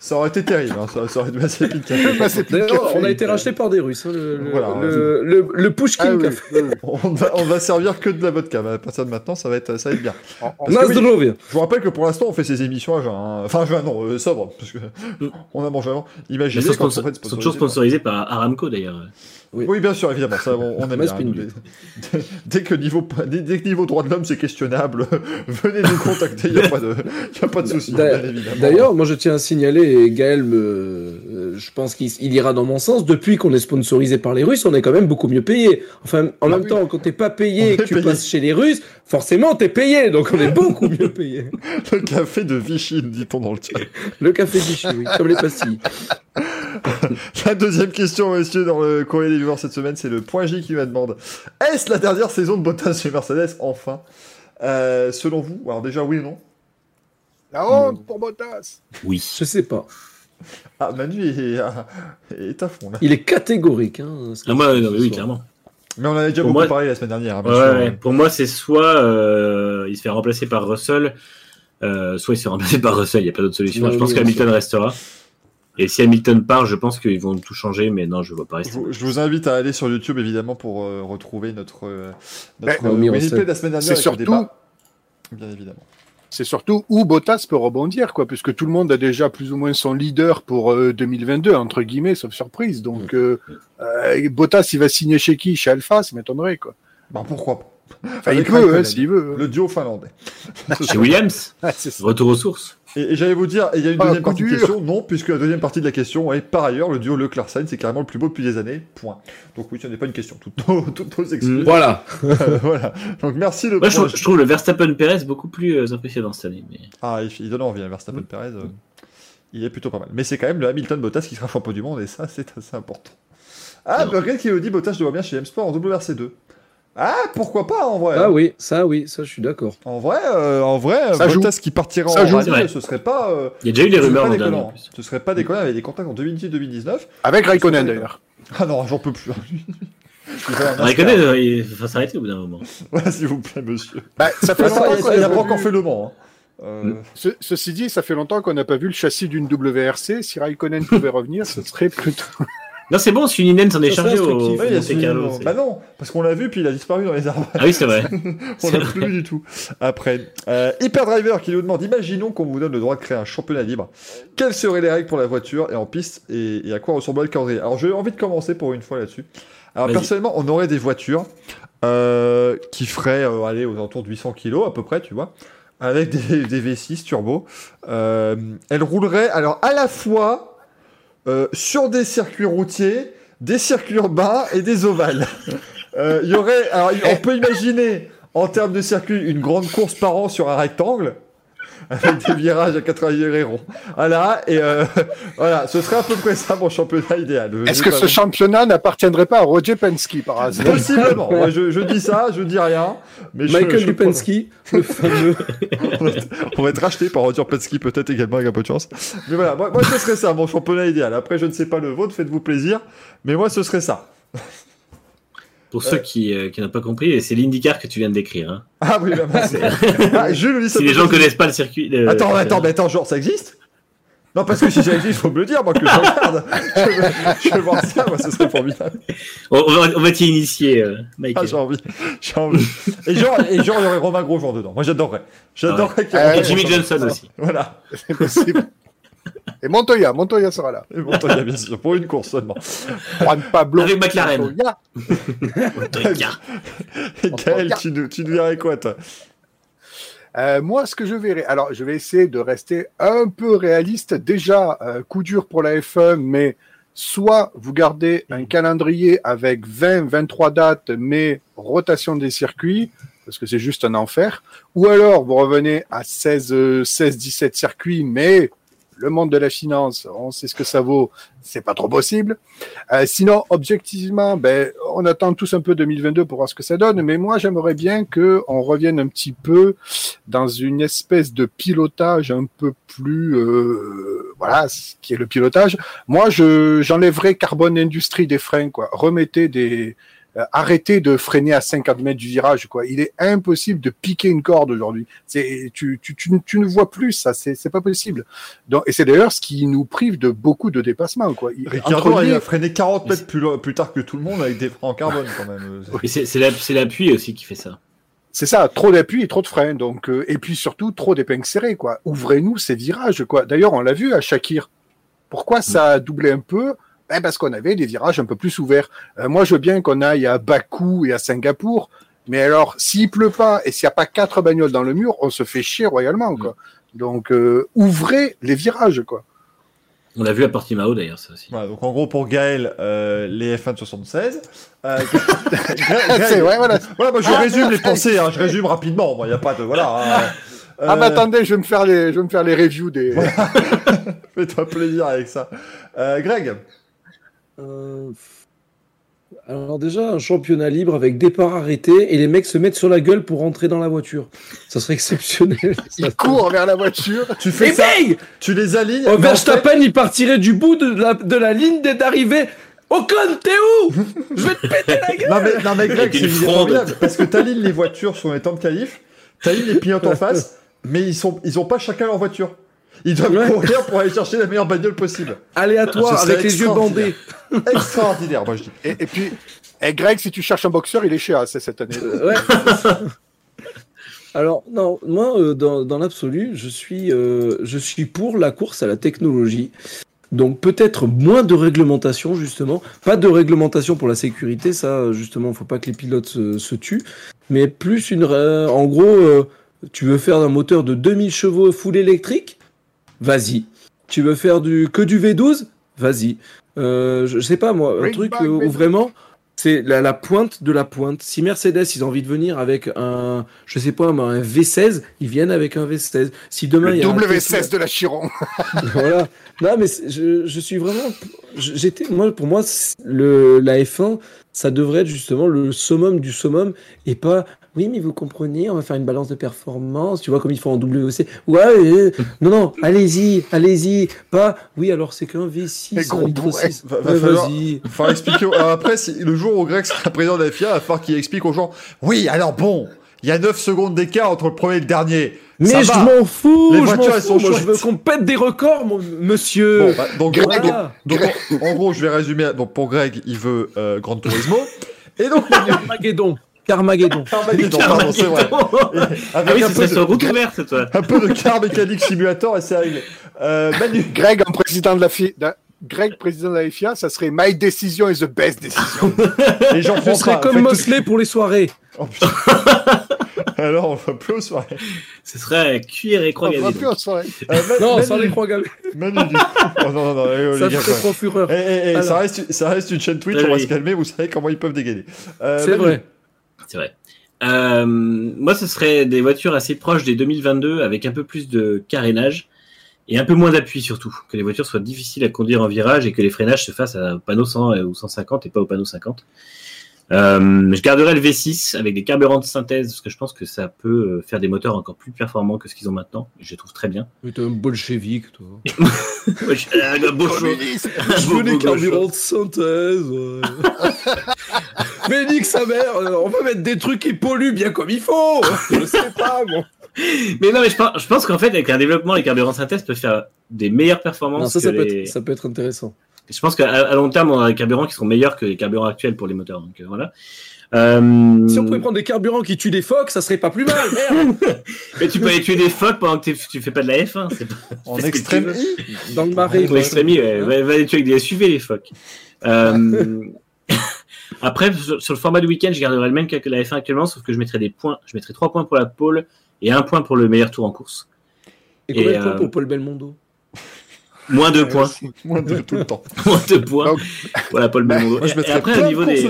Ça aurait été terrible, hein, ça, ça, aurait été Mazepin Café. on a été racheté par des Russes, hein, le, voilà, le, le, le, Pushkin ah, Café. Oui, oui. on, va, on va servir que de la vodka. À partir de maintenant, ça va être, ça va être bien. En, en oui, je vous rappelle que pour l'instant, on fait ces émissions à jeun. Hein. Enfin, jeun, non, euh, sobre, parce que on a mangé avant. Imaginez. Sont, sponsor, sont toujours sponsorisés par Aramco d'ailleurs. Oui. oui. bien sûr, évidemment, ça, on, on aime bien. Dès, que niveau, dès, que niveau droit de l'homme c'est questionnable, venez nous contacter, il n'y a pas de, de souci. D'ailleurs, moi je tiens à signaler, et Gaël, me, euh, je pense qu'il ira dans mon sens, depuis qu'on est sponsorisé par les Russes, on est quand même beaucoup mieux payé. Enfin, en ah même temps, quand t'es pas payé et que tu passes chez les Russes, forcément t'es payé, donc on est beaucoup mieux payé. Le café de Vichy, dit-on dans le chat. Le café de Vichy, oui, comme les pastilles. La deuxième question, messieurs, dans le courrier des viewers cette semaine, c'est le point J qui me demande Est-ce la dernière saison de Bottas chez Mercedes Enfin? Selon vous, alors déjà oui ou non? La honte pour Bottas Oui. Je sais pas. Ah, Manu est, est à fond là. Il est catégorique. Hein, ah, moi, oui, clairement. Mais on avait déjà beaucoup parlé la semaine dernière. Hein, ouais, Pour moi, c'est soit euh, il se fait remplacer par Russell, euh, soit il se fait remplacer par Russell. Il n'y a pas d'autre solution. je pense qu'Hamilton restera. Et si Hamilton part, je pense qu'ils vont tout changer, mais non, je ne vois pas rester. Je, vous invite à aller sur YouTube, évidemment, pour euh, retrouver notre, notre de la semaine dernière. C'est surtout. Bien évidemment c'est surtout où Bottas peut rebondir, quoi, puisque tout le monde a déjà plus ou moins son leader pour 2022, euh, entre guillemets, sauf surprise. Donc, mm. euh, euh, Bottas, il va signer chez qui? Chez Alpha, ça m'étonnerait, quoi. Bah, pourquoi pas Enfin, il peut, hein, s'il veut. Le duo finlandais. Chez Williams? Retour aux sources. Et, j'allais vous dire, il y a une ah, deuxième partie de question. Non, puisque la deuxième partie de la question est par ailleurs, le duo leclerc sainz c'est carrément le plus beau depuis des années. Point. Donc oui, ce n'est pas une question. Toutes nos, toutes excuses. Voilà. voilà. Donc merci le. Moi, je, trouve, le Verstappen-Perez beaucoup plus euh, impressionnant cette année. Mais... Ah, il, donne envie, hein, Verstappen-Perez. Euh, il est plutôt pas mal. Mais c'est quand même le Hamilton-Bottas qui sera champion du monde, et ça, c'est assez important. Ah, Burger qui me dit Bottas, je le vois bien chez M-Sport en WRC2. Ah, pourquoi pas en vrai Ah oui, ça oui, ça je suis d'accord. En vrai, euh, en vrai, ça Bottas qui partira en joue. ce serait pas. Euh, Il y a déjà eu des rumeurs en Ce serait pas déconnant avec des contacts en 2018-2019. Avec Raikkonen d'ailleurs. Ah non, j'en peux plus. Raikkonen, euh, il va s'arrêter au bout d'un moment. Ouais, s'il vous plaît, monsieur. Bah, ça fait longtemps qu'on a pas encore fait le Mans. Hein. ceci dit, ça fait longtemps qu'on n'a pas vu le châssis d'une WRC. Si Raikkonen pouvait revenir, ce serait plutôt. Non, c'est bon, Suninen s'en est chargé au. Bah non, parce qu'on l'a vu, puis il a disparu dans les arbres. Ah oui, c'est vrai. on l'a plus du tout. Après, euh, Hyperdriver qui nous demande imaginons qu'on vous donne le droit de créer un championnat libre. Quelles seraient les règles pour la voiture et en piste et, à quoi ressemblerait le calendrier Alors, j'ai envie de commencer pour une fois là-dessus. Alors, personnellement, on aurait des voitures euh, qui feraient euh, aller aux alentours de 800 kg à peu près, tu vois, avec des, des V6 turbo. Euh, elles rouleraient, alors, à la fois euh, sur des circuits routiers, des circuits urbains et des ovales. Euh, il y aurait, alors, on peut imaginer en termes de circuit une grande course par an sur un rectangle avec des virages à 80 degrés ronds. Voilà, et euh, voilà, ce serait à peu près ça mon championnat idéal. Est-ce que ce championnat n'appartiendrait pas à Roger Penske par hasard? Possiblement. je, dis ça, je dis rien. Mais Michael je, Penske, le fameux. on, va être, racheté par Roger Penske peut-être également avec un peu de chance. Mais voilà, moi, moi ce serait ça mon championnat idéal. Après, je ne sais pas le vôtre, faites-vous plaisir. Mais moi, ce serait ça. Pour ceux qui, euh, qui n'ont pas compris, c'est l'IndyCar que tu viens de décrire. Hein. Ah oui, bah, ah, je le dis Si les gens ne connaissent pas le circuit. Attends, attends, mais attends, genre, ça existe? Non, parce que si ça existe, il faut me le dire, moi, que je regarde. je, veux, voir ça, moi, ce serait formidable. On, va, on va t'y initier, euh, Ah, j'ai envie. J'ai envie. Et genre, et genre, il y aurait Romain Grosjean dedans. Moi, j'adorerais. J'adorerais qu'il y ait. Et Jimmy Johnson aussi. Voilà. C'est possible. Et Montoya, Montoya sera là. Et Montoya, bien sûr, pour une course seulement. Juan Pablo. Avec McLaren. Montoya. Montoya. Gaël, tu, nous, tu verrais quoi, toi euh, moi, ce que je verrais, alors je vais essayer de rester un peu réaliste. Déjà, euh, coup dur pour la F1, mais soit vous gardez un calendrier avec 20, 23 dates, mais rotation des circuits, parce que c'est juste un enfer, ou alors vous revenez à 16, 16 17 circuits, mais le monde de la finance, on sait ce que ça vaut, c'est pas trop possible. Euh, sinon, objectivement, ben, on attend tous un peu 2022 pour voir ce que ça donne, mais moi, j'aimerais bien que on revienne un petit peu dans une espèce de pilotage un peu plus, euh, voilà, ce qui est le pilotage. Moi, je j'enlèverais Carbone Industrie des freins, quoi. Remettez des arrêtez de freiner à 50 mètres du virage. Quoi. Il est impossible de piquer une corde aujourd'hui. C'est, tu, tu, tu, tu, ne vois plus ça, c'est, c'est pas possible. Donc, et c'est d'ailleurs ce qui nous prive de beaucoup de dépassements. Quoi. Ricardo, il a freiné 40 mètres plus, plus, tard que tout le monde avec des freins en carbone quand même. c'est, c'est, l'appui aussi qui fait ça. C'est ça, trop d'appui et trop de freins. Donc, euh, et puis surtout trop d'épingles serrées. Quoi. Ouvrez-nous ces virages. Quoi. D'ailleurs, on l'a vu à Shakir. Pourquoi ça a doublé un peu ben parce qu'on avait des virages un peu plus ouverts. Euh, moi, je veux bien qu'on aille à Bakou et à Singapour, mais alors, s'il pleut pas et s'il n'y a pas quatre bagnoles dans le mur, on se fait chier royalement, quoi. Donc, euh, ouvrez les virages, quoi. On l'a vu à Portimao d'ailleurs, ça aussi. donc en gros pour Gaël, euh, les F1 de 76. Euh, ouais, voilà. voilà, moi je ah, résume les pensées, hein, je résume rapidement. Il n'y a pas de voilà. Hein. Ah mais attendez, je vais me faire les, je vais me faire les reviews des. Fais-toi plaisir avec ça. Greg? Euh, Alors déjà, un championnat libre avec départ arrêté et les mecs se mettent sur la gueule pour rentrer dans la voiture. Ça serait exceptionnel. Ils courent vers la voiture. Tu fais ça, tu les alignes. Oh, Verstappen, il partirait du bout de la, de la ligne d'arrivée. Ocon, t'es où? Je vais te péter la gueule Non mais, non, mais Greg, c'est formidable parce que t'alignes les voitures sur les temps de qualif, t'alignes les pilotes en face, mais ils, sont, ils ont pas chacun leur voiture. Ils doivent courir pour aller chercher la meilleure bagnole possible. Aléatoire, avec les yeux bandés. Extraordinaire, moi je dis. Et, puis, et Greg, si tu cherches un boxeur, il est chez AC cette année. Euh, ouais. Alors, non, moi, euh, dans, dans l'absolu, je, suis, euh, je suis pour la course à la technologie. Donc peut-être moins de réglementation justement, pas de réglementation pour la sécurité, ça justement, faut pas que les pilotes se, tuent, mais plus une, en gros, tu veux faire un moteur de 2000 chevaux full électrique, vas-y. Tu veux faire du que du V12 Vas-y. Euh, je, sais pas moi, un truc où, vraiment c'est la, pointe de la pointe. Si Mercedes ils ont envie de venir avec un, je sais pas, un V16, ils viennent avec un V16. Si demain il y a W16 de la Chiron. voilà. Non mais je, je suis vraiment, j'étais moi pour moi le la F1 ça devrait être justement le summum du summum et pas oui, mais vous comprenez, on va faire une balance de performance, tu vois, comme ils font en WC. Ouais, non, non, allez-y, allez-y. Pas, oui, alors c'est qu'un V6, un litre 6. Va, va falloir, falloir expliquer. Alors après, le jour où Greg sera président de la FIA, il va falloir qu'il explique aux gens, oui, alors bon, il y a 9 secondes d'écart entre le premier et le dernier. Mais je m'en fous, Les voitures, elles sont Moi, je veux qu'on pète des records, mon monsieur. Bon, bah, donc, Greg, donc, en, gros, je vais résumer. Donc, pour Greg, il veut euh, Grand Turismo. Et donc, Armageddon. Carmageddon. Carmageddon, pardon, c'est vrai. ah oui, c'est sur route ouverte, toi. Un peu de car mécanique simulator et c'est arrivé. Euh, Manu. Greg, en président de la FIA, Greg, président de la FIA, ça serait My decision is the best decision. et j'en Je serais comme Mosley pour les soirées. Oh, Alors, on va plus aux soirées. Ce serait cuir et croix gammées. On va plus aux soirées. Euh, non, sans les croix gammées. Manu, oh, non, non, non. Eh, ça serait trop fureur. Eh, eh, eh ça, reste, ça reste une chaîne Twitch, on va se calmer, vous savez comment ils peuvent dégainer. Euh, c'est vrai. C'est vrai. Euh, moi, ce serait des voitures assez proches des 2022 avec un peu plus de carénage et un peu moins d'appui surtout. Que les voitures soient difficiles à conduire en virage et que les freinages se fassent à panneau 100 ou 150 et pas au panneau 50. Euh, je garderai le V6 avec des carburants de synthèse parce que je pense que ça peut euh, faire des moteurs encore plus performants que ce qu'ils ont maintenant. Je les trouve très bien. Mais t'es un bolchevique, toi. je, je veux des carburants de synthèse. Mais nique sa mère, euh, on va mettre des trucs qui polluent bien comme il faut. Je sais pas, moi. Mais non, mais je pense, je pense qu'en fait, avec un développement, les carburants de synthèse peuvent faire des meilleures performances. ça, ça, peut être, ça peut être intéressant. Je pense qu'à long terme, on a des carburants qui seront meilleurs que les carburants actuels pour les moteurs. Donc euh, voilà. Euh... Si on pouvait prendre des carburants qui tuent des phoques, ça serait pas plus mal, merde Mais tu peux aller tuer des phoques pendant que tu fais pas de la F1. Pas... En extrême Dans le marais. En extrême ouais. Va, va, les tuer avec des SUV, les phoques. Euh... Après, sur, le format du week-end, je garderai le même que la F1 actuellement, sauf que je mettrai des points. Je mettrai trois points pour la pole et un point pour le meilleur tour en course. Et combien de points pour Paul Belmondo? Moins deux points. Moins deux tout le temps. Moins deux points. Voilà, Paul Belmondo. Moi, je et après, au niveau des,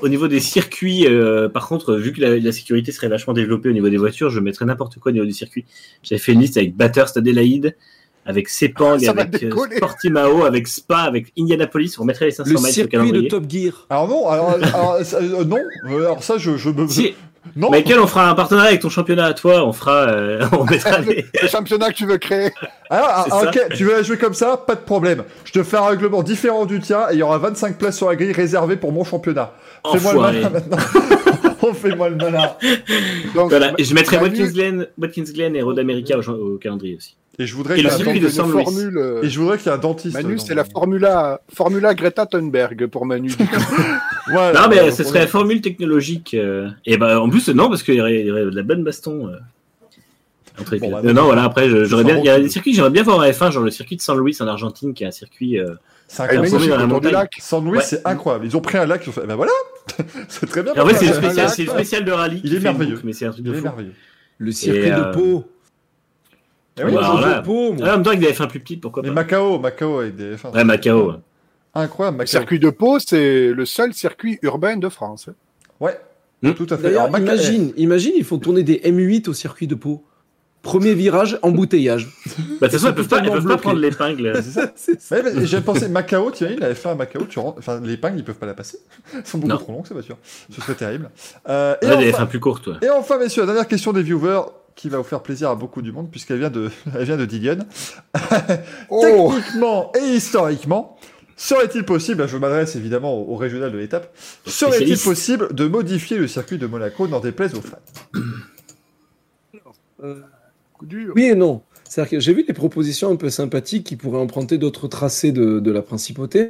au, niveau des circuits, euh, par contre, vu que la, sécurité serait vachement développée au niveau des voitures, je mettrais n'importe quoi au niveau des circuits. J'avais fait une liste avec Bathurst, Adelaide, avec Sepang, avec euh, Portimao, avec Spa, avec Indianapolis. On mettrait les 500 le miles sur de Top Gear. Alors non, alors, alors, euh, non. Alors ça, je, je me. Si. Non. Michael, on fera un partenariat avec ton championnat à toi. On fera, euh, on mettra les... le championnat que tu veux créer. Alors, ah, ok, tu veux jouer comme ça, pas de problème. Je te fais un règlement différent du tien et il y aura 25 places sur la grille réservées pour mon championnat. Fais-moi le maintenant. on fait moi le malin. Donc, voilà. Et je mettrai Watkins Glen, Watkins Glen et Road America au, au calendrier aussi. Et je voudrais qu'il y ait de formule. Et je voudrais qu'il y ait un dentiste. Manu, c'est la Formula, Formula Greta Thunberg pour Manu. ouais, non, mais ce serait la formule technologique. Euh, et ben, en plus, non, parce qu'il y, aurait de la bonne baston. Euh, bah, non, voilà, après, j'aurais bien. Il y a des circuits que j'aimerais bien voir en F1, genre le circuit de San Luis en Argentine, qui est un circuit. C'est. Lac. San Luis, c'est incroyable. Ils ont pris un lac, ils ont fait, ben voilà, c'est très bien. En fait, c'est le spécial, spécial de rallye. Il est merveilleux. Mais c'est un truc de fou. Le circuit de Pau. Eh oui, alors là, Pau, moi. en même temps, avec des F1 plus petites, pourquoi pas. Mais Macao, Macao avec des F1. Ouais, Macao. Incroyable, Macao. Le circuit de Pau, c'est le seul circuit urbain de France. Ouais, hmm. tout à fait. imagine, imagine, il faut tourner des M8 au circuit de Pau. Premier virage, embouteillage. Bah, de toute façon, ils peuvent pas, peuvent pas prendre l'épingle. C'est ça. Ouais, J'ai pensé, Macao, tu vois, il avait fait un Macao, tu rentres... enfin, l'épingle, ils peuvent pas la passer. Ils sont beaucoup trop longs, c'est pas sûr. Ce serait terrible. Euh, et ouais, enfin... plus courte, Et enfin, messieurs, la dernière question des viewers qui va vous faire plaisir à beaucoup du monde puisqu'elle vient de, elle vient de Dillion. oh. Techniquement et historiquement, serait-il possible, je m'adresse évidemment au, régional de l'étape, serait-il possible de modifier le circuit de Monaco n'en déplaise aux fans? Euh, Oui et non. C'est-à-dire que j'ai vu des propositions un peu sympathiques qui pourraient emprunter d'autres tracés de, la principauté,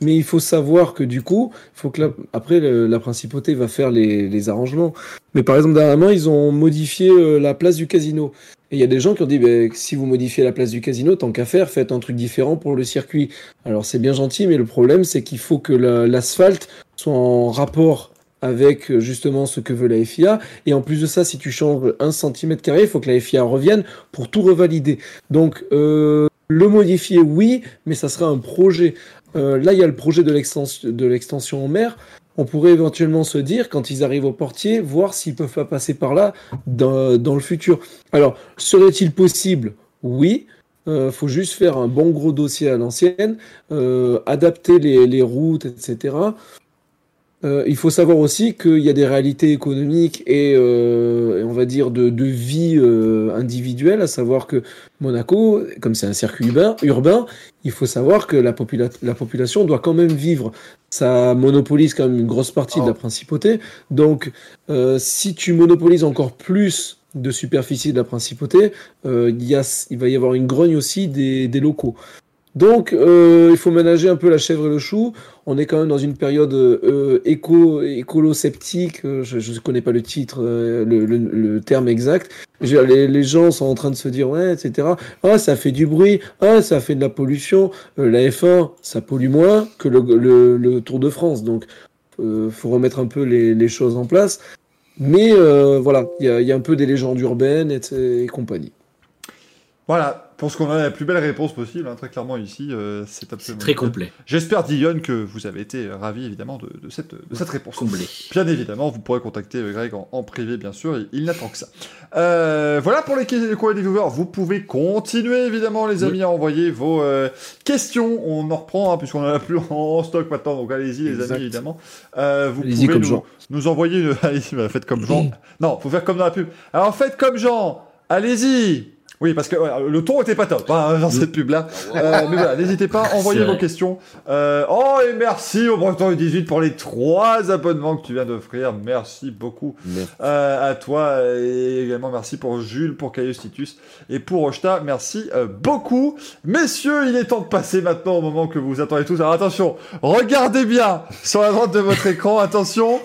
mais il faut savoir que du coup, faut que après la principauté va faire les, arrangements. Mais par exemple, dernièrement, ils ont modifié euh, la place du casino. Et il y a des gens qui ont dit, bah, si vous modifiez la place du casino, tant qu'à faire, faites un truc différent pour le circuit. Alors c'est bien gentil, mais le problème, c'est qu'il faut que l'asphalte soit en rapport avec euh, justement ce que veut la FIA. Et en plus de ça, si tu changes un centimètre carré, il faut que la FIA revienne pour tout revalider. Donc, euh, le modifier, oui, mais ça sera un projet. Euh, là, il y a le projet de l'extension en mer. On pourrait éventuellement se dire, quand ils arrivent au portier, voir s'ils peuvent pas passer par là dans, le futur. Alors, serait-il possible? Oui. Il faut juste faire un bon gros dossier à l'ancienne, adapter les routes, etc. Euh, il faut savoir aussi qu'il y a des réalités économiques et, euh, on va dire de, vie euh, individuelle, à savoir que Monaco, comme c'est un circuit urbain, il faut savoir que la, la, population doit quand même vivre. Ça monopolise quand même une grosse partie de la oh. principauté. Donc, si tu monopolises encore plus de superficie de la principauté, il, y a, il va y avoir une grogne aussi des, des locaux. Donc, euh, il faut ménager un peu la chèvre et le chou. On est quand même dans une période euh, éco, écolo-sceptique. Euh, je ne connais pas le titre, euh, le, le, le, terme exact. Les, les, gens sont en train de se dire, ouais, etc. Ah, ça fait du bruit. Ah, ça fait de la pollution. la F1, ça pollue moins que le, le Tour de France. Donc, euh, faut remettre un peu les, les choses en place. Mais voilà, il y a, y a, un peu des légendes urbaines et compagnie. Voilà, pour ce qu'on a la plus belle réponse possible, hein, très clairement ici, euh, c'est absolument très complet. J'espère Dion que vous avez été ravi évidemment de, de, cette, de cette réponse. Comblé. Bien évidemment, vous pourrez contacter euh, Greg en, privé bien sûr, il, n'attend que ça. Euh, voilà pour les questions des viewers. Vous pouvez continuer évidemment les amis à envoyer vos euh, questions. On en reprend hein, puisqu'on en a plus en stock maintenant, donc allez-y les amis évidemment. Euh, vous pouvez comme nous, nous, envoyer. Allez-y, bah, faites comme Jean. non, faut faire comme dans la pub. Alors faites comme Jean. Allez-y. Oui, parce que le ton était pas top hein, dans cette pub-là. Euh, mais voilà, n'hésitez pas, envoyez vos questions. Euh, oh, et merci au Breton 18 pour les trois abonnements que tu viens d'offrir. Merci beaucoup euh, à toi. Et également merci pour Jules, pour Caius Titus et pour Rochta. Merci euh, beaucoup. Messieurs, il est temps de passer maintenant au moment que vous attendez tous. Alors attention, regardez bien sur la droite de votre écran. Attention.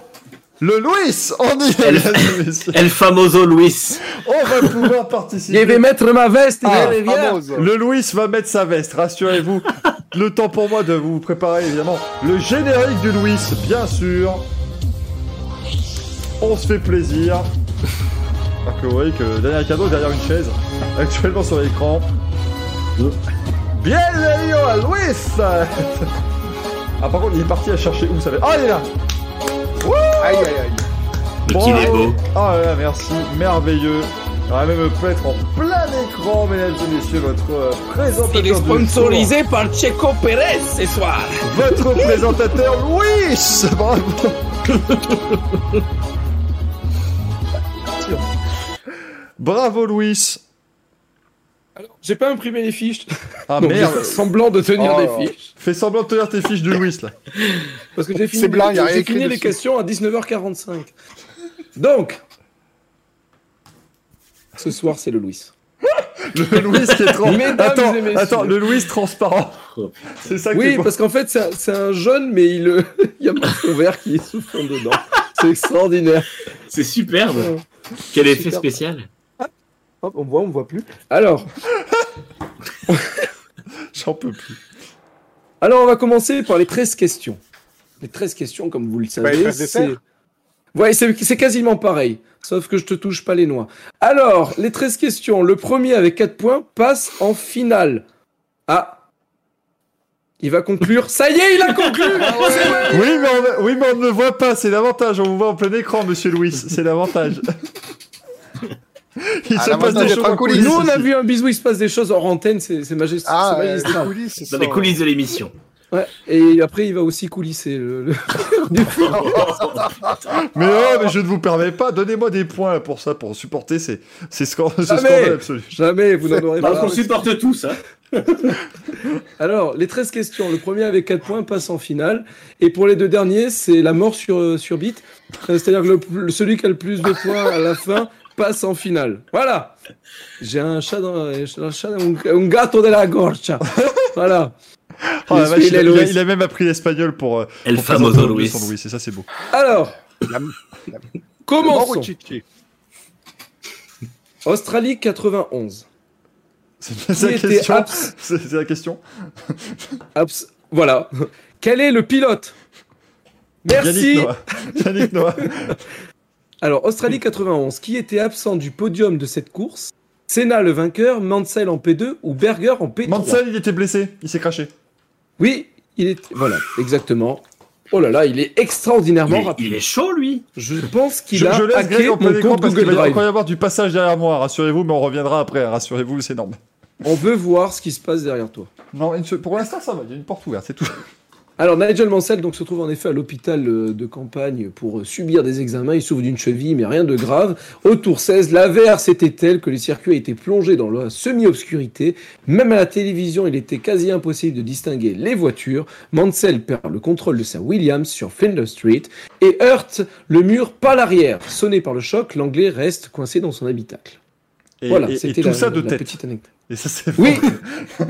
Le Louis On y est, El, famoso Louis On va pouvoir participer. Je vais mettre ma veste, ah, Le Louis va mettre sa veste, rassurez-vous. le temps pour moi de vous préparer, évidemment, le générique du Louis, bien sûr. On se fait plaisir. Alors que vous voyez que le dernier cadeau derrière une chaise, actuellement sur l'écran. Bienvenue à Louis Ah par contre il est parti à chercher où ça va. Ah il est là Aïe aïe aïe. Mais qu'il est beau. Oh là là, merci, merveilleux. On va même peut être en plein écran, mesdames et messieurs, votre euh, présentateur. Il est sponsorisé par Checo Pérez ce soir. Votre présentateur Louis Bravo Bravo Louis j'ai pas imprimé les fiches. Ah merde. semblant de tenir des oh. fiches. Fais semblant de tenir tes fiches de Louis là. Parce que j'ai fini, j'ai fini les questions à 19h45. Donc, ce soir c'est le Louis. le Louis qui est transparent. attends, attends, le Louis transparent. C'est ça. Oui, parce qu'en fait c'est un, jeune, mais il, il y a un vert qui est sous fond dedans. C'est extraordinaire. C'est superbe. Quel effet spécial. Hop, on voit, on voit plus. Alors. J'en peux plus. Alors, on va commencer par les 13 questions. Les 13 questions, comme vous le savez, c'est. Ouais, c'est quasiment pareil, sauf que je te touche pas les noix. Alors, les 13 questions, le premier avec 4 points passe en finale. Ah, il va conclure. Ça y est, il a conclu ah oui, mais on, oui, mais on ne le voit pas, c'est l'avantage. On vous voit en plein écran, monsieur Louis, c'est l'avantage. Il Ah, se passe des choses coulisses. Nous, on a vu un bisou, il se passe des choses hors antenne, c'est c'est magist- Ah, c'est euh, magistral. les coulisses, c'est Dans les coulisses de l'émission. Ouais. Et après, il va aussi coulisser le. le- Mais non, mais je ne vous permets pas. Donnez-moi des points pour ça, pour supporter ces, ces scor- ce Jamais. scandale absolu. Jamais, vous n'en aurez Bah, pas. on supporte tous, hein. Alors, les 13 questions. Le premier avec 4 points passe en finale. Et pour les deux derniers, c'est la mort sur, euh, sur bit. Euh, C'est-à-dire que le- celui qui a le plus de points à la fin passe en finale. Voilà. J'ai un chat dans un, chat, un, un gatto de la gorge. Voilà. Oh, la Il vache, il, a, est il a- Louis. il a même appris l'espagnol pour. euh, El pour famoso Luis. Et ça, c'est beau. Alors, La- commençons. Australie 91. C'est c'est la question. abs- C'est c'est la question. abs- Voilà. Quel est le pilote? Merci. Yannick Noah. Yannick Noah. Alors, Australie 91, qui était absent du podium de cette course? Senna le vainqueur, Mansell en P2 ou Berger en P3 Mansell, il était blessé. Il s'est craché. Oui, il est. Voilà, exactement. Oh là là, il est extraordinairement Il est, rapide. il est chaud, lui. Je pense qu'il a je laisse hacké Greg en plein mon écran compte parce qu'il Google va y Drive. encore y avoir du passage derrière moi. Rassurez-vous, mais on reviendra après. Rassurez-vous, c'est énorme. On veut voir ce qui se passe derrière toi. Non, pour l'instant, ça va. Il y a une porte ouverte, c'est tout. Alors Nigel Mansell donc, se trouve en effet à l'hôpital euh, de campagne pour euh, subir des examens. Il souffre d'une cheville, mais rien de grave. Au tour 16, l'averse était telle que les circuits étaient plongés dans la semi-obscurité. Même à la télévision, il était quasi impossible de distinguer les voitures. Mansell perd le contrôle de sa Williams sur Flinders Street et heurte le mur par l'arrière. Sonné par le choc, l'anglais reste coincé dans son habitacle. Et, voilà, et- et c'était tout la, ça de tête. petite anecdote. Et ça, c'est Oui,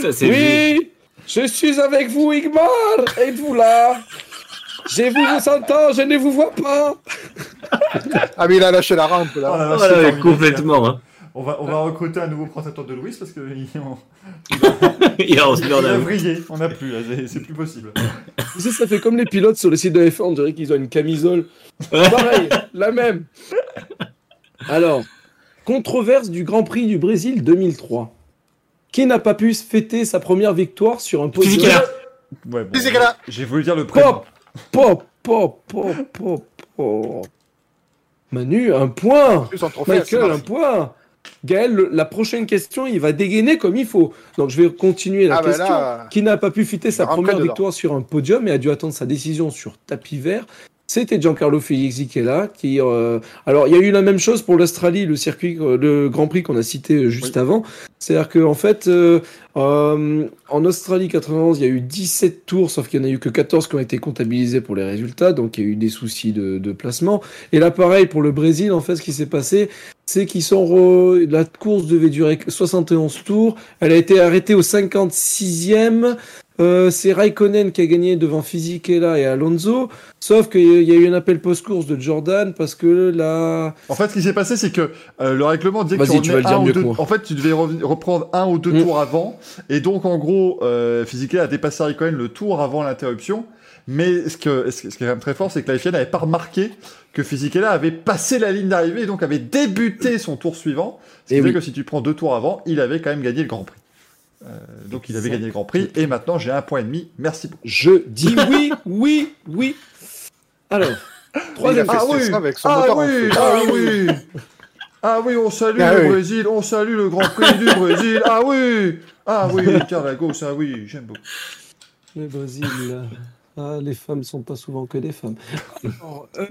Ça, c'est lui. oui, je suis avec vous, Igmar. Êtes-vous là? Je vous entends, je ne vous vois pas. Ah, mais il a lâché la rampe, là. ouais, formidable. complètement. Hein. On va, on va recruter un nouveau présentateur de Louis parce que il, on, Il a, il vrillé. On n'a plus, là, c'est- c'est plus possible. Tu sais, ça fait comme les pilotes sur le site de F1, on dirait qu'ils ont une camisole. Pareil, la même. Alors, controverse du Grand Prix du Brésil 2003. Qui n'a pas pu fêter sa première victoire sur un podium. Ouais, bon, J'ai voulu dire le prénom. Pop, pop, pop, pop, pop, pop. Manu, un point. Plus en trophée, c'est Michael, un point. Gaël, le- la prochaine question, il va dégainer comme il faut. Donc je vais continuer la Ah, bah question. là, Qui n'a pas pu fêter sa première victoire sur un podium et a dû attendre sa décision sur tapis vert c'était Giancarlo Fisichella qui euh, alors il y a eu la même chose pour l'Australie le circuit euh, le Grand Prix qu'on a cité euh, juste avant. C'est-à-dire que en fait euh, euh, en Australie 91 il y a eu 17 tours sauf qu'il n'y en a eu que 14 qui ont été comptabilisés pour les résultats donc il y a eu des soucis de, de placement. Et là pareil pour le Brésil en fait ce qui s'est passé c'est qu'ils sont re... la course devait durer 71 tours. Elle a été arrêtée au 56e euh, c'est Raikkonen qui a gagné devant Fisichella et Alonso, sauf qu'il y a eu un appel post-course de Jordan parce que la... En fait, ce qui s'est passé, c'est que euh, le règlement disait que tu, un ou deux... En fait, tu devais reprendre un ou deux Mm. tours avant, et donc en gros, euh, Fisichella a dépassé Raikkonen le tour avant l'interruption. Mais ce, que, ce qui est quand même très fort, c'est que la FIA n'avait pas remarqué que Fisichella avait passé la ligne d'arrivée et donc avait débuté son tour suivant. Ce qui Eh fait oui. que si tu prends deux tours avant, il avait quand même gagné le Grand Prix. Euh, donc il avait gagné le Grand Prix et maintenant j'ai un point et demi. Merci beaucoup. Je dis oui, oui, oui. Alors, troisième Ah oui, avec son ah moteur en oui, feu. ah oui. Ah oui, on salue Ah le oui. Brésil, on salue le Grand Prix du Brésil. Ah oui, ah oui, Carlagos, ah oui, j'aime beaucoup. Le Brésil, là. Ah, les femmes sont pas souvent que des femmes. Alors, euh,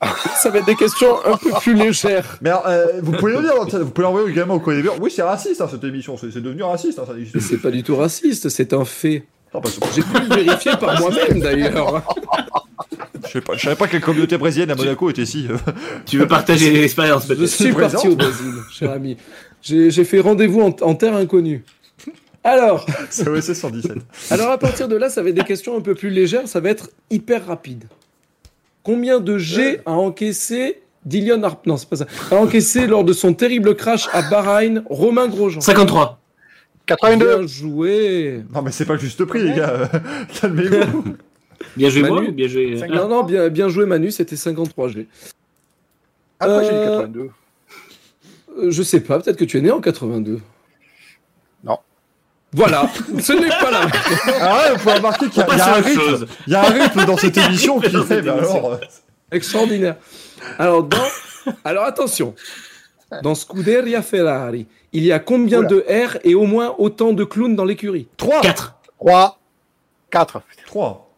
ça va être des questions un peu plus légères. Mais alors, euh, vous pouvez le dire, vous pouvez l'envoyer également au Codébur. Oui, c'est raciste hein, cette émission, c'est devenu raciste. Hein, C'est pas du tout raciste, c'est un fait. J'ai pu le vérifier par moi-même d'ailleurs. je, je savais pas que la communauté brésilienne à Monaco était si. euh, Tu veux partager l'expérience Je suis présent. parti au Brésil, cher ami. J'ai j'ai fait rendez-vous en, en terre inconnue. Alors, c'est OSS 117. alors à partir de là, ça va être des questions un peu plus légères, ça va être hyper rapide. Combien de G a encaissé Dillion Harp Non, c'est pas ça. A encaissé lors de son terrible crash à Bahreïn Romain Grosjean. 53. 82. Bien joué. Non, mais c'est pas le juste prix, les gars. euh, Calmez-vous. Bien joué Manu. moi ou bien joué Ah, Non, non, bien, bien joué Manu, c'était 53 G. Après, j'ai dit Euh, 82. Euh, je sais pas, peut-être que tu es né en 82. Voilà, ce n'est pas là. Ah ouais, vous pouvez remarquer qu'il y, y passe a un rythme. chose. Il y a un rythme dans cette émission qui fait, émission. alors. euh, Extraordinaire. Alors, dans... Alors attention. Dans Scuderia Ferrari, il y a combien Oula. de R et au moins autant de clowns dans l'écurie? 3 4. 3, 4. 3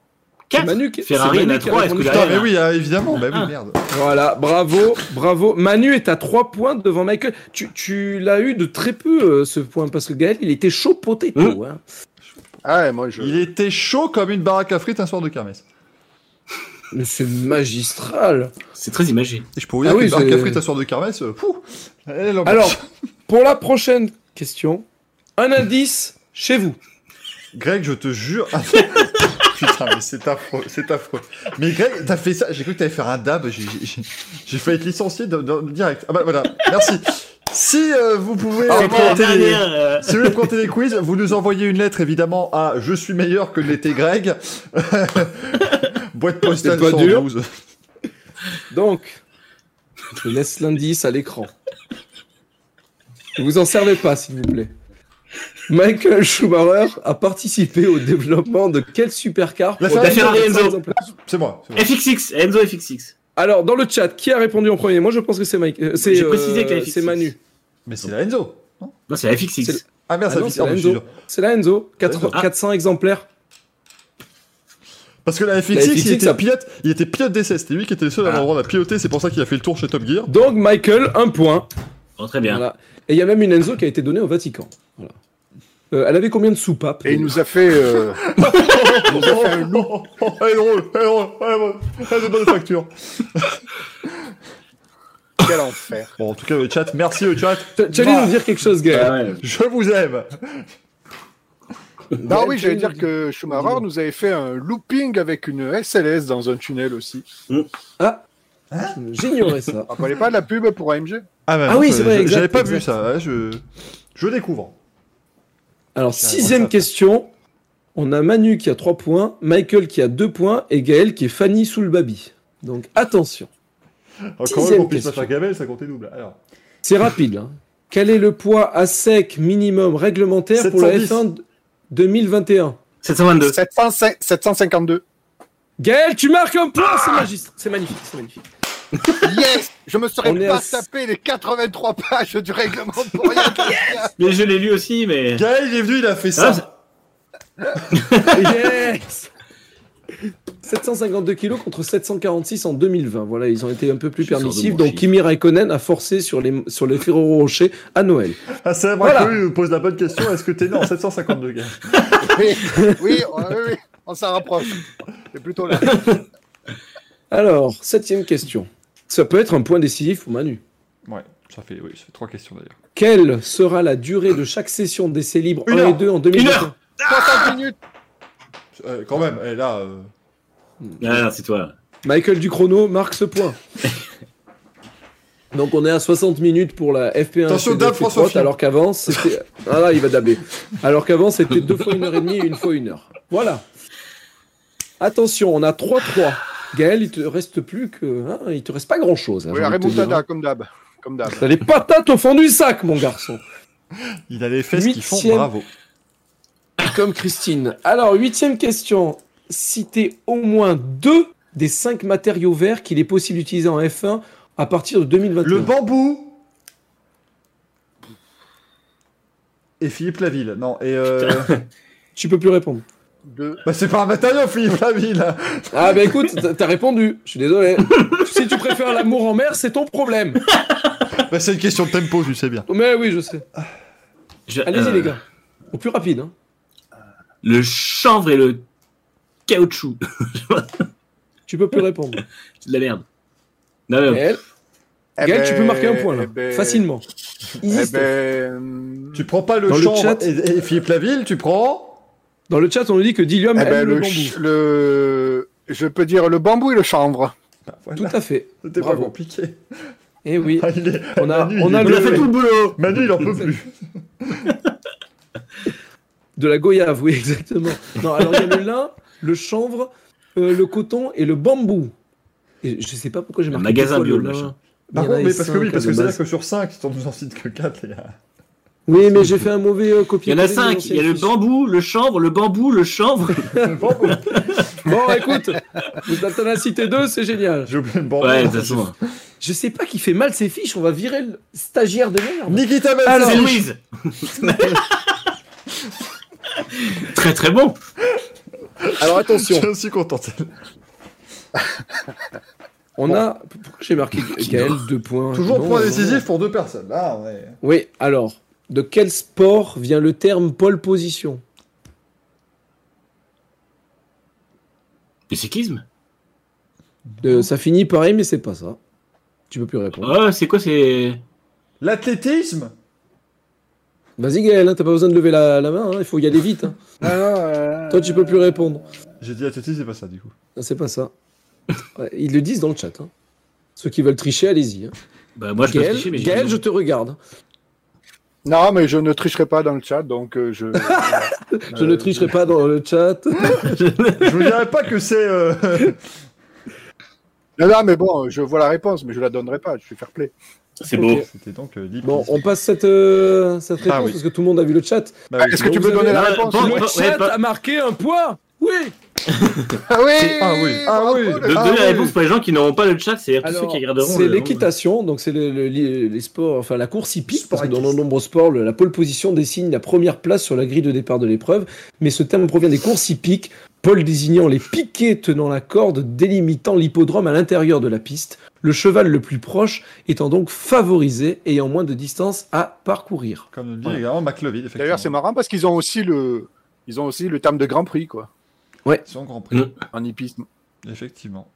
4. Manu qui- Ferrari, en Manu a qui a 3. répondu. Putain, mais oui, euh, évidemment, bah oui, Ah. merde. Voilà, bravo, bravo. Manu est à 3 points devant Michael. Tu, tu l'as eu de très peu euh, ce point parce que Gaël, il était chaud potato. Mm. hein. Ah ouais, moi je. Il était chaud comme une baraque à frites un soir de kermesse. Mais c'est magistral. C'est très imagé. Et je peux vous dire Ah qu'une oui, baraque c'est- à frites un soir de kermesse, euh, est l'ambiance. Alors, pour la prochaine question, un indice chez vous. Greg, je te jure. Putain, mais c'est affreux, c'est affreux. Mais Greg, t'as fait ça, j'ai cru que t'allais faire un dab, j'ai- failli être licencié de, de- direct. Ah bah voilà, merci. Si euh, vous pouvez compter les- dernière. euh, si vous voulez compter les quiz, vous nous envoyez une lettre évidemment à Je suis meilleur que l'était Greg. Boîte postale C'est pas dur. 112. Donc, je laisse l'indice à l'écran. Ne vous en servez pas, s'il vous plaît. Michael Schumacher a participé au développement de quel supercar La Ferrari Ferrari Enzo. C'est moi. FX6. Enzo FX6. Alors, dans le chat, qui a répondu en premier? Moi, je pense que c'est Mike. euh, c'est J'ai précisé que la euh, FX6. c'est Manu. Mais c'est la Enzo. Non, c'est la FX6. C'est- Ah merde, Ah c'est Ah, la Enzo. C'est la Enzo. Quatre- Enzo. Ah. 400 exemplaires. Parce que la FX6, La il, FX6, était ça- pilote, il était pilote d'essai. C'était lui qui était le seul à avoir le droit de piloter. C'est pour ça qu'il a fait le tour chez Top Gear. Donc, Michael, un point. Oh, très bien. Voilà. Et il y a même une Enzo qui a été donnée au Vatican. Voilà. Euh, elle avait combien de soupapes Et il nous a fait. euh, oh, oh, elle est drôle, elle est drôle, elle est bonne, elle est de bonne facture. Quel enfer. Bon, en tout cas, le chat, merci le chat. Tu allais Bah, nous dire quelque chose, Gaël ouais. Je vous aime. Non, oui, j'allais nous dire que Schumacher nous avait fait un looping avec une SLS dans un tunnel aussi. Ah J'ignorais ça. Vous rappelez pas de la pub pour AMG Ah, bah Ah non, oui, je- c'est vrai, J'avais pas exact. vu ça, je, je découvre. Alors, sixième question. On a Manu qui a 3 points, Michael qui a 2 points et Gaël qui est Fanny sous le baby. Donc attention, Encore Sixième qu'on puisse pas faire Gabel, ça comptait double. Alors, c'est rapide. hein. Quel est le poids à sec minimum réglementaire pour la 710. F1 2021 722. 705 752. Gaël, tu marques un point, c'est magistral, c'est magnifique, c'est magnifique. Yes Je me serais On pas à- tapé les 83 pages du règlement pour rien. Mais je l'ai lu aussi, mais. Gaël, il est venu, il a fait Ah, ça. Yes 752 kilos contre 746 en 2020. Voilà, ils ont été un peu plus permissifs. Donc. Kimi Raikkonen a forcé sur les, sur les Ferrero Rocher à Noël. Ah, c'est vrai Voilà. que lui pose la bonne question. Est-ce que t'es né en 752 gars oui, oui, on- oui, oui, on s'en rapproche. C'est plutôt là. Alors, septième question. Ça peut être un point décisif pour Manu. Ouais, ça fait, oui, ça fait trois questions d'ailleurs. Quelle sera la durée de chaque session d'essai libre Une 1 et heure. 2 en 2021 heure. 60 minutes. Euh, quand même, et là, euh, Ah, non, c'est toi. Michael Duchrono marque ce point. Donc on est à 60 minutes pour la FP1 Attention, FP2, dab, FP3, François Fillon. alors qu'avant c'était ah là il va daber. Alors qu'avant c'était deux fois une heure et demie et une fois une heure. Voilà. Attention, on a 3-3. Gaël, il te reste plus que hein, il te reste pas grand chose. Oui, la remontada, comme d'hab. Comme d'hab. T'as les patates au fond du sac, mon garçon. il a les fesses qui font bravo. Comme Christine. Alors, huitième question. Citez au moins deux des cinq matériaux verts qu'il est possible d'utiliser en F1 à partir de 2021. Le bambou et Philippe Laville. Non, et euh... Tu peux plus répondre. Bah c'est pas un matériau Philippe Laville. Ah bah écoute, t'as- répondu. Je suis désolé. si tu préfères l'amour en mer, c'est ton problème. Bah c'est une question de tempo, tu sais bien. Mais oui, je sais. Je- Allez-y euh, les gars. Au plus rapide. Hein. Le chanvre et le caoutchouc. Tu peux plus répondre. c'est de la merde. Non, non. Gaël, Eh Gaël, tu ben, peux marquer un point là. eh ben, Facilement. Easy Eh stuff. ben, Tu prends pas le Dans le chanvre chat. et, et Philippe Laville, tu prends Dans le chat, on nous dit que Dilium eh aime ben, le, le, bambou. le- je peux dire le bambou et le chanvre. bah, Tout à fait. C'était pas Bravo. compliqué. Eh oui. Ah, il est- On a- Manu, on il a le- a fait tout le boulot. Manu, il en peut plus. De la goyave, oui, exactement. Non, alors il y a le lin, le chanvre, euh, le coton et le bambou. Et je sais pas pourquoi j'ai Le marqué magasin deux fois bio, le lin. Il y Par contre, avait mais parce que oui, parce que c'est-à-dire que sur 5, on nous en cite que 4, les gars. Oui, mais j'ai fait un mauvais euh, copier. Il y en a cinq. Il y a le bambou, le chanvre, le bambou, le chanvre. bon, écoute, t'en as cité deux, c'est génial. J'ai oublié le bambou. Ouais, de toute façon. Je sais pas qui fait mal ses fiches, on va virer le stagiaire de merde. Nikita Alors, c'est Louise. très très bon. Alors attention. Je suis content. On a. Pourquoi j'ai marqué Gaël deux points? Toujours point décisif pour deux personnes. Là, on est... Oui, alors, de quel sport vient le terme pole position? Le cyclisme? Ça finit pareil, mais c'est pas ça. Tu peux plus répondre. Ah, c'est quoi C'est. L'athlétisme? Vas-y Gaël, hein, t'as pas besoin de lever la, la main, hein, il faut y aller vite. Hein. Ah non, euh, Toi tu peux plus répondre. J'ai dit athlétisme, c'est pas ça du coup. Non, c'est pas ça. Ouais, ils le disent dans le chat. hein. Ceux qui veulent tricher, allez-y. hein. Bah, moi, je peux Gaël, tricher, mais j'ai Gaël, dit je te regarde. Non, mais je ne tricherai pas dans le chat, donc euh, je. Je ne tricherai pas dans le chat. Je vous dirais pas que c'est. euh, Non, non, mais bon, je vois la réponse, mais je la donnerai pas. Je suis fair play. C'est beau. C'était donc euh, l'hippisme. Bon, on passe cette, euh, cette réponse Ah oui. parce que tout le monde a vu le chat. Bah oui, Est-ce que tu peux donner la réponse bon, le bon, chat a marqué un point Oui Ah oui Ah oui, ah oui. le- De Ah donner la oui. réponse pour les gens qui n'auront pas le chat, c'est-à-dire tous ceux qui regarderont. c'est l'équitation, donc c'est le- le- les, les sports, enfin la course hippique, parce que dans de nombreux sports, le- la pole position désigne la première place sur la grille de départ de l'épreuve, mais ce terme provient des courses hippiques, pole désignant les piquets tenant la corde délimitant l'hippodrome à l'intérieur de la piste, le cheval le plus proche étant donc favorisé, ayant moins de distance à parcourir. Comme le dit également McLovin, effectivement. D'ailleurs, c'est marrant parce qu'ils ont aussi le, ils ont aussi le terme de Grand Prix, quoi, Son Grand Prix, Mm. en hippisme. effectivement.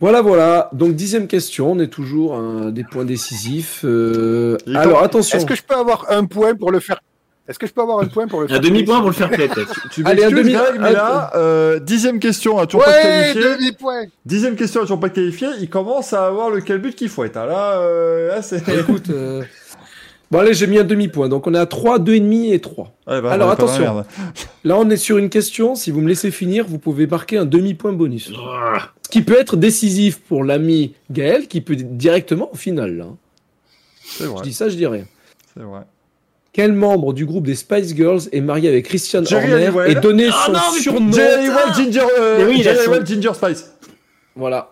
Voilà, voilà. Donc dixième question, on est toujours à des points décisifs. Euh, Alors attention. Est-ce que je peux avoir un point pour le faire? Est-ce que je peux avoir un point pour le faire Un demi-point pour le faire play, peut-être. Tu Allez, un demi- Greg, mais là, euh, dixième question, a toujours pas Ouais, qualifié. demi-point. Dixième question, a toujours pas qualifié. Il commence à avoir le quel but qu'il fouette. hein. Là, euh, là c'est. Écoute. Bon allez, j'ai mis un demi-point. Donc on est à 3, 2,5 et 3. Ouais, bah, Alors, attention. Là, on est sur une question. Si vous me laissez finir, vous pouvez marquer un demi-point bonus. Ah, Ce qui peut être décisif pour l'ami Gaël, qui peut directement au final. là. C'est Je vrai, dis ça, je dis rien. c'est vrai. Quel membre du groupe des Spice Girls est marié avec Christian Jerry Horner Halliwell. et donné Ah son non, surnom Jerry Well Ginger, euh, oui, Jerry Ginger Spice. Voilà.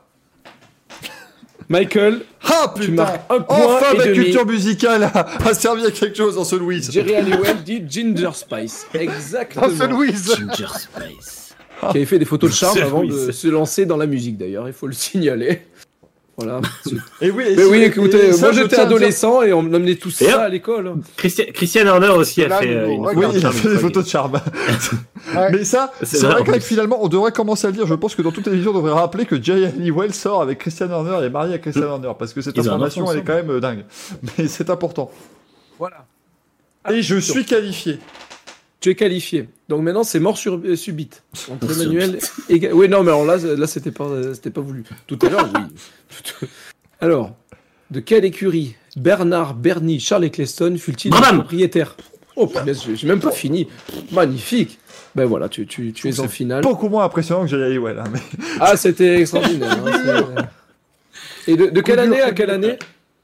Michael, Ah Tu putain marques un point Enfin et ma demi. culture musicale a, a servi à quelque chose dans ce Louise. Jerry Halliwell dit Ginger Spice. Exactement. Dans ce Louise. Ginger Spice. qui avait fait des photos de charme avant de se lancer dans la musique d'ailleurs, il faut le signaler. Voilà. Et oui, et Mais oui, écoutez, moi j'étais adolescent et on m'amenait tout ça à l'école. Christian, Christian Horner aussi a fait euh, une. Oui, il a fait des photos de charme. Ouais. Mais ça, C'est vrai, que finalement, on devrait commencer à le dire. Je pense que dans toute télévision, on devrait rappeler que Jerry Halliwell sort avec Christian Horner et est marié à Christian Horner. Parce que cette Ils information, elle est quand même euh, dingue. Mais c'est important. Voilà. Et je suis qualifié. Tu es qualifié. Donc maintenant c'est mort sur, euh, subite. Entre Mort Emmanuel et Oui, non, mais alors là, là c'était pas, c'était pas voulu. Tout à l'heure, oui. Alors, de quelle écurie Bernard Bernie Charles Eccleston fut-il propriétaire? Oh, punaise, j'ai j'ai même pas fini. Magnifique. Ben voilà, tu, tu, tu es en finale. Beaucoup moins impressionnant que Jerry Halliwell. hein, mais... Ah, c'était extraordinaire. hein, Et de, de quelle année à quelle année?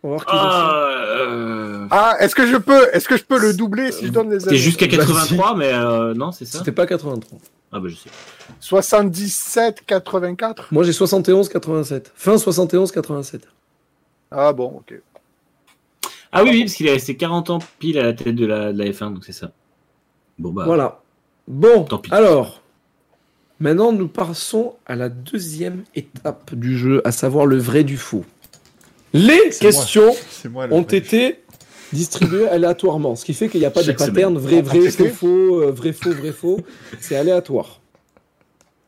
On va voir qui. Ah, Ah, est-ce que je peux, est-ce que je peux le doubler si je donne les C'était années jusqu'à Vas-y. 83, mais euh, non, c'est ça C'était pas 83. Ah bah je sais. 77, 84. Moi j'ai 71 87. Fin 71 87. Ah bon, ok. Ah oui, oui, parce qu'il est resté 40 ans pile à la tête de la, de la F1, donc c'est ça. Bon bah. Voilà. Bon, Tant pis. alors, maintenant nous passons à la deuxième étape du jeu, à savoir le vrai du faux. Les moi. questions C'est moi le ont été distribuées aléatoirement, ce qui fait qu'il n'y a pas de pattern vrai, On vrai, va faux, tester. faux, euh, vrai, faux, vrai, faux. C'est aléatoire.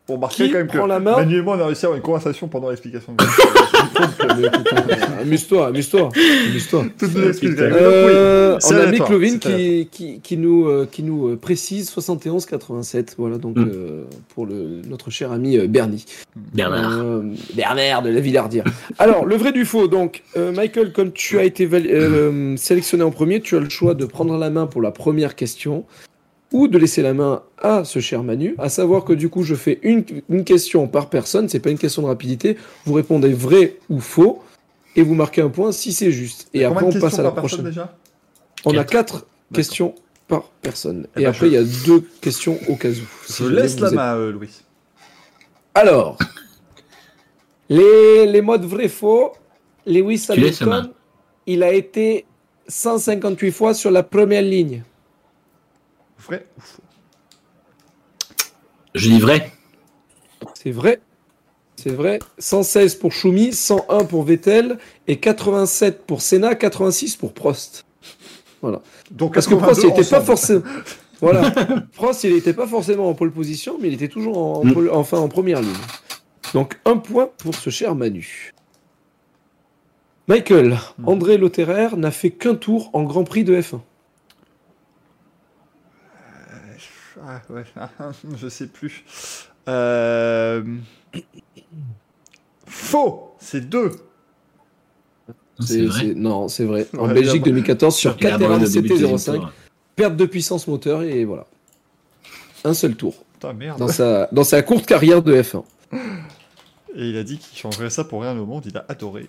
Pour marquer Qui quand même que prend la main Manu et moi, on a réussi à avoir une conversation pendant l'explication. euh, Amuse-toi, amuse-toi, amuse-toi. Euh, c'est on a Meklovin c'est qui, qui, qui nous, euh, qui nous euh, précise 71-87. Voilà donc Mm. euh, pour le, notre cher ami euh, Bernie. Bernard. Euh, Bernard de la Villardière. Alors, le vrai du faux. Donc, euh, Michael, comme tu as été euh, sélectionné en premier, tu as le choix de prendre la main pour la première question ou de laisser la main à ce cher Manu. À savoir que du coup, je fais une, une question par personne. C'est pas une question de rapidité. Vous répondez vrai ou faux et vous marquez un point si c'est juste. Et après, on passe questions à la prochaine. déjà? On a quatre question par personne. Et, après, il y a deux questions au cas où. je laisse la main, Louis. Alors, les, les modes vrai-faux, Lewis Hamilton, il a été 158 fois sur la première ligne. Vrai ou faux Je dis vrai. C'est vrai. C'est vrai. 116 pour Schumi, 101 pour Vettel et 87 pour Senna, 86 pour Prost. Voilà. Donc, Parce que Prost, il n'était pas forcément. Voilà. Prost, il n'était pas forcément en pole position, mais il était toujours en, mm. enfin, en première ligne. Donc, un point pour ce cher Manu. Michael, mm. André Lotterer n'a fait qu'un tour en Grand Prix de F1. Euh, ah, ouais, je sais plus. Euh... Faux C'est deux. C'est vrai. Non, c'est vrai. En Belgique 2014, sur 4 CT05, perte de puissance moteur et voilà. Un seul tour. merde. Dans, sa, dans sa courte carrière de F1. Et il a dit qu'il changerait ça pour rien au monde, il a adoré.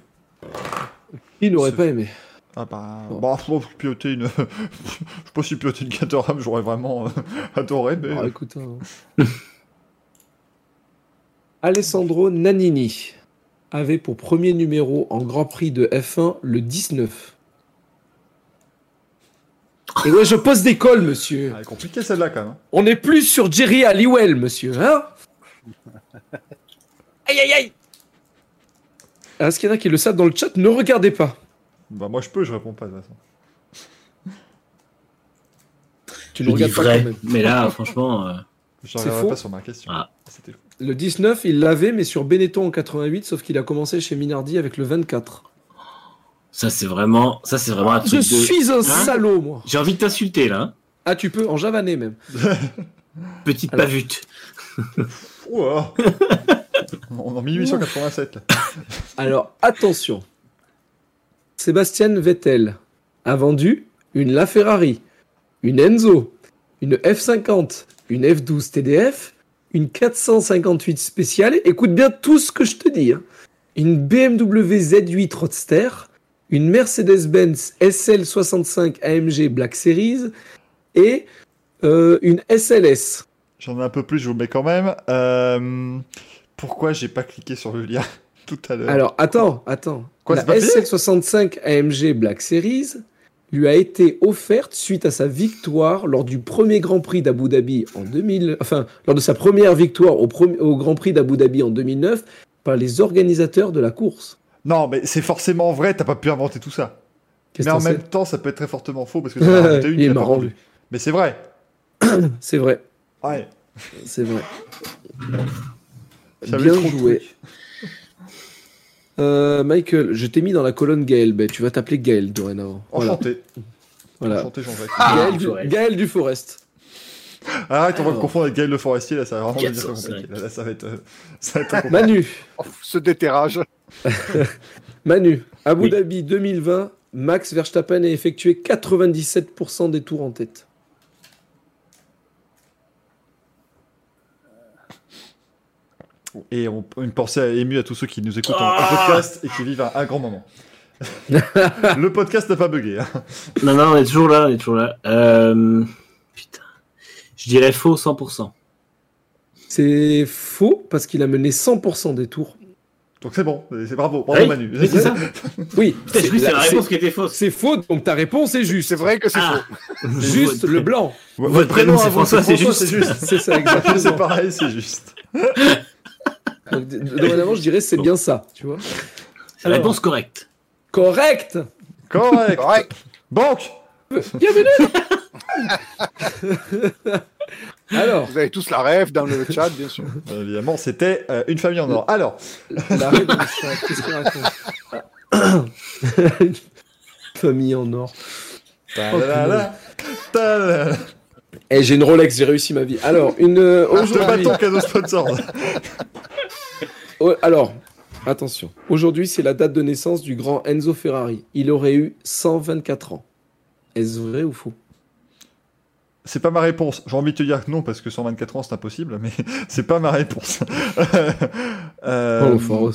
Il n'aurait pas aimé. Ah bah, bon. bah piloter une. je sais pas si piloter une Caterham, j'aurais vraiment euh, adoré, mais. Ah, écoute. Hein. Alessandro Nannini avait pour premier numéro en Grand Prix de F1 le 19. Et ouais, je pose des cols, monsieur. Ah, compliqué celle-là quand même. Hein. On est plus sur Jerry Halliwell, monsieur, hein Aïe aïe aïe Est-ce qu'il y en a qui le savent dans le chat? Ne regardez pas. Bah moi je peux, je réponds pas de toute façon. Tu pas quand même. Mais là, franchement. Euh... Je faux. pas sur ma question. Ah. Le 19, il l'avait, mais sur Benetton en 88, sauf qu'il a commencé chez Minardi avec le 24. Ça, c'est vraiment, ça, c'est vraiment un truc Je suis un hein salaud, moi. J'ai envie de t'insulter, là. Hein. ah, tu peux, en javanais même. Petite pavute. Ouah. en 1887. Alors, attention. Sébastien Vettel a vendu une LaFerrari, une Enzo, une F50, une F12 TDF, une 458 spéciale, écoute bien tout ce que je te dis, hein. une BMW Z8 Roadster, une Mercedes-Benz SL65 AMG Black Series et euh, une SLS. J'en ai un peu plus, je vous mets quand même. Euh, pourquoi j'ai pas cliqué sur le lien? Tout à l'heure Alors attends, attends. Quoi, La SL65 AMG Black Series, lui a été offerte suite à sa victoire lors du premier Grand Prix d'Abu Dhabi en 2000, enfin lors de sa première victoire au, au Grand Prix d'Abu Dhabi en 2009 par les organisateurs de la course. Non, mais c'est forcément vrai, t'as pas pu inventer tout ça. Mais en même temps, ça peut être très fortement faux parce que ça une. Il est marrant, lui. Mais c'est vrai. c'est vrai. Ouais. C'est vrai. Bien joué. Euh, Michael, je t'ai mis dans la colonne Gaël. Ben, tu vas t'appeler Gaël dorénavant. Enchanté. Voilà. Enchanté, Jean-Jacques. Ah, Gaël, du, Forest. Arrête, on va me confondre avec Gaël le Forestier, là, ça va vraiment devenir compliqué. Là, ça va être, euh, ça va être Manu. Oh, ce déterrage. Manu, Abu Dhabi 2020, Max Verstappen a effectué 97% des tours en tête. Et on, une pensée émue à tous ceux qui nous écoutent en, ah podcast et qui vivent un, grand moment. le podcast n'a pas bugué. Hein. Non, non, on est toujours là, on est toujours là. Euh, putain. Je dirais faux 100%. C'est faux parce qu'il a mené 100% des tours. Donc c'est bon, c'est bravo, bravo Manu. c'est ça. oui, c'est la, réponse qui était fausse. C'est faux, donc ta réponse est juste. C'est vrai que c'est ah. faux. juste le blanc. Votre, prénom, c'est François, c'est juste. C'est ça, exactement. c'est pareil, c'est juste. Donc, je dirais c'est bien ça, tu vois. C'est la réponse correcte. Correct Correct Correct Banque Bienvenue Alors. Vous avez tous la rêve dans le chat, bien sûr. Évidemment, c'était euh, une famille en or. Alors. La révolution, qu'est-ce qu'on raconte Famille en or. Et eh, j'ai une Rolex, j'ai réussi ma vie. Alors, une. Euh, je te bâton cadeau sponsor. alors, attention. Aujourd'hui, c'est la date de naissance du grand Enzo Ferrari. Il aurait eu 124 ans. Est-ce vrai ou faux? C'est pas ma réponse. J'ai envie de te dire que non, parce que 124 ans, c'est impossible, mais c'est pas ma réponse. euh, oh,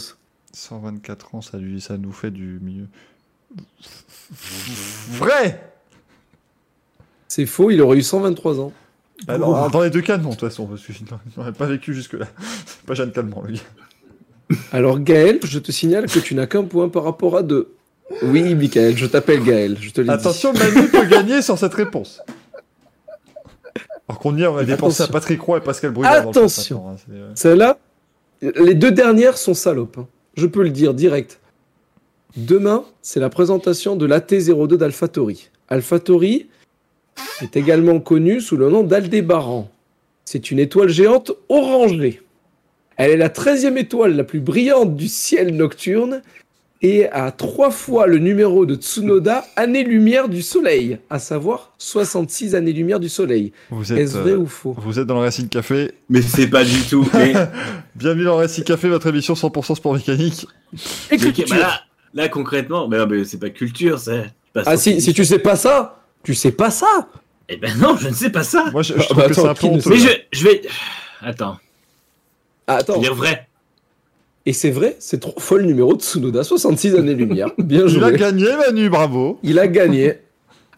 124 ans, ça, lui, ça nous fait du milieu. Vrai C'est faux, il aurait eu 123 ans. Bah dans les deux cas, non, de toute façon, parce que n'aurait pas vécu jusque-là. C'est pas Jeanne Calment, le gars. Alors, Gaël, je te signale que tu n'as qu'un point par rapport à deux. Oui, Michael, je t'appelle Gaël, je te l'ai Attention, Manu peut gagner sur cette réponse. Alors qu'on y a, on a dépensé à Patrick Roy et Pascal Brunel. Attention, hein, euh. celle-là, les deux dernières sont salopes. Hein. Je peux le dire direct. Demain, c'est la présentation de l'AT02 d'AlphaTauri. AlphaTauri est également connu sous le nom d'Aldébaran. C'est une étoile géante orangée. Elle est la 13e étoile la plus brillante du ciel nocturne et a trois fois le numéro de Tsunoda année-lumière du Soleil, à savoir 66 années-lumière du Soleil. Est-ce vrai euh, ou faux? Vous êtes dans le Racing Café? Mais c'est pas du tout. Bienvenue dans le Racing Café, votre émission 100% sport mécanique. Et bah là, concrètement, mais, c'est pas culture, c'est. Ah si, si tu sais pas ça, tu sais pas ça? Eh ben non, je ne sais pas ça. Moi, je, je ah, trouve bah, que un peu Mais je, je vais. Attends. Ah, attends. Dire vrai. Et c'est vrai, c'est trop folle le numéro de Tsunoda, 66 années-lumière. Bien joué. Il a gagné, Manu, bravo. Il a gagné.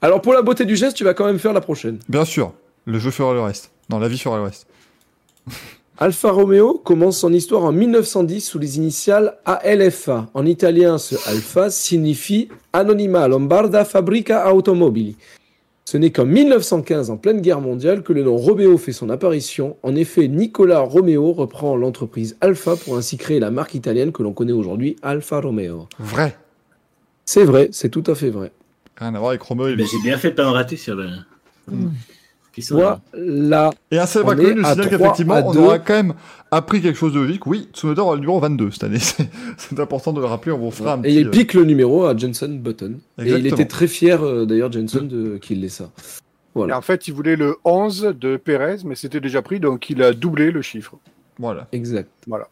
Alors pour la beauté du geste, tu vas quand même faire la prochaine. Bien sûr, le jeu fera le reste. Non, la vie fera le reste. Alfa Romeo commence son histoire en 1910 sous les initiales ALFA. En italien, ce alpha signifie Anonima Lombarda Fabrica Automobili. Ce n'est qu'en 1915, en pleine guerre mondiale, que le nom Romeo fait son apparition. En effet, Nicolas Romeo reprend l'entreprise Alfa pour ainsi créer la marque italienne que l'on connaît aujourd'hui, Alfa Romeo. Vrai. C'est vrai, c'est tout à fait vrai. Rien à voir avec Romeo. J'ai bien fait de pas en rater sur Voilà. Et un seul connu nous signale qu'effectivement, on aura quand même appris quelque chose de logique. Oui, Tsunoda aura le numéro 22 cette année. C'est important de le rappeler, on vous fera un Et il pique le numéro à Jenson Button. Et il était très fier, euh, d'ailleurs, Jenson, qu'il ait ça. Voilà. Et en fait, il voulait le 11 de Perez, mais c'était déjà pris, donc il a doublé le chiffre. Voilà. Exact. Voilà.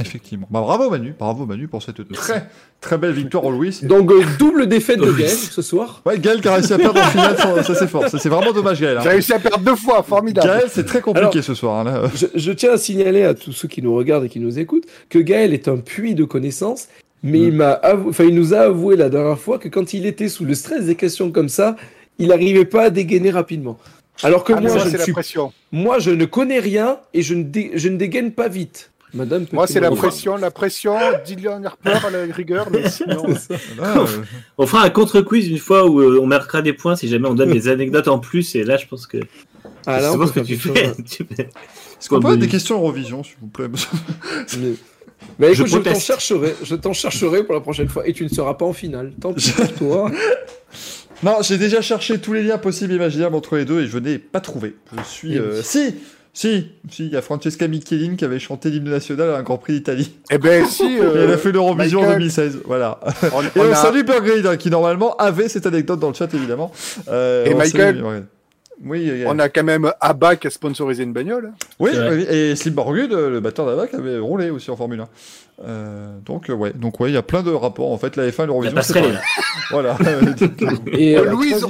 Effectivement. Bah, bravo Manu, bravo Manu pour cette très très belle victoire au Louis. Donc euh, double défaite de Gaël ce soir. Ouais, Gaël qui a réussi à perdre en finale, ça c'est fort. C'est vraiment dommage Gaël. Hein. J'ai réussi à perdre deux fois, formidable. Gaël, c'est très compliqué ce soir. Hein, je, tiens à signaler à tous ceux qui nous regardent et qui nous écoutent que Gaël est un puits de connaissances. Mais il, mm. m'a enfin, il nous a avoué la dernière fois que quand il était sous le stress des questions comme ça, il n'arrivait pas à dégainer rapidement. Alors que ah, moi, je suis... moi, je ne connais rien et je ne, je ne dégaine pas vite. Madame Moi, c'est la pression, la pression, Dylan Harper à la rigueur, mais sinon. Ah, on fera un contre-quiz une fois où euh, on marquera des points si jamais on donne des anecdotes en plus, et là, je pense que. Ah là, on ce que tu fais. Est-ce qu'on peut avoir des questions Eurovision, s'il vous plaît mais... écoute, je, t'en chercherai, je t'en chercherai pour la prochaine fois, et tu ne seras pas en finale. Tant pis pour toi. Non, j'ai déjà cherché tous les liens possibles et imaginables entre les deux et je n'ai pas trouvé. Je suis. Euh, si si, si, il y a Francesca Michelin qui avait chanté l'hymne national à un Grand Prix d'Italie. Eh ben si. elle a fait l'Eurovision en 2016, voilà. On, et on, a... salue Burgrid hein, qui normalement avait cette anecdote dans le chat évidemment. Euh, et Michael. Oui, on a quand même ABBA qui a sponsorisé une bagnole. Oui, et Slim Borgud, le batteur d'ABBA, qui avait roulé aussi en Formule 1. Euh, donc euh, ouais, donc ouais, il y a plein de rapports en fait. La F1 l'Eurovision. c'est voilà. et euh, Louise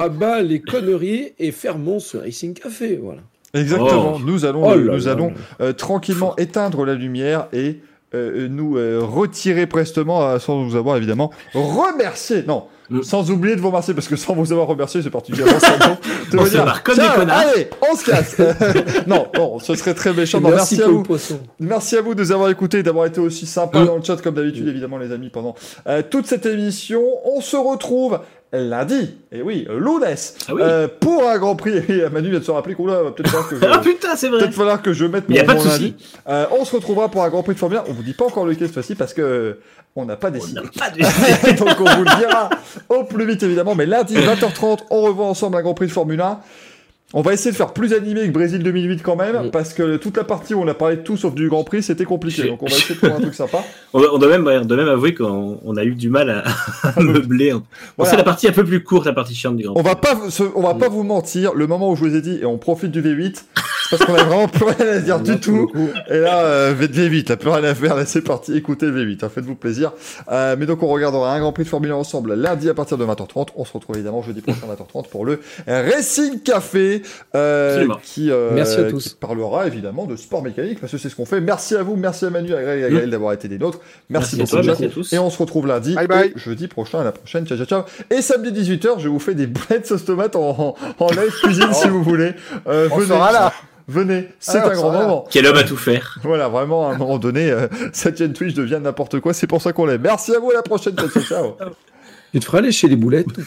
ABBA, les conneries et Fermont sur Racing Café, voilà. Exactement. Oh. Nous allons, oh nous allons euh, tranquillement éteindre la lumière et euh, nous euh, retirer prestement sans vous avoir évidemment remercié. Non. Mm. Sans oublier de vous remercier, parce que sans vous avoir remercié, c'est particulièrement sympa. on se comme des connards. Allez, on se casse. non, non, ce serait très méchant. merci, à vous. Poisson. Merci à vous de nous avoir écoutés, d'avoir été aussi sympa mm. dans le chat, comme d'habitude, évidemment, les amis, pendant toute cette émission. On se retrouve lundi, et oui, Lounès, ah euh, pour un Grand Prix. Et Manu vient de se rappeler qu'on va peut-être falloir que je... ah putain, c'est vrai. Peut-être falloir que je mette mon, a pas de lundi. Euh, on se retrouvera pour un Grand Prix de Formule 1. On vous dit pas encore lequel cette fois-ci parce que on n'a pas décidé. Pas décidé. Donc on vous le dira au plus vite évidemment. Mais lundi 20h30, on revoit ensemble un Grand Prix de Formule 1. On va essayer de faire plus animé que Brésil 2008 quand même, parce que toute la partie où on a parlé de tout sauf du Grand Prix, c'était compliqué. Donc on va essayer de faire un truc sympa. On doit même, même avouer qu'on a eu du mal à, meubler. C'est la partie un peu plus courte, la partie chiante du Grand Prix. On va pas, on va pas vous mentir, le moment où je vous ai dit, et on profite du V8, parce qu'on a vraiment plus rien à dire du tout. Et là, euh, V8, là, plus rien à faire. Là, c'est parti. Écoutez V8, hein, faites-vous plaisir. Euh, mais donc, on regardera un Grand Prix de Formule 1 ensemble lundi à partir de 20h30. On se retrouve évidemment jeudi prochain à 20h30 pour le Racing Café, euh, qui, euh, merci à tous. qui parlera évidemment de sport mécanique parce que c'est ce qu'on fait. Merci à vous, merci à Manu, à Greg et à Gaël d'avoir été des nôtres. Merci, Merci à beaucoup. toi, merci à tous. Et on se retrouve lundi Bye bye. et jeudi prochain à la prochaine. Ciao, ciao, ciao. Et samedi 18h, je vous fais des boulettes sauce tomate en, en, en live cuisine si vous voulez. Euh, On venez, sera là. Venez, c'est Ah, un grand moment. Quel homme à tout faire. Voilà, vraiment, à un moment donné, euh, cette chaîne Twitch devient n'importe quoi. C'est pour ça qu'on l'aime. Merci à vous, à la prochaine. Ciao. Tu te feras lécher les boulettes ou